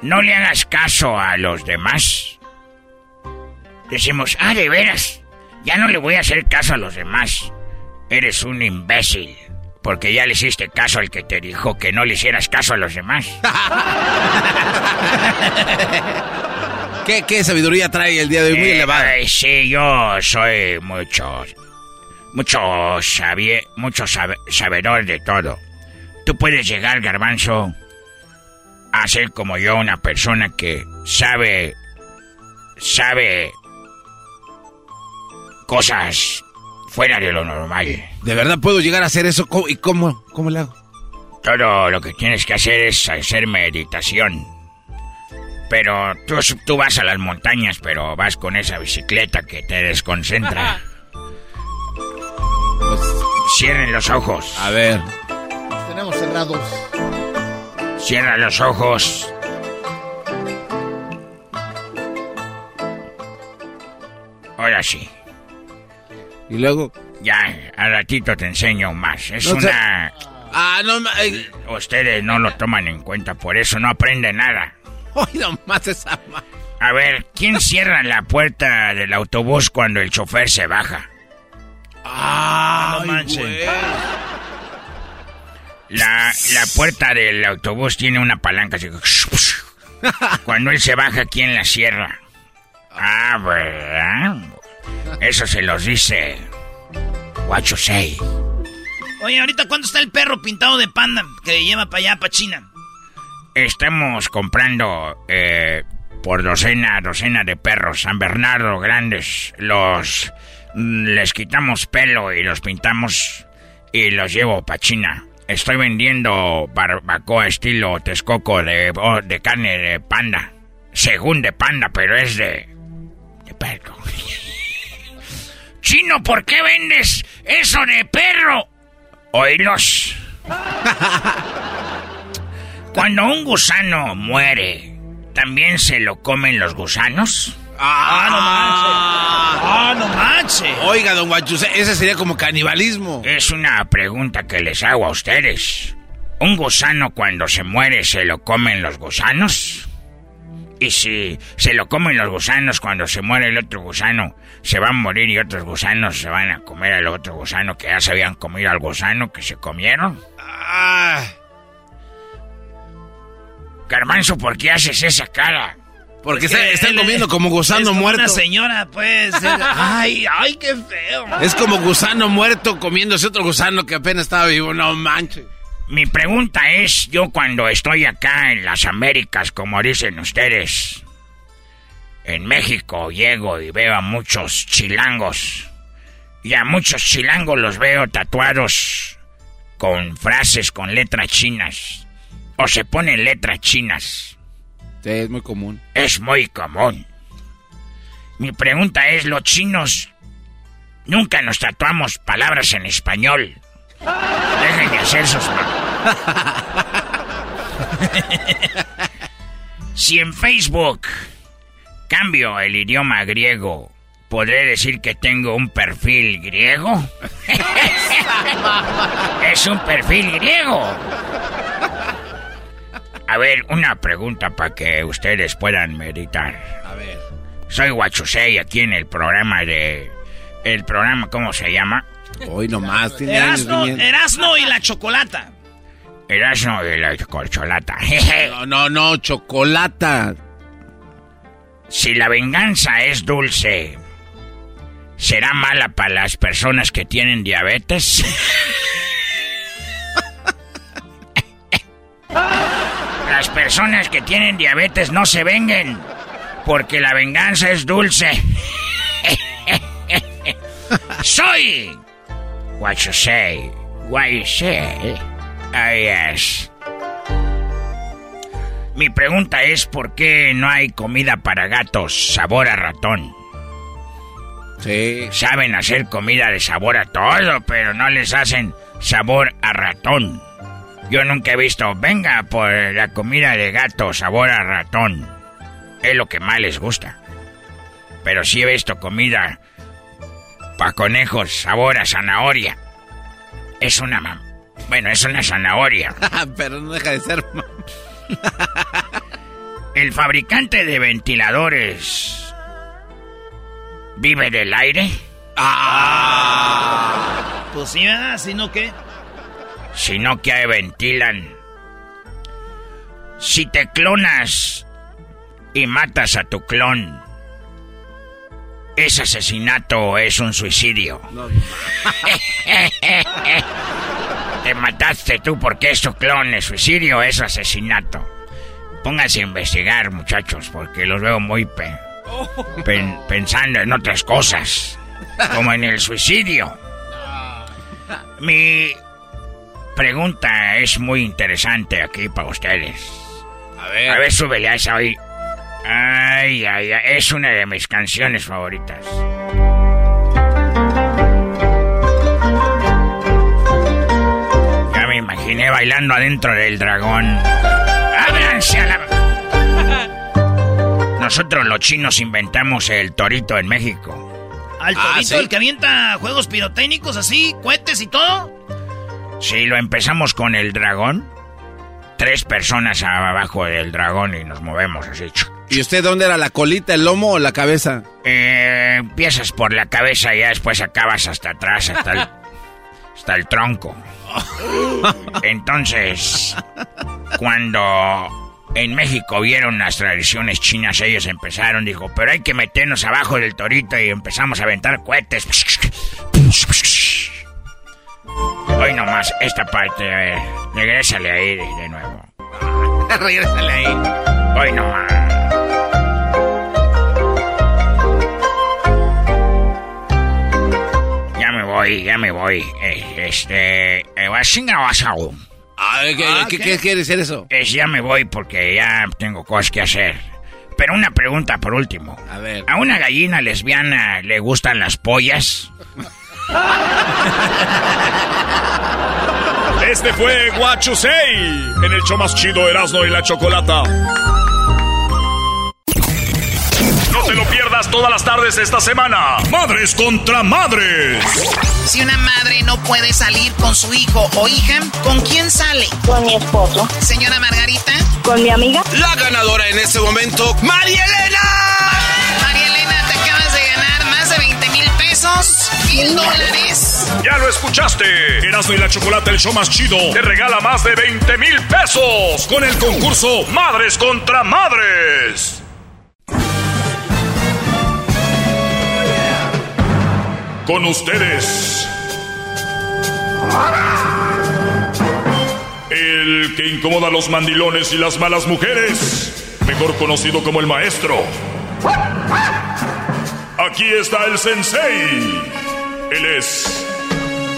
no le hagas caso a los demás? Decimos, ah, de veras, ya no le voy a hacer caso a los demás. Eres un imbécil, porque ya le hiciste caso al que te dijo que no le hicieras caso a los demás. <laughs> ¿Qué, sabiduría trae el día de hoy? Muy elevada. sí, yo soy mucho, mucho, sabie, mucho sabedor de todo. Tú puedes llegar, garbanzo, a ser como yo, una persona que sabe, sabe cosas fuera de lo normal. ¿De verdad puedo llegar a hacer eso? ¿Y cómo? ¿Cómo lo hago? Todo lo que tienes que hacer es hacer meditación. Pero tú, tú vas a las montañas, pero vas con esa bicicleta que te desconcentra. Pues, <laughs> Cierren los ojos. A ver tenemos cerrados. Cierra los ojos. Ahora sí. Y luego. Ya, al ratito te enseño más. Es una. Ah, no. Ustedes no lo toman en cuenta, por eso no aprenden nada. Hoy más esa. A ver, ¿quién <laughs> cierra la puerta del autobús cuando el chofer se baja? Ah, no manches. La, la puerta del autobús tiene una palanca así. Cuando él se baja, ¿quién la cierra? Ah, ¿verdad? Eso se los dice. Guacho. Oye, ahorita ¿cuándo está el perro pintado de panda que lleva para allá, para China? Estamos comprando eh, por docena, docena de perros San Bernardo grandes. Los les quitamos pelo y los pintamos y los llevo para China. Estoy vendiendo barbacoa estilo Texcoco de, oh, de carne de panda. Según de panda, pero es de. de perro. <laughs> Chino, ¿por qué vendes eso de perro? Oílos. <laughs> Cuando un gusano muere, ¿también se lo comen los gusanos? Ah, no manches. Ah, no manches. Oiga, don Guachuse, ese sería como canibalismo. Es una pregunta que les hago a ustedes. ¿Un gusano cuando se muere se lo comen los gusanos? Y si se lo comen los gusanos cuando se muere el otro gusano, se van a morir y otros gusanos se van a comer al otro gusano que ya se habían comido al gusano que se comieron. Ah. Garbanzo, ¿por qué haces esa cara? Porque están comiendo como gusano es muerto. Una señora, pues. <laughs> ay, ay, qué feo. Es como gusano muerto comiéndose otro gusano que apenas estaba vivo. No manches. Mi pregunta es, yo cuando estoy acá en las Américas, como dicen ustedes, en México llego y veo a muchos chilangos. Y a muchos chilangos los veo tatuados con frases con letras chinas. O se ponen letras chinas. Sí, es muy común. Es muy común. Mi pregunta es, los chinos nunca nos tatuamos palabras en español. Dejen de hacer sus... <laughs> si en Facebook cambio el idioma griego, ¿podré decir que tengo un perfil griego? <laughs> <laughs> es un perfil griego. A ver, una pregunta para que ustedes puedan meditar. A ver. Soy Guachusei aquí en el programa de... El programa, ¿cómo se llama? Hoy nomás. Tiene Erasno, Erasno y la chocolata. Erasno y la chocolata. no, no, no, chocolata. Si la venganza es dulce, ¿será mala para las personas que tienen diabetes? <laughs> las personas que tienen diabetes no se venguen, porque la venganza es dulce. <laughs> Soy What you say? What you say? Ah, yes. Mi pregunta es ¿por qué no hay comida para gatos sabor a ratón? Sí. Saben hacer comida de sabor a todo, pero no les hacen sabor a ratón. Yo nunca he visto, venga por la comida de gato sabor a ratón. Es lo que más les gusta. Pero sí he visto comida para conejos sabor a zanahoria. Es una mam. Bueno, es una zanahoria. <laughs> Pero no deja de ser mam. <laughs> El fabricante de ventiladores vive del aire. Ah. Pues sí, ¿verdad? ¿Sino qué? Sino que ventilan. Si te clonas y matas a tu clon, ¿Es asesinato o es un suicidio? No, <laughs> Te mataste tú porque es tu clon, ¿es suicidio o es asesinato? Pónganse a investigar, muchachos, porque los veo muy pensando en otras cosas, como en el suicidio. Mi pregunta es muy interesante aquí para ustedes. A ver. A ver, súbele a esa hoy. Ay, ay, ay, es una de mis canciones favoritas. Ya me imaginé bailando adentro del dragón. ¡Ábranse a la... Nosotros los chinos inventamos el torito en México. ¿Al torito, ¿Ah, el que avienta juegos pirotécnicos así, cohetes y todo? Sí, lo empezamos con el dragón. Tres personas abajo del dragón y nos movemos así. ¿Y usted dónde era? ¿La colita, el lomo o la cabeza? Eh, empiezas por la cabeza y ya después acabas hasta atrás, hasta el, <laughs> hasta el tronco. <laughs> Entonces, cuando en México vieron las tradiciones chinas, ellos empezaron, dijo, pero hay que meternos abajo del torito y empezamos a aventar cohetes. Hoy nomás, esta parte, a ver, regrésale ahí de, nuevo. <laughs> regrésale ahí. Hoy nomás. Ya me voy, ya me voy. Eh, este. Eh, Ah, ¿qué, Ah, ¿qué, ¿qué? qué quiere decir eso? Es, ya me voy porque ya tengo cosas que hacer. Pero una pregunta por último. A ver. ¿A una gallina lesbiana le gustan las pollas? <laughs> <laughs> Este fue Guachusei en el show más chido Erasmo y la Chocolata. No te lo pierdas todas las tardes esta semana. Madres contra madres. Si una madre no puede salir con su hijo o hija, ¿con quién sale? Con mi esposo. Señora Margarita. Con mi amiga. La ganadora en este momento, María Elena. Pesos, mil dólares. Ya lo escuchaste. Erasmo y la Chocolate, el show más chido, te regala más de 20 mil pesos con el concurso Madres contra Madres. Con ustedes. El que incomoda a los mandilones y las malas mujeres, mejor conocido como el maestro. Aquí está el sensei. Él es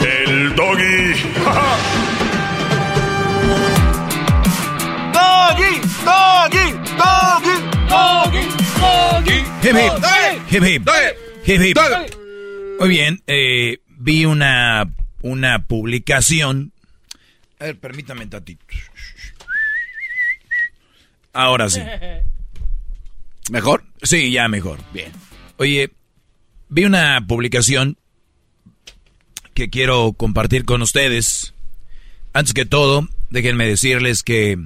el doggy. <laughs> Doggy, doggy, doggy, doggy, doggy. Hip hip, hip hip, hip hip. Muy bien, eh, vi una, una publicación. A ver, permítame un tantito. Ahora sí. <laughs> ¿Mejor? Sí, ya mejor. Bien. Oye, vi una publicación que quiero compartir con ustedes. Antes que todo, déjenme decirles que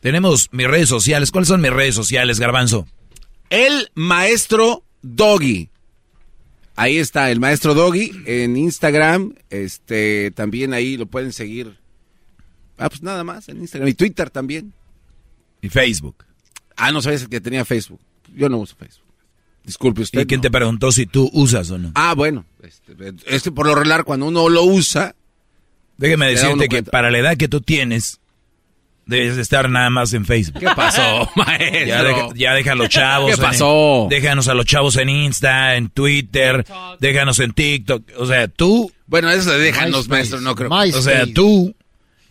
tenemos mis redes sociales. ¿Cuáles son mis redes sociales, Garbanzo? El maestro Doggy. Ahí está, el maestro Doggy en Instagram. Este, también ahí lo pueden seguir. Ah, pues nada más, en Instagram. Y Twitter también. Y Facebook. Ah, no sabes que tenía Facebook. Yo no uso Facebook. Disculpe usted. ¿Y quién te preguntó si tú usas o no? Ah, bueno. Este, este por lo regular, cuando uno lo usa. Déjeme decirte que cuenta. para la edad que tú tienes, debes de estar nada más en Facebook. ¿Qué pasó, maestro? <laughs> Ya deja, ya deja a los chavos. ¿Qué en- pasó? déjanos a los chavos en Insta, en Twitter, déjanos en TikTok. O sea, tú. Bueno, eso de déjanos, maestro, no creo. O sea, tú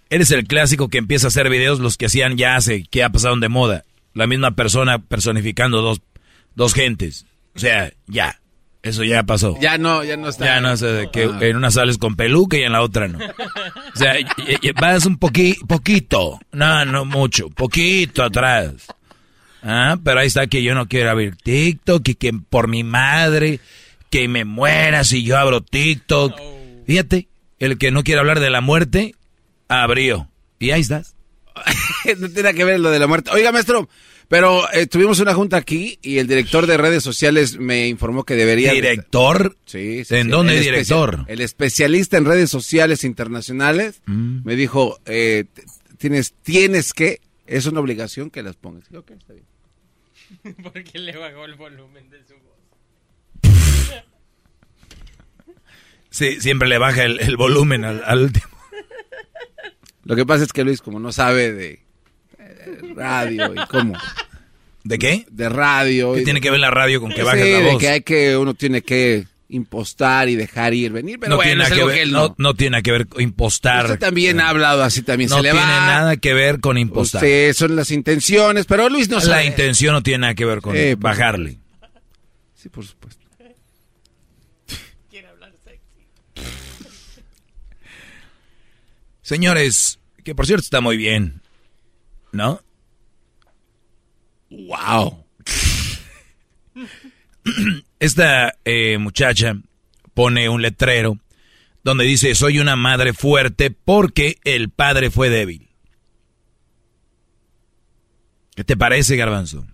eres el clásico que empieza a hacer videos, los que hacían ya hace, que ya pasaron de moda. La misma persona personificando dos, dos gentes. O sea, ya. Eso ya pasó. Ya no, ya no está. Ya no sé, de que Ah. en una sales con peluca y en la otra no. O sea, vas un poqui- poquito, no, no mucho, poquito atrás. Ah, pero ahí está que yo no quiero abrir TikTok y que por mi madre, que me muera si yo abro TikTok. Fíjate, el que no quiere hablar de la muerte, abrió. Y ahí estás. <laughs> no tiene que ver lo de la muerte. Oiga, maestro, pero eh, tuvimos una junta aquí y el director de redes sociales me informó que debería... ¿Director? Sí, sí, ¿En sí, dónde el director? El especialista en redes sociales internacionales Mm. me dijo, eh, tienes, tienes que, es una obligación que las pongas. Dije, "Ok, está bien". <laughs> Porque le bajó el volumen de su voz. Sí, siempre le baja el, el volumen al, al último. Lo que pasa es que Luis, como no sabe de radio y cómo... ¿De qué? De radio. ¿Qué y tiene de- que ver la radio con que Sí, bajes la de voz? que hay que, uno tiene que impostar y dejar ir, venir, pero no, bueno, tiene que algo ver, que él no, no. no tiene nada que ver con impostar. Usted también ha hablado así, también no se le tiene va. nada que ver con impostar. Usted, son las intenciones, pero Luis no la sabe. intención no tiene nada que ver con Eh, bajarle. Sí, por supuesto. Señores, que por cierto está muy bien, ¿no? Wow. <sniffs> Esta eh, muchacha pone un letrero donde dice soy una madre fuerte porque el padre fue débil. ¿Qué te parece, Garbanzo?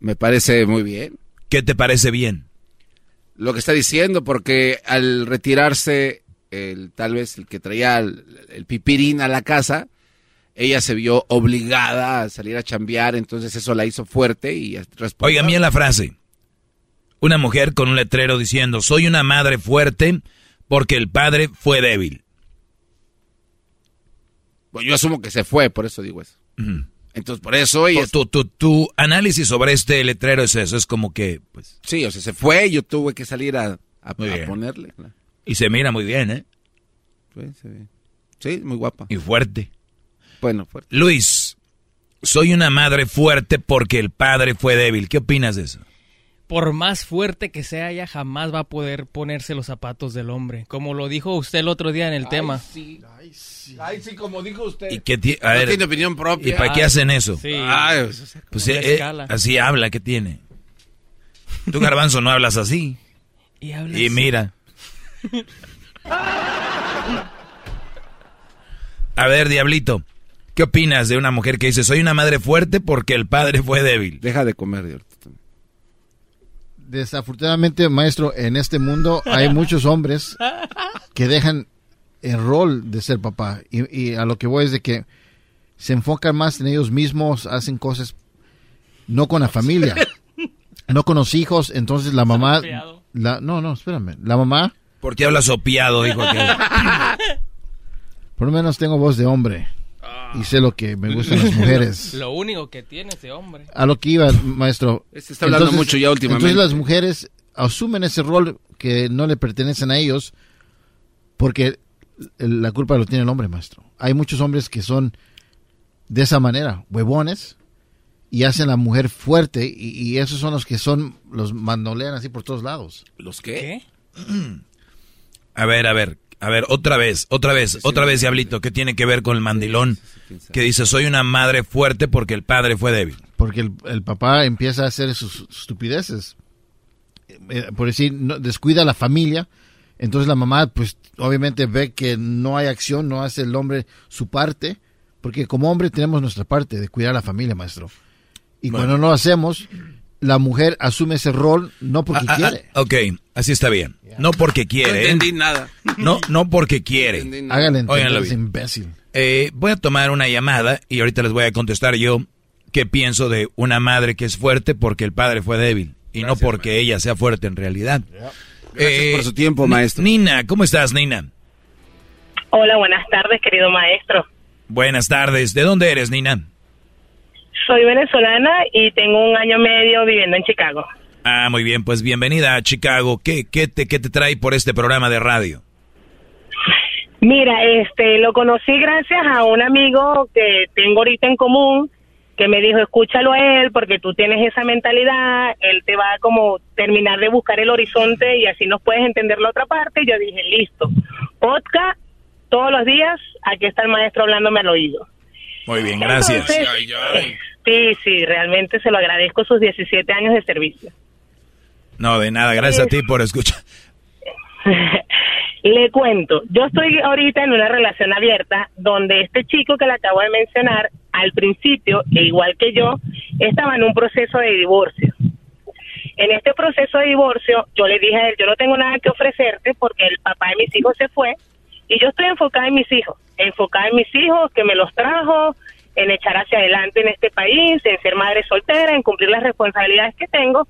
Me parece muy bien. ¿Qué te parece bien? Lo que está diciendo, porque al retirarse, el, tal vez el que traía el, el pipirín a la casa, ella se vio obligada a salir a chambear, entonces eso la hizo fuerte y respondió. Oigan bien la frase. Una mujer con un letrero diciendo, soy una madre fuerte porque el padre fue débil. Pues yo asumo que se fue, por eso digo eso. Ujú. Entonces, por eso ella... Tu, tu, tu análisis sobre este letrero es eso, es como que, pues... Sí, o sea, se fue, yo tuve que salir a, a- a ponerle. Y se mira muy bien, ¿eh? Sí, se ve. Sí, muy guapa. Y fuerte. Bueno, fuerte. Luis, soy una madre fuerte porque el padre fue débil. ¿Qué opinas de eso? Por más fuerte que sea, ella jamás va a poder ponerse los zapatos del hombre. Como lo dijo usted el otro día en el tema. Ay, sí, como dijo usted. ¿Y qué ti- a No ver, tiene opinión propia. ¿Y para qué Ay, hacen eso? Sí. Ay, o sea, Pues Como eh, eh, así habla, ¿qué tiene? Tú, Garbanzo, no hablas así. Y, y mira. A ver, Diablito, ¿qué opinas de una mujer que dice, soy una madre fuerte porque el padre fue débil? Deja de comer, Diablito. Desafortunadamente, maestro, en este mundo hay muchos hombres que dejan el rol de ser papá. Y, a lo que voy es de que se enfocan más en ellos mismos, hacen cosas no con la familia, no con los hijos. Entonces la mamá... La, no, no, espérame. La mamá... ¿Por qué hablas sopiado, dijo aquel? <laughs> Por lo menos tengo voz de hombre. Y sé lo que me gustan las mujeres. <laughs> Lo único que tiene ese hombre. A lo que iba, maestro. Este está hablando mucho ya últimamente. Entonces las mujeres asumen ese rol que no le pertenecen a ellos porque la culpa lo tiene el hombre, maestro. Hay muchos hombres que son de esa manera, huevones, y hacen a la mujer fuerte, y, esos son los que son, los mandolean así por todos lados. ¿Los qué? <clears throat> A ver, a ver, a ver, otra vez, otra vez, otra vez, Diablito, ¿qué tiene que ver con el mandilón? Que dice, soy una madre fuerte porque el padre fue débil. Porque el, papá empieza a hacer sus estupideces. Eh, por decir, no, descuida a la familia, entonces la mamá, pues obviamente ve que no hay acción, no hace el hombre su parte, porque como hombre tenemos nuestra parte de cuidar a la familia, maestro. Y cuando no lo hacemos, la mujer asume ese rol no porque ah, ah, quiere. Ah, ok, así está bien. No porque quiere. No ¿eh? entendí nada. No, no porque quiere. Entender, es imbécil. Eh, voy a tomar una llamada y ahorita les voy a contestar yo qué pienso de una madre que es fuerte porque el padre fue débil y no porque ella sea fuerte en realidad. Gracias por su tiempo, maestro. Nina, ¿cómo estás, Nina? Hola, buenas tardes, querido maestro. Buenas tardes. ¿De dónde eres, Nina? Soy venezolana y tengo un año medio viviendo en Chicago. Ah, muy bien, pues bienvenida a Chicago. ¿Qué, qué, te, qué te trae por este programa de radio? Mira, este, lo conocí gracias a un amigo que tengo ahorita en común que me dijo, escúchalo a él porque tú tienes esa mentalidad, él te va a como terminar de buscar el horizonte y así nos puedes entender la otra parte. Y yo dije, listo, podcast todos los días, aquí está el maestro hablándome al oído. Muy bien, gracias. sí, sí, realmente se lo agradezco sus 17 años de servicio. No, de nada, gracias a ti por escuchar. <laughs> Le cuento, yo estoy ahorita en una relación abierta donde este chico que le acabo de mencionar, al principio, e igual que yo, estaba en un proceso de divorcio. En este proceso de divorcio, yo le dije a él, yo no tengo nada que ofrecerte porque el papá de mis hijos se fue y yo estoy enfocada en mis hijos, enfocada en mis hijos, que me los trajo, en echar hacia adelante en este país, en ser madre soltera, en cumplir las responsabilidades que tengo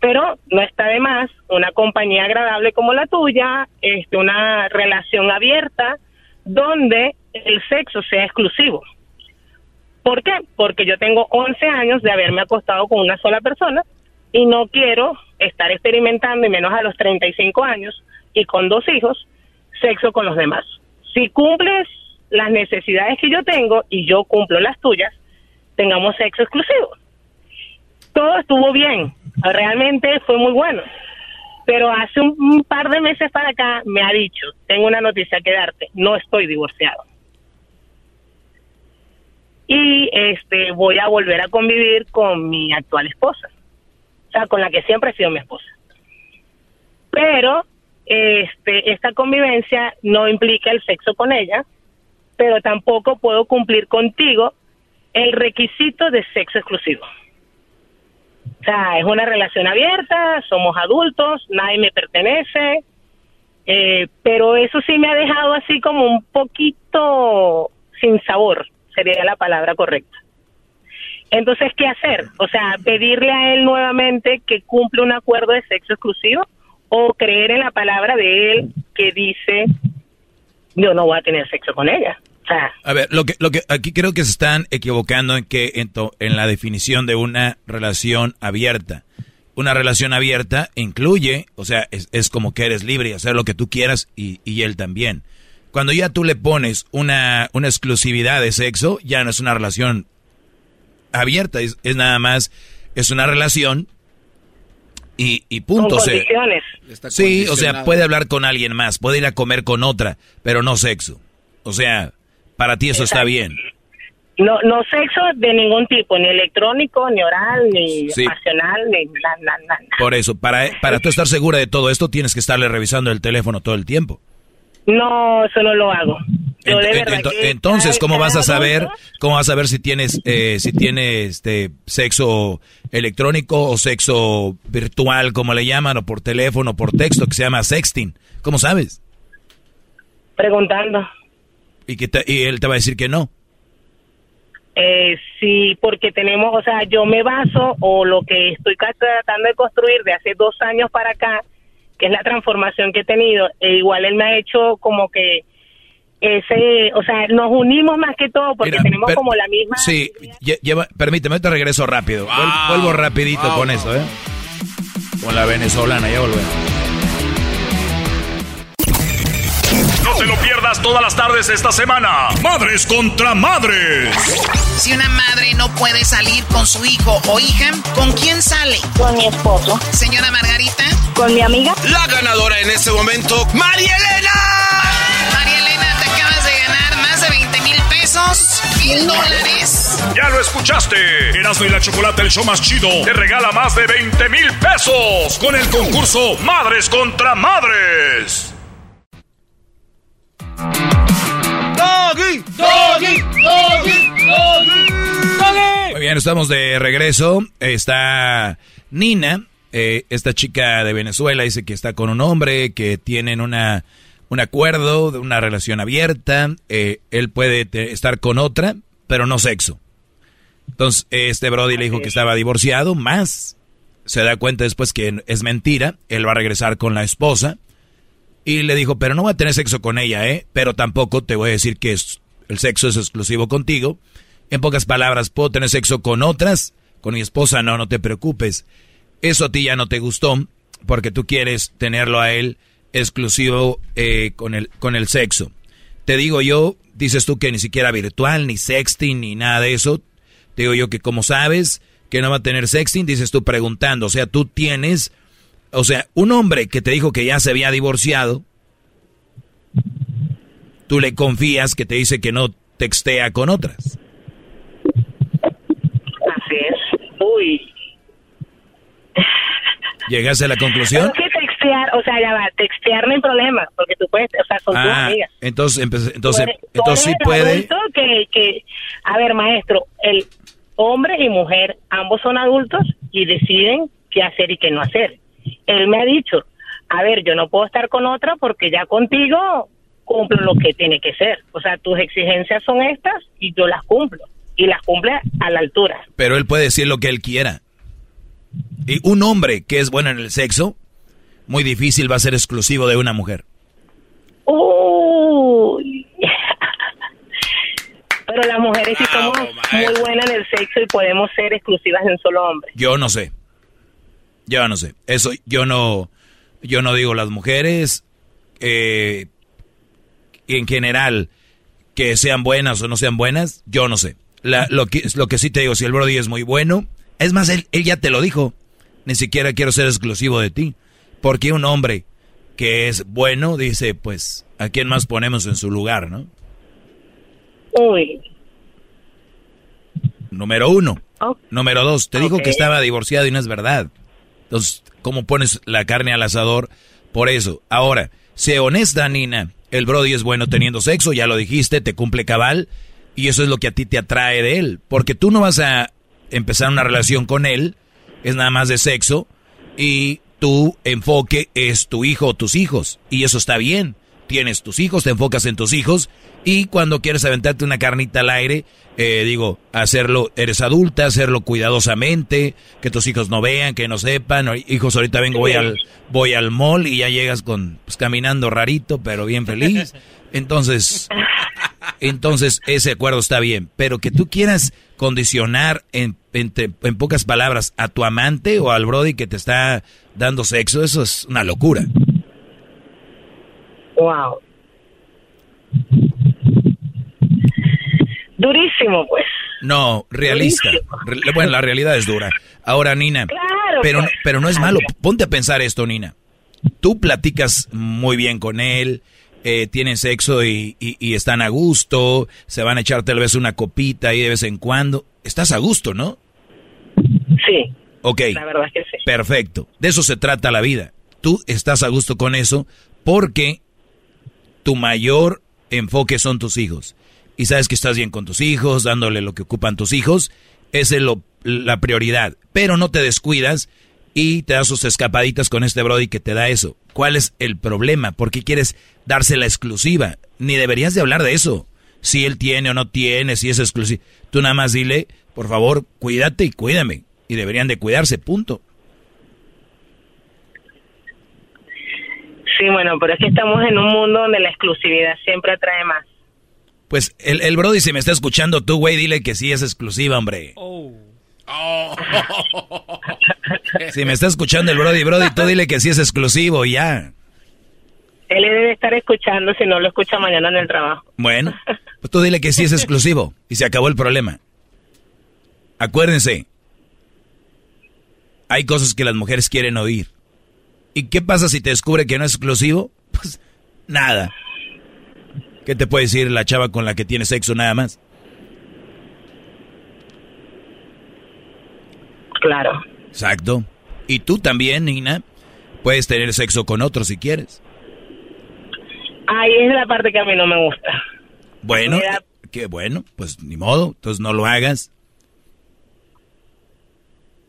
pero no está de más una compañía agradable como la tuya, este, una relación abierta donde el sexo sea exclusivo. ¿Por qué? Porque yo tengo 11 años de haberme acostado con una sola persona y no quiero estar experimentando, y menos a los 35 años y con dos hijos, sexo con los demás. Si cumples las necesidades que yo tengo y yo cumplo las tuyas, tengamos sexo exclusivo todo estuvo bien, realmente fue muy bueno. Pero hace un, par de meses para acá me ha dicho, tengo una noticia que darte, no estoy divorciado. Y este voy a volver a convivir con mi actual esposa, o sea, con la que siempre he sido mi esposa. Pero este esta convivencia no implica el sexo con ella, pero tampoco puedo cumplir contigo el requisito de sexo exclusivo. O sea, es una relación abierta, somos adultos, nadie me pertenece, eh, pero eso sí me ha dejado así como un poquito sin sabor, sería la palabra correcta. Entonces, ¿qué hacer? O sea, pedirle a él nuevamente que cumple un acuerdo de sexo exclusivo o creer en la palabra de él que dice, yo no voy a tener sexo con ella. A ver, lo que, lo que aquí creo que se están equivocando en que en, en la definición de una relación abierta. Una relación abierta incluye, o sea, es, es como que eres libre y hacer lo que tú quieras y, y él también. Cuando ya tú le pones una, una exclusividad de sexo, ya no es una relación abierta, es, es nada más, es una relación y, y punto. Con Sí, o sea, puede hablar con alguien más, puede ir a comer con otra, pero no sexo. O sea, para ti eso está bien. No, no sexo de ningún tipo, ni electrónico, ni oral, ni Sí. pasional, ni nada, nada, nada. Por eso, para, para tú estar segura de todo esto, tienes que estarle revisando el teléfono todo el tiempo. No, eso no lo hago. Yo de Ent- verdad ento- que entonces, cada- ¿cómo vas a saber, adulto- cómo vas a saber si tienes, eh, si tienes este sexo electrónico o sexo virtual, como le llaman, o por teléfono, o por texto, que se llama sexting? ¿Cómo sabes? Preguntando. Y que te- y él te va a decir que no. Eh, sí, porque tenemos, o sea, yo me baso o lo que estoy tratando de construir de hace dos años para acá, que es la transformación que he tenido, e igual él me ha hecho como que ese, o sea, nos unimos más que todo porque Mira, tenemos per- como la misma... Sí, lle- lleva, permíteme, te regreso rápido. Vuel- vuelvo rapidito con esto, ¿eh? Con la venezolana, ya volvemos. No te lo pierdas todas las tardes esta semana. Madres contra madres. Si una madre no puede salir con su hijo o hija, ¿con quién sale? Con mi esposo. Señora Margarita. Con mi amiga. La ganadora en este momento, María Elena. Pesos, mil dólares. Ya lo escuchaste. Erasmo y la Chocolate, el show más chido, te regala más de 20 mil pesos con el concurso Madres contra Madres. Doggy, doggy, doggy, doggy, Muy bien, estamos de regreso. Está Nina, eh, esta chica de Venezuela, dice que está con un hombre, que tienen una, un acuerdo de una relación abierta. eh, él puede estar con otra, pero no sexo. Entonces, este Brody le dijo que estaba divorciado, más se da cuenta después que es mentira. Él va a regresar con la esposa. Y le dijo, pero no voy a tener sexo con ella, ¿eh? Pero tampoco te voy a decir que es- el sexo es exclusivo contigo. En pocas palabras, puedo tener sexo con otras, con mi esposa no, no te preocupes. Eso a ti ya no te gustó, porque tú quieres tenerlo a él exclusivo eh, con, el, con el sexo. Te digo yo, dices tú que ni siquiera virtual, ni sexting, ni nada de eso. Te digo yo que como sabes que no va a tener sexting, dices tú preguntando. O sea, tú tienes, o sea, un hombre que te dijo que ya se había divorciado, tú le confías que te dice que no textea con otras. Así es. Uy. ¿Llegaste a la conclusión? O sea, ya va, textear no hay problema, porque tú puedes, o sea, son tus Ah, amigas. entonces, entonces, tú entonces sí puede. Que, que, a ver, maestro, el hombre y mujer, ambos son adultos y deciden qué hacer y qué no hacer. Él me ha dicho, a ver, yo no puedo estar con otra porque ya contigo cumplo lo que tiene que ser. O sea, tus exigencias son estas y yo las cumplo. Y las cumple a la altura. Pero él puede decir lo que él quiera. Y un hombre que es bueno en el sexo, muy difícil va a ser exclusivo de una mujer. Uy. <laughs> Pero las mujeres sí somos muy buenas en el sexo y podemos ser exclusivas de un solo hombre. Yo no sé. Yo no sé. Eso yo no, yo no digo las mujeres eh, en general que sean buenas o no sean buenas. Yo no sé. La- lo que lo que sí te digo, si el Brody es muy bueno, es más él, él ya te lo dijo. Ni siquiera quiero ser exclusivo de ti, porque un hombre que es bueno dice, pues, ¿a quién más ponemos en su lugar, no? Uy. Número uno. Oh. Número dos, te dijo Ok. que estaba divorciado y no es verdad. Entonces, ¿cómo pones la carne al asador? Por eso. Ahora, sé honesta, Nina. El Brody es bueno teniendo sexo, ya lo dijiste, te cumple cabal. Y eso es lo que a ti te atrae de él. Porque tú no vas a empezar una relación con él, es nada más de sexo. Y tu enfoque es tu hijo o tus hijos. Y eso está bien. Tienes tus hijos, te enfocas en tus hijos. Y cuando quieres aventarte una carnita al aire, eh, digo, hacerlo, eres adulta, hacerlo cuidadosamente, que tus hijos no vean, que no sepan. Hijos, ahorita vengo, voy al, voy al mall y ya llegas con, pues, caminando rarito, pero bien feliz. <laughs> Entonces, entonces ese acuerdo está bien. Pero que tú quieras condicionar en, en, pocas palabras a tu amante o al Brody que te está dando sexo, eso es una locura. Wow. Durísimo, pues. No, realista. Re- Bueno, la realidad es dura. Ahora, Nina, <laughs> Claro, pero, pues. pero no es malo. Ponte a pensar esto, Nina. Tú platicas muy bien con él, eh, tienen sexo y, y, están a gusto, se van a echar tal vez una copita ahí de vez en cuando. Estás a gusto, ¿no? Sí. Ok. La verdad es que sí. Perfecto. De eso se trata la vida. Tú estás a gusto con eso porque tu mayor enfoque son tus hijos. Y sabes que estás bien con tus hijos, dándole lo que ocupan tus hijos. Esa es lo, la prioridad. Pero no te descuidas y te das sus escapaditas con este Brody que te da eso. ¿Cuál es el problema? ¿Por qué quieres darse la exclusiva? Ni deberías de hablar de eso. Si él tiene o no tiene, si es exclusivo. Tú nada más dile, por favor, cuídate y cuídame. Y deberían de cuidarse, punto. Sí, bueno, pero es que estamos en un mundo donde la exclusividad siempre atrae más. Pues el, el Brody, si me está escuchando tú, güey, dile que sí es exclusiva, hombre. Oh. Si me está escuchando el Brody, Brody, tú dile que sí es exclusivo ya. Él debe estar escuchando si no lo escucha mañana en el trabajo. Bueno, <laughs> pues tú dile que sí es exclusivo y se acabó el problema. Acuérdense, hay cosas que las mujeres quieren oír. ¿Y qué pasa si te descubre que no es exclusivo? Pues nada. ¿Qué te puede decir la chava con la que tiene sexo nada más? Claro. Exacto. Y tú también, Nina, puedes tener sexo con otros si quieres. Ahí es la parte que a mí no me gusta. Bueno, qué bueno, pues ni modo, entonces no lo hagas.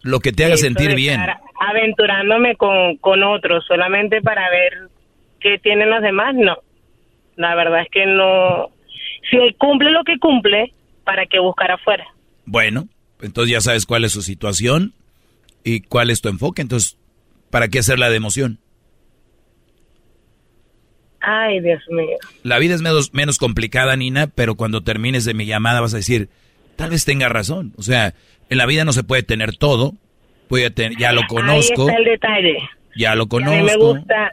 Lo que te haga sentir bien aventurándome con, con otros solamente para ver qué tienen los demás, no. La verdad es que no. Si él cumple lo que cumple, ¿para qué buscar afuera? Bueno, entonces ya sabes cuál es su situación y cuál es tu enfoque. Entonces, ¿para qué hacerla de emoción? Ay, Dios mío. La vida es menos, menos complicada, Nina, pero cuando termines de mi llamada vas a decir, tal vez tenga razón. O sea, en la vida no se puede tener todo, ya lo conozco. Ahí está el detalle. Ya lo conozco. A mí me gusta,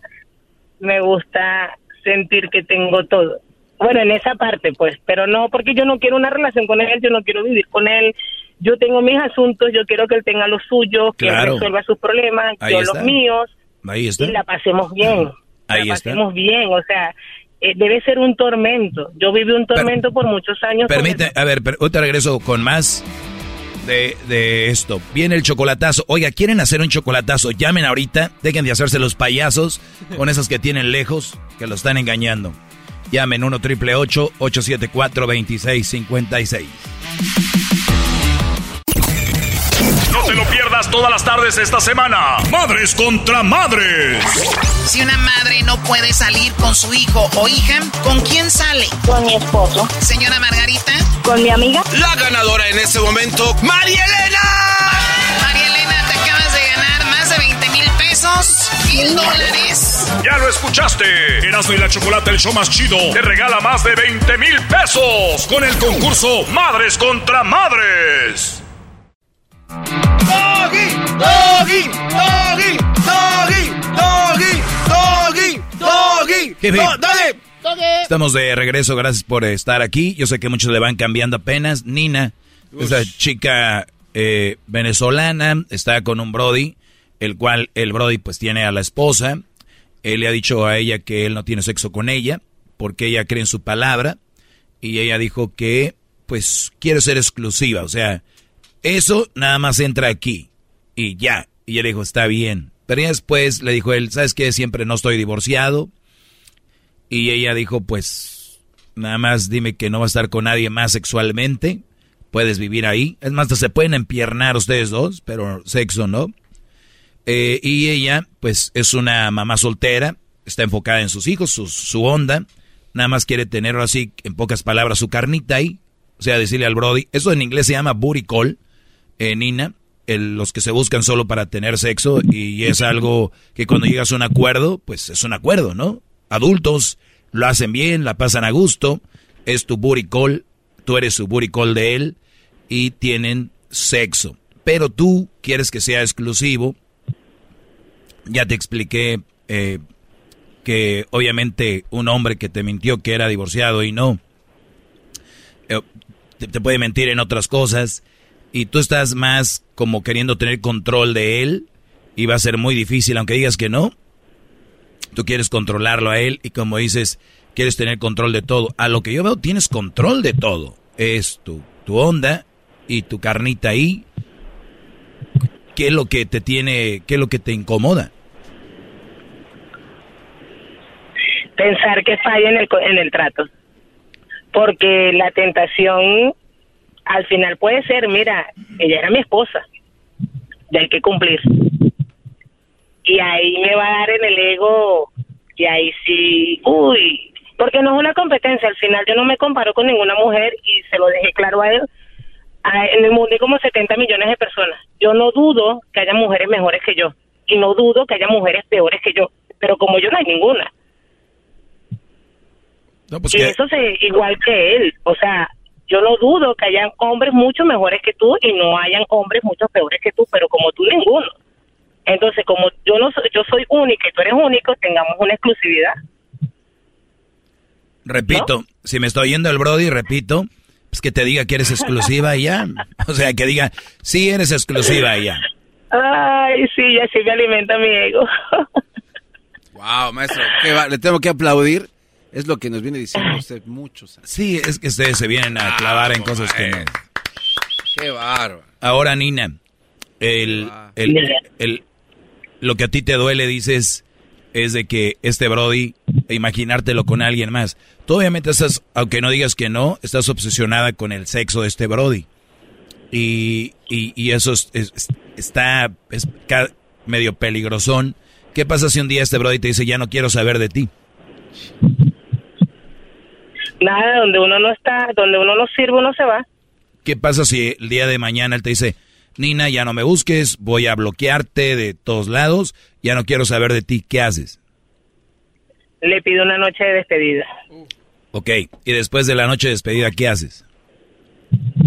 me gusta sentir que tengo todo. Bueno, en esa parte, pues, pero no, porque yo no quiero una relación con él, yo no quiero vivir con él. Yo tengo mis asuntos, yo quiero que él tenga los suyos, que resuelva sus problemas, yo los míos. Ahí está. Y la pasemos bien. Ahí la pasemos bien, o sea, eh, debe ser un tormento. Yo viví un tormento por muchos años. Permite, a ver, te regreso con más de, esto. Viene el chocolatazo. Oiga, ¿quieren hacer un chocolatazo? Llamen ahorita. Dejen de hacerse los payasos con esas que tienen lejos, que lo están engañando. Llamen 1 triple 874 2656. No te lo pierdas todas las tardes esta semana. Madres contra madres. Si una madre no puede salir con su hijo o hija, ¿con quién sale? Con mi esposo. Señora Margarita. Con mi amiga. La ganadora en este momento, María Elena. María Elena, te acabas de ganar más de 20 mil pesos, mil dólares. Ya lo escuchaste. Erasmo y la Chocolate, el show más chido, te regala más de 20 mil pesos con el concurso Madres contra Madres. Doggy, doggy, doggy, doggy, doggy, doggy, doggy. Estamos de regreso, gracias por estar aquí. Yo sé que muchos le van cambiando apenas. Nina, esa chica eh, venezolana, está con un Brody, el cual el Brody pues tiene a la esposa. Él le ha dicho a ella que él no tiene sexo con ella, porque ella cree en su palabra. Y ella dijo que pues quiere ser exclusiva, o sea, eso nada más entra aquí. Y ya. Y ella dijo, está bien. Pero después le dijo él, ¿sabes qué? Siempre no estoy divorciado y ella dijo, pues, nada más dime que no va a estar con nadie más sexualmente. Puedes vivir ahí. Es más, se pueden empiernar ustedes dos, pero sexo no. Eh, y ella, pues, es una mamá soltera, está enfocada en sus hijos, su, onda. Nada más quiere tener así, en pocas palabras, su carnita ahí. O sea, decirle al Brody. Eso en inglés se llama booty eh, Nina. los que se buscan solo para tener sexo. Y es algo que cuando llegas a un acuerdo, pues es un acuerdo, ¿no? adultos, lo hacen bien, la pasan a gusto, es tu booty call, tú eres su booty call de él y tienen sexo. Pero tú quieres que sea exclusivo. Ya te expliqué eh, que obviamente un hombre que te mintió que era divorciado y no, eh, te puede mentir en otras cosas y tú estás más como queriendo tener control de él y va a ser muy difícil, aunque digas que no, Tú quieres controlarlo a él y como dices, quieres tener control de todo. A lo que yo veo, tienes control de todo. Es tu, tu onda y tu carnita ahí. ¿Qué es lo que te tiene, qué es lo que te incomoda? Pensar que falla en el, en el trato. Porque la tentación al final puede ser, mira, ella era mi esposa, y hay que cumplir. Y ahí me va a dar en el ego, y ahí sí, uy, porque no es una competencia, al final yo no me comparo con ninguna mujer y se lo dejé claro a él. En el mundo hay como 70 millones de personas. Yo no dudo que haya mujeres mejores que yo y no dudo que haya mujeres peores que yo, pero como yo no hay ninguna. Pues y eso es igual que él, o sea, yo no dudo que hayan hombres mucho mejores que tú y no hayan hombres mucho peores que tú, pero como tú ninguno. Entonces, como yo no soy, yo soy única y tú eres único, tengamos una exclusividad. Repito, si me estoy yendo el Brody, repito, pues que te diga que eres exclusiva y ya. O sea, que diga, sí eres exclusiva y ya. Ay, sí, ya sí me alimenta mi ego. wow, maestro, le tengo que aplaudir es lo que nos viene diciendo usted muchos. Sí, es que ustedes se vienen a clavar en cosas que no. Qué bárbaro. Ahora, Nina, el, el, lo que a ti te duele, dices, es de que este Brody, imaginártelo con alguien más. Tú obviamente estás, aunque no digas que no, estás obsesionada con el sexo de este Brody. Y, y, eso está es medio peligrosón. ¿Qué pasa si un día este Brody te dice, ya no quiero saber de ti? Nada, donde uno no está, donde uno no sirve, uno se va. ¿Qué pasa si el día de mañana él te dice, Nina, ya no me busques, voy a bloquearte de todos lados, ya no quiero saber de ti, ¿qué haces? Le pido una noche de despedida. Ok, y después de la noche de despedida, ¿qué haces?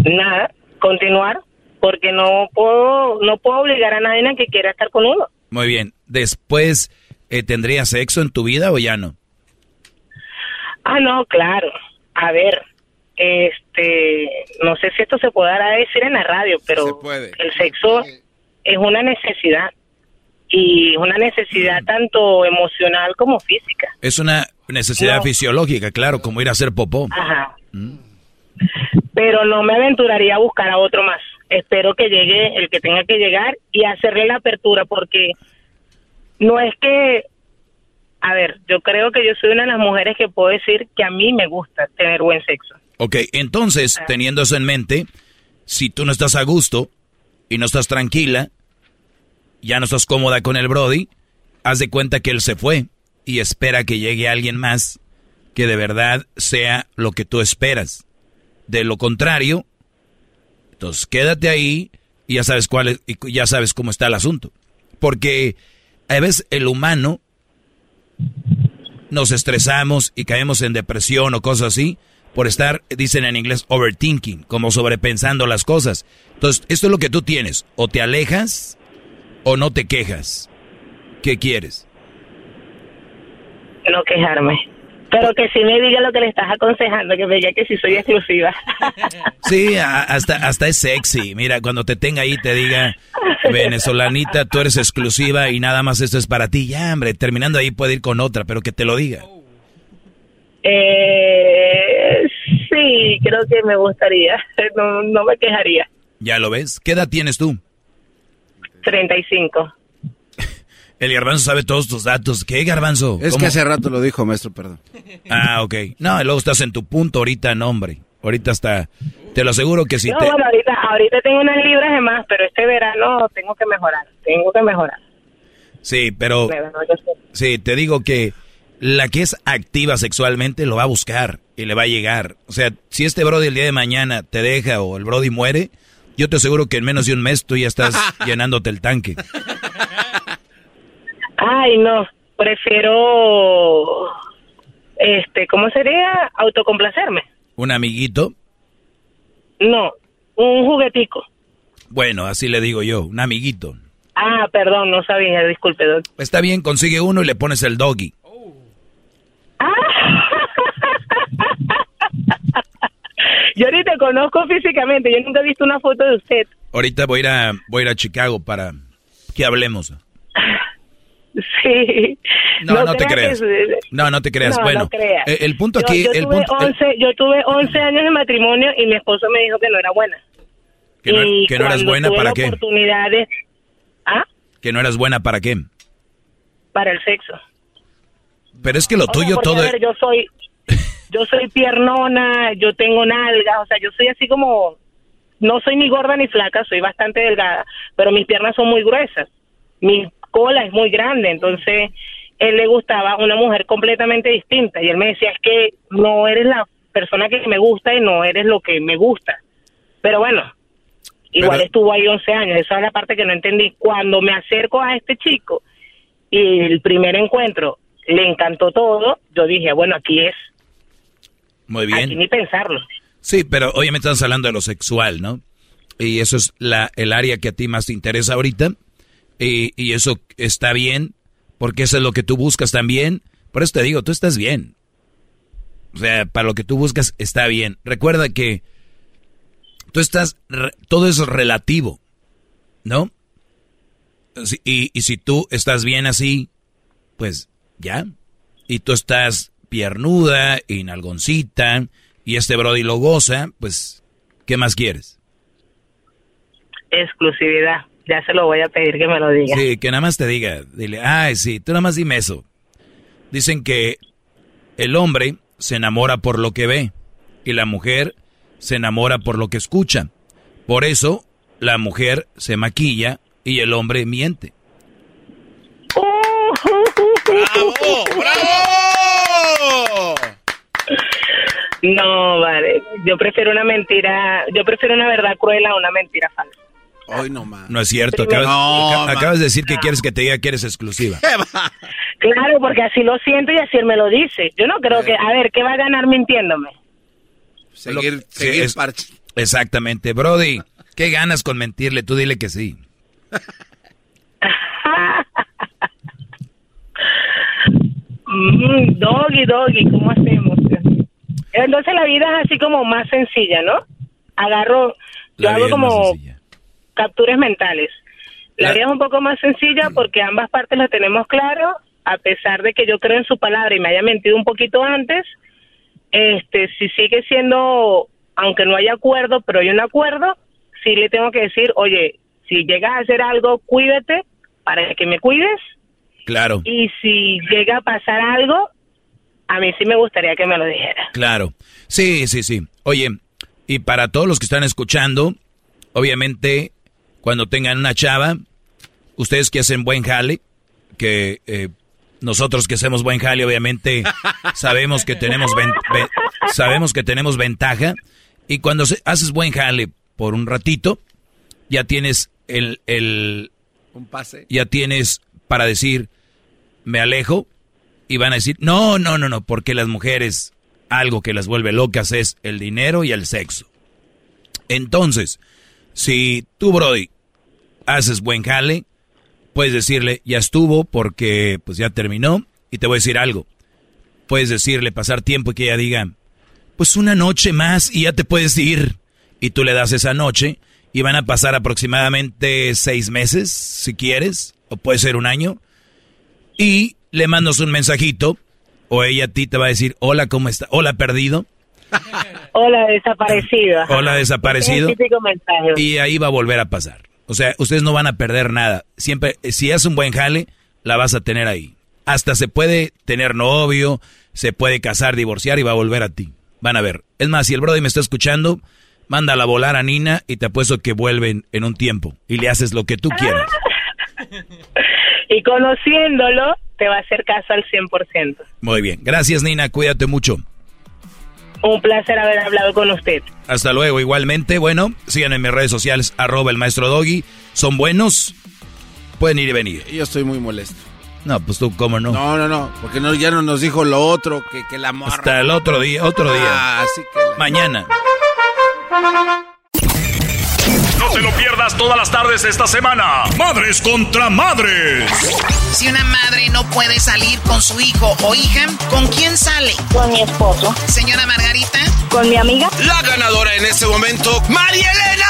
Nada, continuar, porque no puedo, no puedo obligar a nadie a que quiera estar con uno. Muy bien, después, eh, ¿tendrías sexo en tu vida o ya no? Ah, no, claro. A ver, este, no sé si esto se podrá decir en la radio, pero el sexo es una necesidad y una necesidad tanto emocional como física. Es una necesidad fisiológica, claro, como ir a hacer popó. Ajá. Mm. Pero no me aventuraría a buscar a otro más. Espero que llegue el que tenga que llegar y hacerle la apertura porque no es que a ver, yo creo que yo soy una de las mujeres que puedo decir que a mí me gusta tener buen sexo. Ok, entonces, ah. teniendo eso en mente, si tú no estás a gusto y no estás tranquila, ya no estás cómoda con el Brody, haz de cuenta que él se fue y espera que llegue alguien más que de verdad sea lo que tú esperas. De lo contrario, entonces quédate ahí y ya sabes cuál es, y ya sabes cómo está el asunto. Porque a veces el humano nos estresamos y caemos en depresión o cosas así por estar, dicen en inglés, overthinking, como sobrepensando las cosas. Entonces, esto es lo que tú tienes. O te alejas o no te quejas. ¿Qué quieres? No quejarme. Pero que si me diga lo que le estás aconsejando, que me diga que si soy exclusiva. <laughs> Sí, hasta, hasta es sexy. Mira, cuando te tenga ahí te diga, venezolanita, tú eres exclusiva y nada más esto es para ti. Ya, hombre, terminando ahí puede ir con otra, pero que te lo diga. Eh, sí, creo que me gustaría. <laughs> No, no me quejaría. ¿Ya lo ves? ¿Qué edad tienes tú? 35. El garbanzo sabe todos tus datos. ¿Qué garbanzo? Es que hace rato lo dijo, maestro, perdón. Ah, ok. No, luego estás en tu punto ahorita, no, hombre. Ahorita está. Te lo aseguro que si no, te. Bueno, ahorita, ahorita tengo unas libras de más, pero este verano tengo que mejorar. Tengo que mejorar. Sí, pero. Sí, te digo que la que es activa sexualmente lo va a buscar y le va a llegar. O sea, si este Brody el día de mañana te deja o el Brody muere, yo te aseguro que en menos de un mes tú ya estás <laughs> llenándote el tanque. Ay, no, prefiero, este, ¿cómo sería? Autocomplacerme. ¿Un amiguito? No, un juguetico. Bueno, así le digo yo, un amiguito. Ah, perdón, no sabía, disculpe. Está bien, consigue uno y le pones el doggy. <laughs> yo ahorita conozco físicamente, yo nunca he visto una foto de usted. Ahorita voy a ir a, voy a, ir a Chicago para que hablemos. <laughs> <laughs> Sí. No, no, te creas. no, no te creas. No, bueno, no creas. eh, el punto aquí, Yo, yo el tuve punto, el- 11, yo tuve 11 años de matrimonio y mi esposo me dijo que no era buena. que no, y que no eras buena para qué, oportunidad de- ¿Ah? que no eras buena para qué. Para el sexo. Pero es que lo O tuyo todo. ver, yo soy, <laughs> yo soy piernona, yo tengo nalgas, o sea, yo soy así como, no soy ni gorda ni flaca, soy bastante delgada, pero mis piernas son muy gruesas, mi cola es muy grande, entonces él le gustaba una mujer completamente distinta y él me decía es que no eres la persona que me gusta y no eres lo que me gusta, pero bueno. Igual Pero- estuvo ahí 11 años, esa es la parte que no entendí. Cuando me acerco a este chico y el primer encuentro le encantó todo, yo dije, bueno, aquí es, Muy aquí bien. ni pensarlo. Sí, pero obviamente estás hablando de lo sexual, ¿no? Y eso es la, el área que a ti más te interesa ahorita. Y, y eso está bien, porque eso es lo que tú buscas también. Por eso te digo, tú estás bien. O sea, para lo que tú buscas está bien. Recuerda que tú estás, todo es relativo, ¿no? Y, y si tú estás bien así, pues ya. Y tú estás piernuda y y este Brody lo goza, pues, ¿qué más quieres? Exclusividad. Ya se lo voy a pedir que me lo diga. Sí, que nada más te diga, dile, ay, sí, tú nada más dime eso. Dicen que el hombre se enamora por lo que ve y la mujer se enamora por lo que escucha. Por eso la mujer se maquilla y el hombre miente. ¡Bravo! ¡Bravo! No, vale. Yo prefiero una mentira, yo prefiero una verdad cruel a una mentira falsa. Hoy no más. No es cierto, Primero- acabas, No, acabas de decir que quieres que te diga que eres exclusiva. <laughs> Claro, porque así lo siento y así él me lo dice. Yo no creo que, a ver, ¿qué va a ganar mintiéndome? Seguir, seguir es-. Exactamente, Brody. ¿Qué ganas con mentirle? Tú dile que sí. Mm, doggy, doggy, ¿cómo hacemos? Entonces la vida es así como más sencilla, ¿no? Agarro, yo La vida hago es más como capturas mentales. La La- vida es un poco más sencilla porque ambas partes lo tenemos claro, a pesar de que yo creo en su palabra y me haya mentido un poquito antes, este, si sigue siendo, aunque no haya acuerdo, pero hay un acuerdo, sí le tengo que decir, oye, si llegas a hacer algo, cuídate para que me cuides Claro, y si llega a pasar algo, a mí sí me gustaría que me lo dijera. claro. Sí, sí, sí. Oye, y para todos los que están escuchando, obviamente, cuando tengan una chava, ustedes que hacen buen jale, que eh, nosotros que hacemos buen jale, obviamente, sabemos que tenemos ven- ven- sabemos que tenemos ventaja. Y cuando se- haces buen jale por un ratito, ya tienes el, el, Un pase. ya tienes para decir, me alejo, y van a decir, no, no, no, no, porque las mujeres, algo que las vuelve locas es el dinero y el sexo. Entonces, si tú, Brody, haces buen jale, puedes decirle, ya estuvo porque pues ya terminó, y te voy a decir algo. Puedes decirle, pasar tiempo y que ella diga, pues una noche más y ya te puedes ir. Y tú le das esa noche y van a pasar aproximadamente seis meses, si quieres, o puede ser un año. Y le mandas un mensajito, o ella a ti te va a decir, hola, ¿cómo está? Hola, perdido. Hola, desaparecido. Hola, desaparecido. Es el típico mensaje. Y ahí va a volver a pasar. O sea, ustedes no van a perder nada. Siempre, si es un buen jale, la vas a tener ahí. Hasta se puede tener novio, se puede casar, divorciar y va a volver a ti. Van a ver. Es más, si el brother me está escuchando, mándala a volar a Nina y te apuesto que vuelven en un tiempo. Y le haces lo que tú quieras. <laughs> Y conociéndolo, te va a hacer caso al 100%. Muy bien. Gracias, Nina. Cuídate mucho. Un placer haber hablado con usted. Hasta luego. Igualmente, bueno, sigan en mis redes sociales, arroba el maestro Doggy. Son buenos. Pueden ir y venir. Yo estoy muy molesto. No, pues tú, ¿cómo no? No, no, no, porque no, ya no nos dijo lo otro, que, que la morra. Hasta el otro día, otro día. Ah, así que la- Mañana. No te lo pierdas todas las tardes esta semana. Madres contra madres. Si una madre no puede salir con su hijo o hija, ¿con quién sale? Con mi esposo. Señora Margarita. Con mi amiga. La ganadora en este momento, María Elena.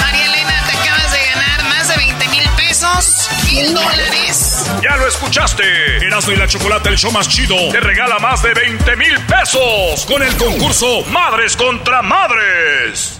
María Elena, te acabas de ganar más de 20 mil pesos. mil dólares. Ya lo escuchaste. Erasmo y la Chocolate, el show más chido, te regala más de 20 mil pesos con el concurso Madres contra Madres.